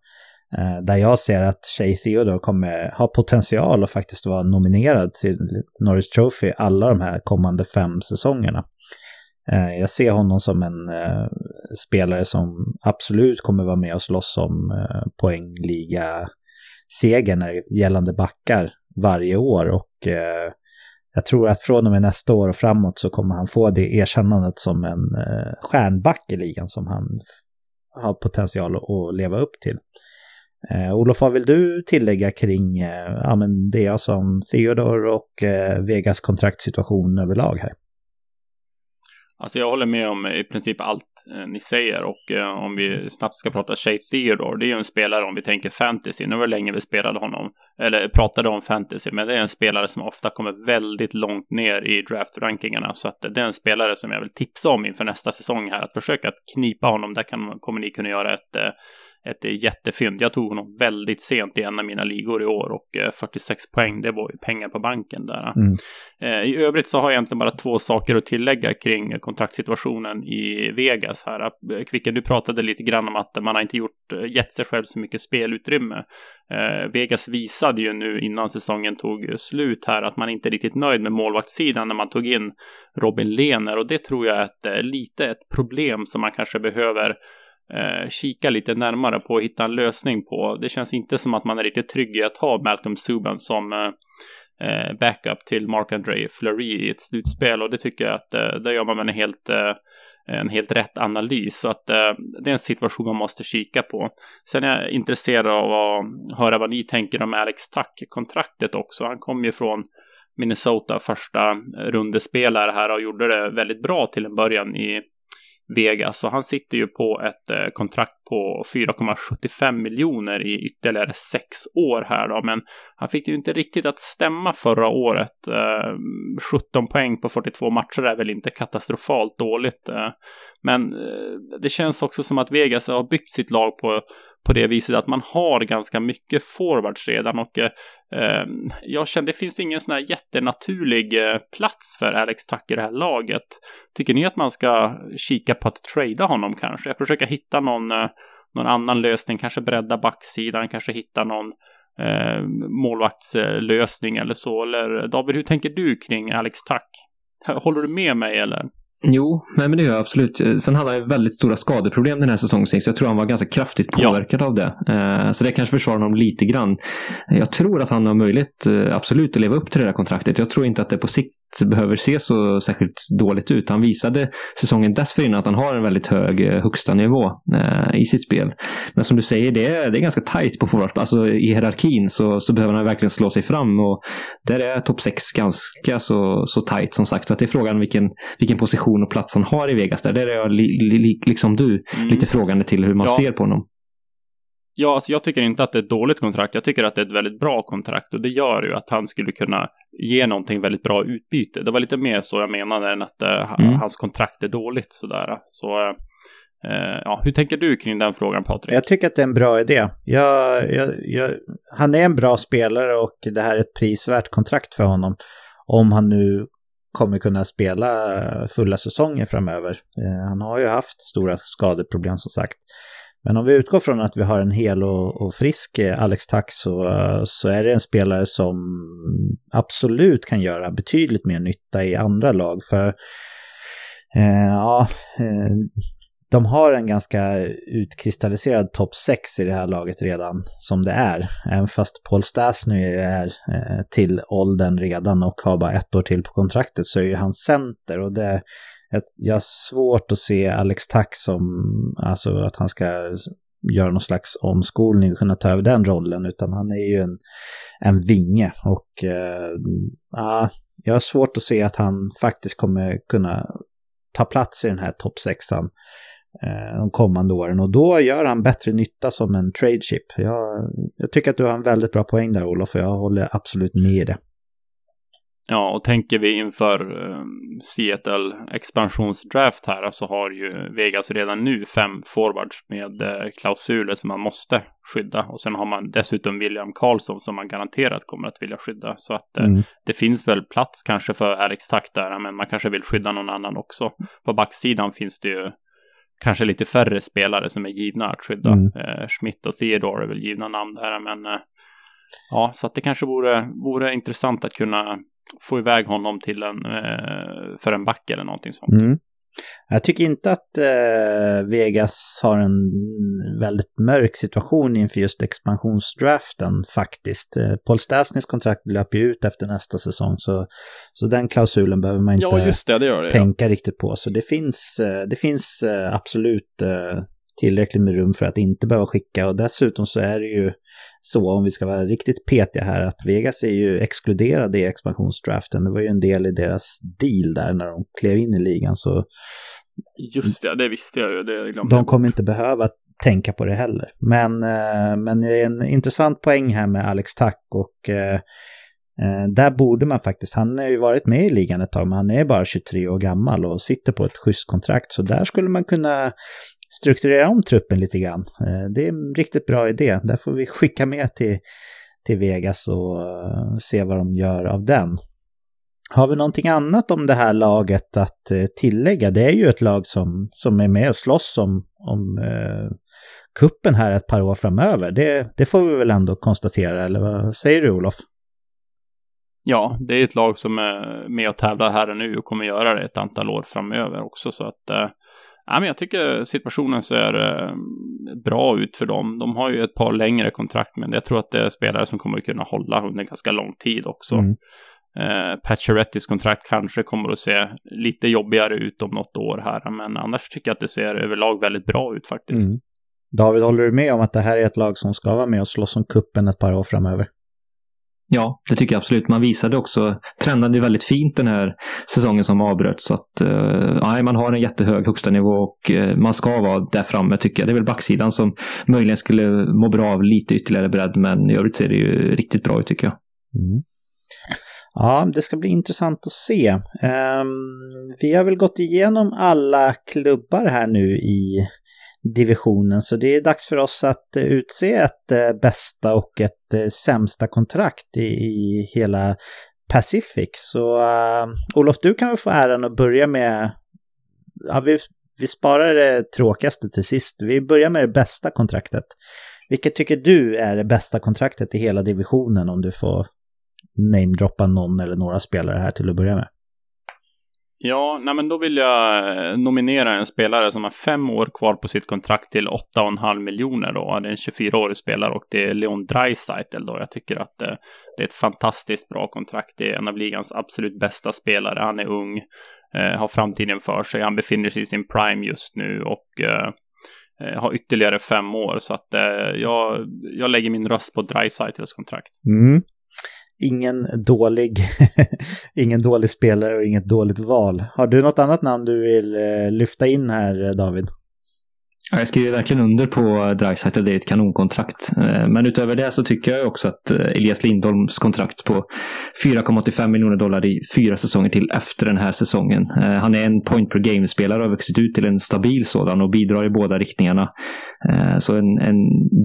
Eh, där jag ser att Shay Theodore kommer ha potential att faktiskt vara nominerad till Norris Trophy alla de här kommande fem säsongerna. Eh, jag ser honom som en eh, spelare som absolut kommer vara med och slåss om eh, poängliga-segern gällande backar varje år och eh, jag tror att från och med nästa år och framåt så kommer han få det erkännandet som en eh, stjärnback i ligan som han har potential att leva upp till. Eh, Olof, vad vill du tillägga kring eh, ja, men det jag som Theodor och eh, Vegas kontraktsituation överlag här? Alltså jag håller med om i princip allt eh, ni säger och eh, om vi snabbt ska prata Shay Theodore, det är ju en spelare om vi tänker fantasy. Nu var det länge vi spelade honom, eller pratade om fantasy, men det är en spelare som ofta kommer väldigt långt ner i draftrankingarna. Så att det är en spelare som jag vill tipsa om inför nästa säsong här, att försöka att knipa honom. Där kan, kommer ni kunna göra ett eh, ett jättefynd. Jag tog honom väldigt sent i en av mina ligor i år och 46 eh, poäng, det var ju pengar på banken där. Mm. Eh, I övrigt så har jag egentligen bara två saker att tillägga kring kontraktssituationen i Vegas här. Eh, Kvicken, du pratade lite grann om att man har inte gjort, gett sig själv så mycket spelutrymme. Vegas visade ju nu innan säsongen tog slut här att man inte är riktigt nöjd med målvaktssidan när man tog in Robin Lehner och det tror jag är ett, lite ett problem som man kanske behöver eh, kika lite närmare på och hitta en lösning på. Det känns inte som att man är riktigt trygg i att ha Malcolm Subban som eh, eh backup till Mark-André Fleury i ett slutspel och det tycker jag att eh, där gör man en helt eh, en helt rätt analys. Så att eh, det är en situation man måste kika på. Sen är jag intresserad av att höra vad ni tänker om Alex Tuck-kontraktet också. Han kom ju från Minnesota första rundespelare här och gjorde det väldigt bra till en början i Vegas. Så han sitter ju på ett eh, kontrakt på 4,75 miljoner i ytterligare sex år här då. Men han fick det ju inte riktigt att stämma förra året. Eh, 17 poäng på 42 matcher är väl inte katastrofalt dåligt. Eh. Men det känns också som att Vegas har byggt sitt lag på på det viset att man har ganska mycket forwards redan och eh, eh, jag känner det finns ingen sån här jättenaturlig eh, plats för Alex Tuck i det här laget. Tycker ni att man ska kika på att trada honom kanske? Försöka hitta någon, eh, någon annan lösning, kanske bredda backsidan, kanske hitta någon eh, målvaktslösning eller så. Eller David, hur tänker du kring Alex Tuck? Håller du med mig eller? Jo, men det gör jag absolut. Sen hade han ju väldigt stora skadeproblem den här säsongen, så jag tror han var ganska kraftigt påverkad ja. av det. Eh, så det kanske försvarar honom lite grann. Jag tror att han har möjlighet, eh, absolut, att leva upp till det här kontraktet. Jag tror inte att det på sikt behöver se så särskilt dåligt ut. Han visade säsongen dessförinnan att han har en väldigt hög eh, högsta nivå i sitt spel. Men som du säger, det är, det är ganska tajt på forward. Alltså i hierarkin så, så behöver han verkligen slå sig fram och där är topp 6 ganska så, så tajt som sagt. Så att det är frågan vilken, vilken position position och plats han har i Vegas där. Där är jag, li, li, liksom du, mm. lite frågande till hur man ja. ser på honom. Ja, alltså jag tycker inte att det är ett dåligt kontrakt. Jag tycker att det är ett väldigt bra kontrakt och det gör ju att han skulle kunna ge någonting väldigt bra utbyte. Det var lite mer så jag menade än att uh, mm. hans kontrakt är dåligt sådär. Så, uh, ja, hur tänker du kring den frågan Patrik? Jag tycker att det är en bra idé. Jag, jag, jag, han är en bra spelare och det här är ett prisvärt kontrakt för honom. Om han nu kommer kunna spela fulla säsonger framöver. Eh, han har ju haft stora skadeproblem som sagt. Men om vi utgår från att vi har en hel och, och frisk eh, Alex Tack så, eh, så är det en spelare som absolut kan göra betydligt mer nytta i andra lag. För eh, ja, de har en ganska utkristalliserad topp 6 i det här laget redan som det är. Även fast Paul Stasny är eh, till åldern redan och har bara ett år till på kontraktet så är ju han center. Och det jag har svårt att se Alex Tack som, alltså att han ska göra någon slags omskolning och kunna ta över den rollen, utan han är ju en, en vinge. Och eh, jag har svårt att se att han faktiskt kommer kunna ta plats i den här topp sexan de kommande åren och då gör han bättre nytta som en trade chip. Jag, jag tycker att du har en väldigt bra poäng där Olof och jag håller absolut med i det. Ja, och tänker vi inför uh, Seattle expansionsdraft här så har ju Vegas redan nu fem forwards med uh, klausuler som man måste skydda. Och sen har man dessutom William Karlsson som man garanterat kommer att vilja skydda. Så att uh, mm. det finns väl plats kanske för Alex Tack där, men man kanske vill skydda någon annan också. På backsidan finns det ju kanske lite färre spelare som är givna att skydda. Mm. Eh, Schmidt och Theodore är väl givna namn där, men eh, ja, så att det kanske vore, vore intressant att kunna få iväg honom till en, eh, för en back eller någonting sånt. Mm. Jag tycker inte att eh, Vegas har en väldigt mörk situation inför just expansionsdraften faktiskt. Eh, Paul Stasnys kontrakt löper ju ut efter nästa säsong så, så den klausulen behöver man inte ja, det, det det, tänka ja. riktigt på. Så det finns, eh, det finns eh, absolut tillräckligt med rum för att inte behöva skicka och dessutom så är det ju så, om vi ska vara riktigt petiga här, att Vegas är ju exkluderade i expansionsdraften. Det var ju en del i deras deal där när de klev in i ligan. Så Just det, det visste jag ju. Det de kommer inte behöva tänka på det heller. Men, eh, men det är en intressant poäng här med Alex Tack och eh, eh, där borde man faktiskt, han har ju varit med i ligan ett tag, men han är bara 23 år gammal och sitter på ett schysst kontrakt. Så där skulle man kunna strukturera om truppen lite grann. Eh, det är en riktigt bra idé. Där får vi skicka med till, till Vegas och eh, se vad de gör av den. Har vi någonting annat om det här laget att eh, tillägga? Det är ju ett lag som, som är med och slåss om, om eh, kuppen här ett par år framöver. Det, det får vi väl ändå konstatera, eller vad säger du Olof? Ja, det är ett lag som är med och tävlar här och nu och kommer göra det ett antal år framöver också. Så att eh, Ja, men jag tycker situationen ser eh, bra ut för dem. De har ju ett par längre kontrakt, men jag tror att det är spelare som kommer att kunna hålla under ganska lång tid också. Mm. Eh, Paciorettis kontrakt kanske kommer att se lite jobbigare ut om något år här, men annars tycker jag att det ser överlag väldigt bra ut faktiskt. Mm. David, håller du med om att det här är ett lag som ska vara med och slåss om kuppen ett par år framöver? Ja, det tycker jag absolut. Man visade också, trendade väldigt fint den här säsongen som avbröts. Så att, eh, man har en jättehög högsta nivå och eh, man ska vara där framme tycker jag. Det är väl backsidan som möjligen skulle må bra av lite ytterligare bredd, men i övrigt ser det ju riktigt bra ut tycker jag. Mm. Ja, det ska bli intressant att se. Um, vi har väl gått igenom alla klubbar här nu i divisionen. Så det är dags för oss att eh, utse ett eh, bästa och ett eh, sämsta kontrakt i, i hela Pacific. Så uh, Olof, du kan väl få äran att börja med... Ja, vi, vi sparar det tråkigaste till sist. Vi börjar med det bästa kontraktet. Vilket tycker du är det bästa kontraktet i hela divisionen om du får namedroppa någon eller några spelare här till att börja med? Ja, nej men då vill jag eh, nominera en spelare som har fem år kvar på sitt kontrakt till 8,5 miljoner då. Det är en 24-årig spelare och det är Leon Dreisaitl då. Jag tycker att eh, det är ett fantastiskt bra kontrakt. Det är en av ligans absolut bästa spelare. Han är ung, eh, har framtiden för sig. Han befinner sig i sin prime just nu och eh, har ytterligare fem år. Så att jag, jag lägger min röst på Dreisaitls kontrakt. Mm ingen dålig, ingen dålig spelare och inget dåligt val. Har du något annat namn du vill eh, lyfta in här, David? Jag skriver verkligen under på Dreisaitl, det är ett kanonkontrakt. Eh, men utöver det så tycker jag också att eh, Elias Lindholms kontrakt på 4,85 miljoner dollar i fyra säsonger till efter den här säsongen. Eh, han är en point per game-spelare och har vuxit ut till en stabil sådan och bidrar i båda riktningarna. Så en, en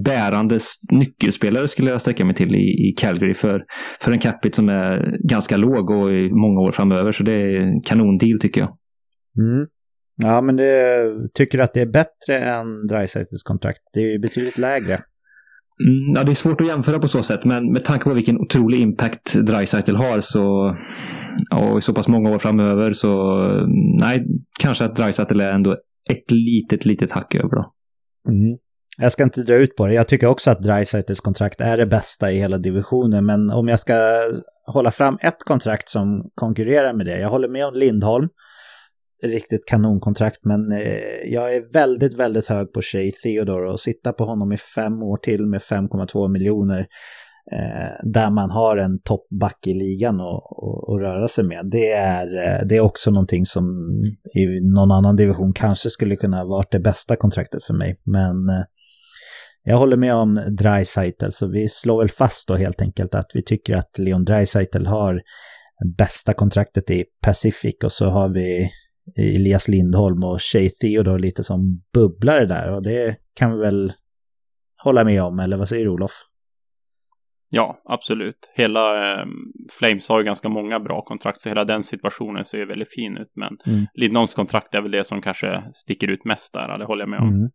bärande nyckelspelare skulle jag sträcka mig till i, i Calgary för, för en capita som är ganska låg och i många år framöver. Så det är en kanondeal tycker jag. Mm. Ja, men det, tycker du att det är bättre än Dreisaitls kontrakt? Det är ju betydligt lägre. Mm, ja, det är svårt att jämföra på så sätt, men med tanke på vilken otrolig impact Dreisaitl har så, och så pass många år framöver så nej, kanske att Dreisaitl är ändå ett litet, litet hack över då. Mm. Jag ska inte dra ut på det. Jag tycker också att Dreisaitls kontrakt är det bästa i hela divisionen, men om jag ska hålla fram ett kontrakt som konkurrerar med det. Jag håller med om Lindholm riktigt kanonkontrakt, men eh, jag är väldigt, väldigt hög på Shay Theodore och sitta på honom i fem år till med 5,2 miljoner eh, där man har en toppback i ligan att röra sig med. Det är, eh, det är också någonting som i någon annan division kanske skulle kunna varit det bästa kontraktet för mig, men eh, jag håller med om Dreisaitl, så vi slår väl fast då helt enkelt att vi tycker att Leon Dreisaitl har bästa kontraktet i Pacific och så har vi Elias Lindholm och Shay Theodore lite som bubblare där och det kan vi väl hålla med om, eller vad säger Olof? Ja, absolut. Hela eh, Flames har ju ganska många bra kontrakt, så hela den situationen ser ju väldigt fin ut. Men mm. Lindholms kontrakt är väl det som kanske sticker ut mest där, det håller jag med om. Mm.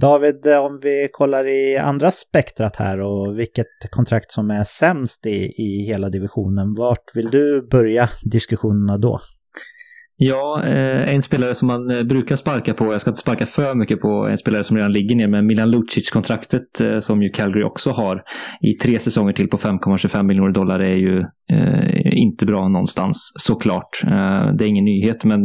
David, om vi kollar i andra spektrat här och vilket kontrakt som är sämst i, i hela divisionen, vart vill du börja diskussionerna då? Ja, eh, en spelare som man eh, brukar sparka på, jag ska inte sparka för mycket på en spelare som redan ligger ner, men Milan Lucic-kontraktet eh, som ju Calgary också har i tre säsonger till på 5,25 miljoner dollar är ju eh, inte bra någonstans, såklart. Eh, det är ingen nyhet, men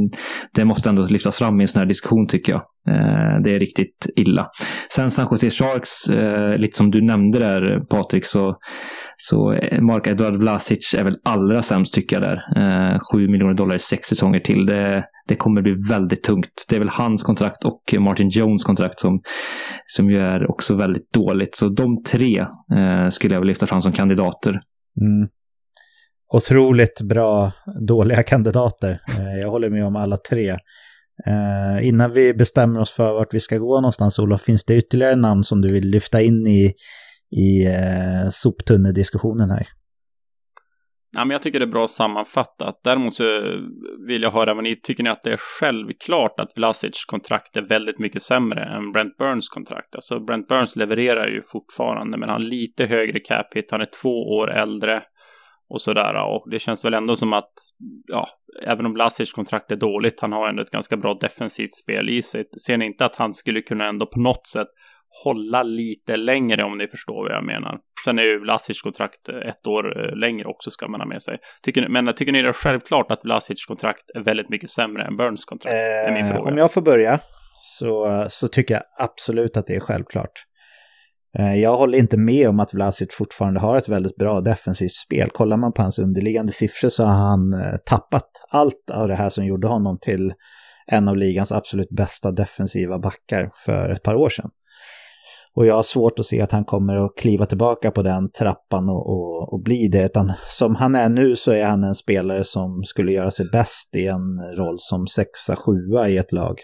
det måste ändå lyftas fram i en sån här diskussion tycker jag. Eh, det är riktigt illa. Sen San Jose Sharks, lite som du nämnde där Patrik, så, så Mark Edward Vlasic är väl allra sämst tycker jag där. 7 miljoner dollar i sex säsonger till till. Det, det kommer bli väldigt tungt. Det är väl hans kontrakt och Martin Jones kontrakt som, som ju är också väldigt dåligt. Så de tre eh, skulle jag vilja lyfta fram som kandidater. Mm. Otroligt bra, dåliga kandidater. Eh, jag håller med om alla tre. Eh, innan vi bestämmer oss för vart vi ska gå någonstans, Olof, finns det ytterligare namn som du vill lyfta in i, i eh, soptunnediskussionen här? Ja, men jag tycker det är bra sammanfattat. Däremot så vill jag höra vad ni tycker ni att det är självklart att Vlasics kontrakt är väldigt mycket sämre än Brent Burns kontrakt. Alltså Brent Burns levererar ju fortfarande, men han har lite högre cap hit, han är två år äldre och sådär. Och det känns väl ändå som att, ja, även om Vlasics kontrakt är dåligt, han har ändå ett ganska bra defensivt spel i sig. Ser ni inte att han skulle kunna ändå på något sätt hålla lite längre om ni förstår vad jag menar. Sen är ju Vlasic kontrakt ett år eh, längre också ska man ha med sig. Tycker, men tycker ni det är självklart att Vlasic kontrakt är väldigt mycket sämre än Burns kontrakt? Eh, om jag får börja så, så tycker jag absolut att det är självklart. Eh, jag håller inte med om att Vlasic fortfarande har ett väldigt bra defensivt spel. Kollar man på hans underliggande siffror så har han eh, tappat allt av det här som gjorde honom till en av ligans absolut bästa defensiva backar för ett par år sedan. Och jag har svårt att se att han kommer att kliva tillbaka på den trappan och, och, och, bli det. Utan som han är nu så är han en spelare som skulle göra sig bäst i en roll som sexa, sjua i ett lag.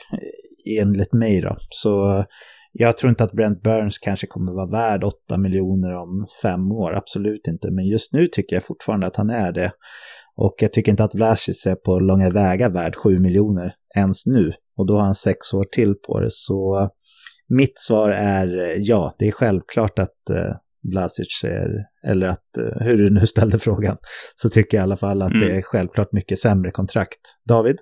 Enligt mig då. Så jag tror inte att Brent Burns kanske kommer vara värd 8 miljoner om fem år, absolut inte. Men just nu tycker jag fortfarande att han är det. Och jag tycker inte att Vlasic är på långa vägar värd 7 miljoner ens nu. Och då har han sex år till på det. Så mitt svar är ja, det är självklart att eh, Vlasic är, eller att, eh, hur du nu ställde frågan, så tycker jag i alla fall att mm. det är självklart mycket sämre kontrakt. David?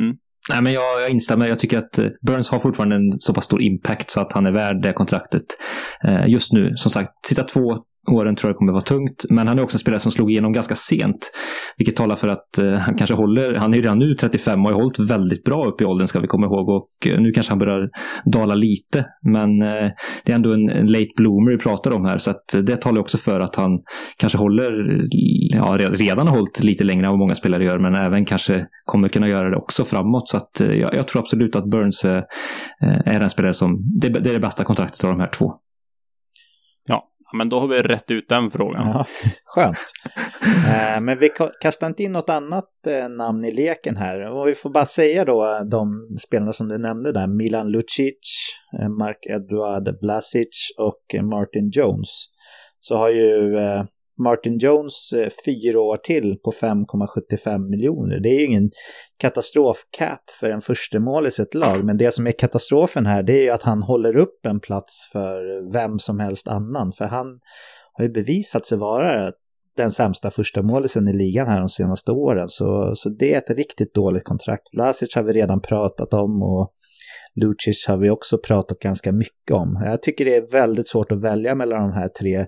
Mm. Nej, men jag, jag instämmer. Jag tycker att eh, Burns har fortfarande en så pass stor impact så att han är värd det kontraktet eh, just nu. Som sagt, sista två åren tror jag kommer vara tungt. Men han är också en spelare som slog igenom ganska sent. Vilket talar för att eh, han kanske håller, han är ju redan nu 35 och har hållit väldigt bra upp i åldern ska vi komma ihåg. Och eh, nu kanske han börjar dala lite. Men eh, det är ändå en, en, late bloomer vi pratar om här. Så att eh, det talar också för att han kanske håller, ja redan har hållit lite längre än vad många spelare gör. Men även kanske kommer kunna göra det också framåt. Så att eh, jag, jag, tror absolut att Burns eh, eh är den spelare som, det, det är det bästa kontraktet av de här två. Men då har vi rätt ut den frågan. Ja, skönt. eh, men vi kastar inte in något annat eh, namn i leken här. Och vi får bara säga då de spelarna som du nämnde där. Milan Lucic, eh, Mark Eduard Vlasic och Martin Jones. Så har ju eh, Martin Jones eh, fyra år till på 5,75 miljoner. Det är ju ingen katastrofcap för en första mål i sitt lag, men det som är katastrofen här det är ju att han håller upp en plats för vem som helst annan, för han har ju bevisat sig vara den sämsta första målisen i ligan här de senaste åren, så, så det är ett riktigt dåligt kontrakt. Vlasic har vi redan pratat om och Lucic har vi också pratat ganska mycket om. Jag tycker det är väldigt svårt att välja mellan de här tre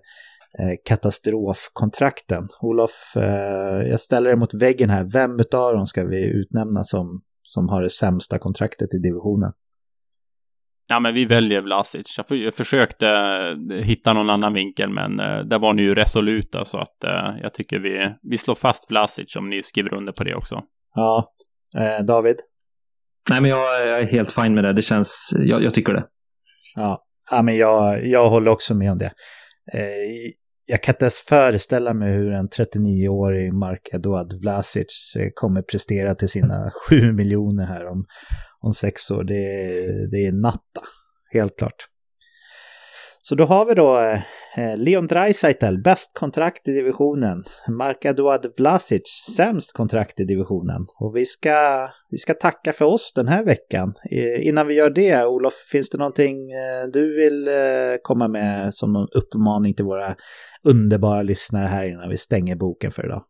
katastrofkontrakten. Olof, eh, jag ställer er mot väggen här. Vem av dem ska vi utnämna som, som har det sämsta kontraktet i divisionen? Ja, men vi väljer Vlasic. Jag, försökte eh, hitta någon annan vinkel, men där var ni ju resoluta, så att jag tycker vi, vi slår fast Vlasic om ni skriver under på det också. Ja. Eh, David? Nej, men jag, jag, är helt fin med det. Det känns, jag, jag tycker det. Ja, ja men jag, jag håller också med om det. Eh, jag kan inte ens föreställa mig hur en 39-årig Mark Eduard Vlasic eh, kommer prestera till sina 7 miljoner här om, om sex år. Det, det är natta, helt klart. Så då har vi då eh, Eh, Leon Draisaitl, bäst kontrakt i divisionen. Marka Duad Vlasic, sämst kontrakt i divisionen. Och vi ska, vi ska tacka för oss den här veckan. Eh, innan vi gör det, Olof, finns det någonting eh, du vill komma med som någon uppmaning till våra underbara lyssnare här innan vi stänger boken för idag?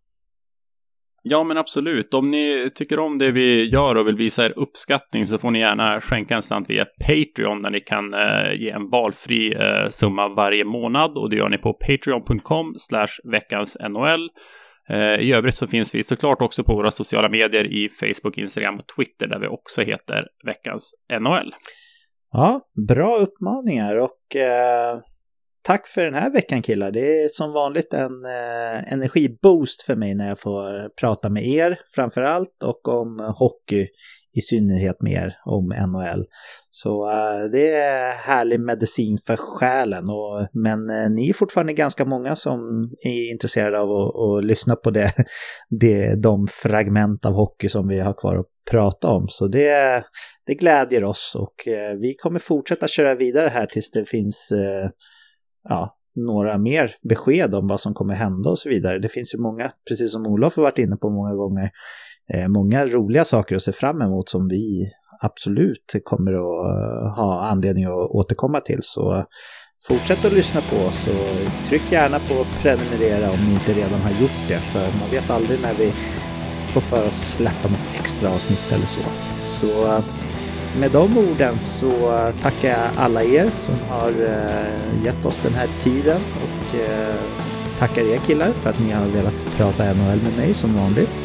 Ja, men absolut. Om ni tycker om det vi gör och vill visa er uppskattning så får ni gärna skänka en slant via Patreon där ni kan eh, ge en valfri eh, summa varje månad och det gör ni på patreon.com slash veckans NHL. Eh, I övrigt så finns vi såklart också på våra sociala medier i Facebook, Instagram och Twitter där vi också heter veckans NHL. Ja, bra uppmaningar och eh, tack för den här veckan killar. Det är som vanligt en eh, energiboost för mig när jag får prata med er framför allt och om hockey i synnerhet mer om NHL. Så eh, det är härlig medicin för själen. Och, men eh, ni är fortfarande ganska många som är intresserade av att, att lyssna på det, det, de fragment av hockey som vi har kvar att prata om. Så det, det glädjer oss och eh, vi kommer fortsätta köra vidare här tills det finns eh, ja, några mer besked om vad som kommer hända och så vidare. Det finns ju många, precis som Olof har varit inne på många gånger, eh, många roliga saker att se fram emot som vi absolut kommer att eh, ha anledning att återkomma till. Så fortsätt att lyssna på oss och tryck gärna på prenumerera om ni inte redan har gjort det, för man vet aldrig när vi får för oss att släppa något extra avsnitt eller så. Så eh, med de orden så tackar jag alla er som har eh, gett oss den här tiden och eh, tackar er killar för att ni har velat prata NHL med mig som vanligt.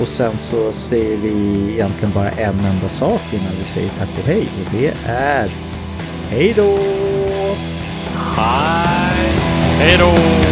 Och sen så säger vi egentligen bara en enda sak innan vi säger tack och hej och det är hej då! Hej! Hej då!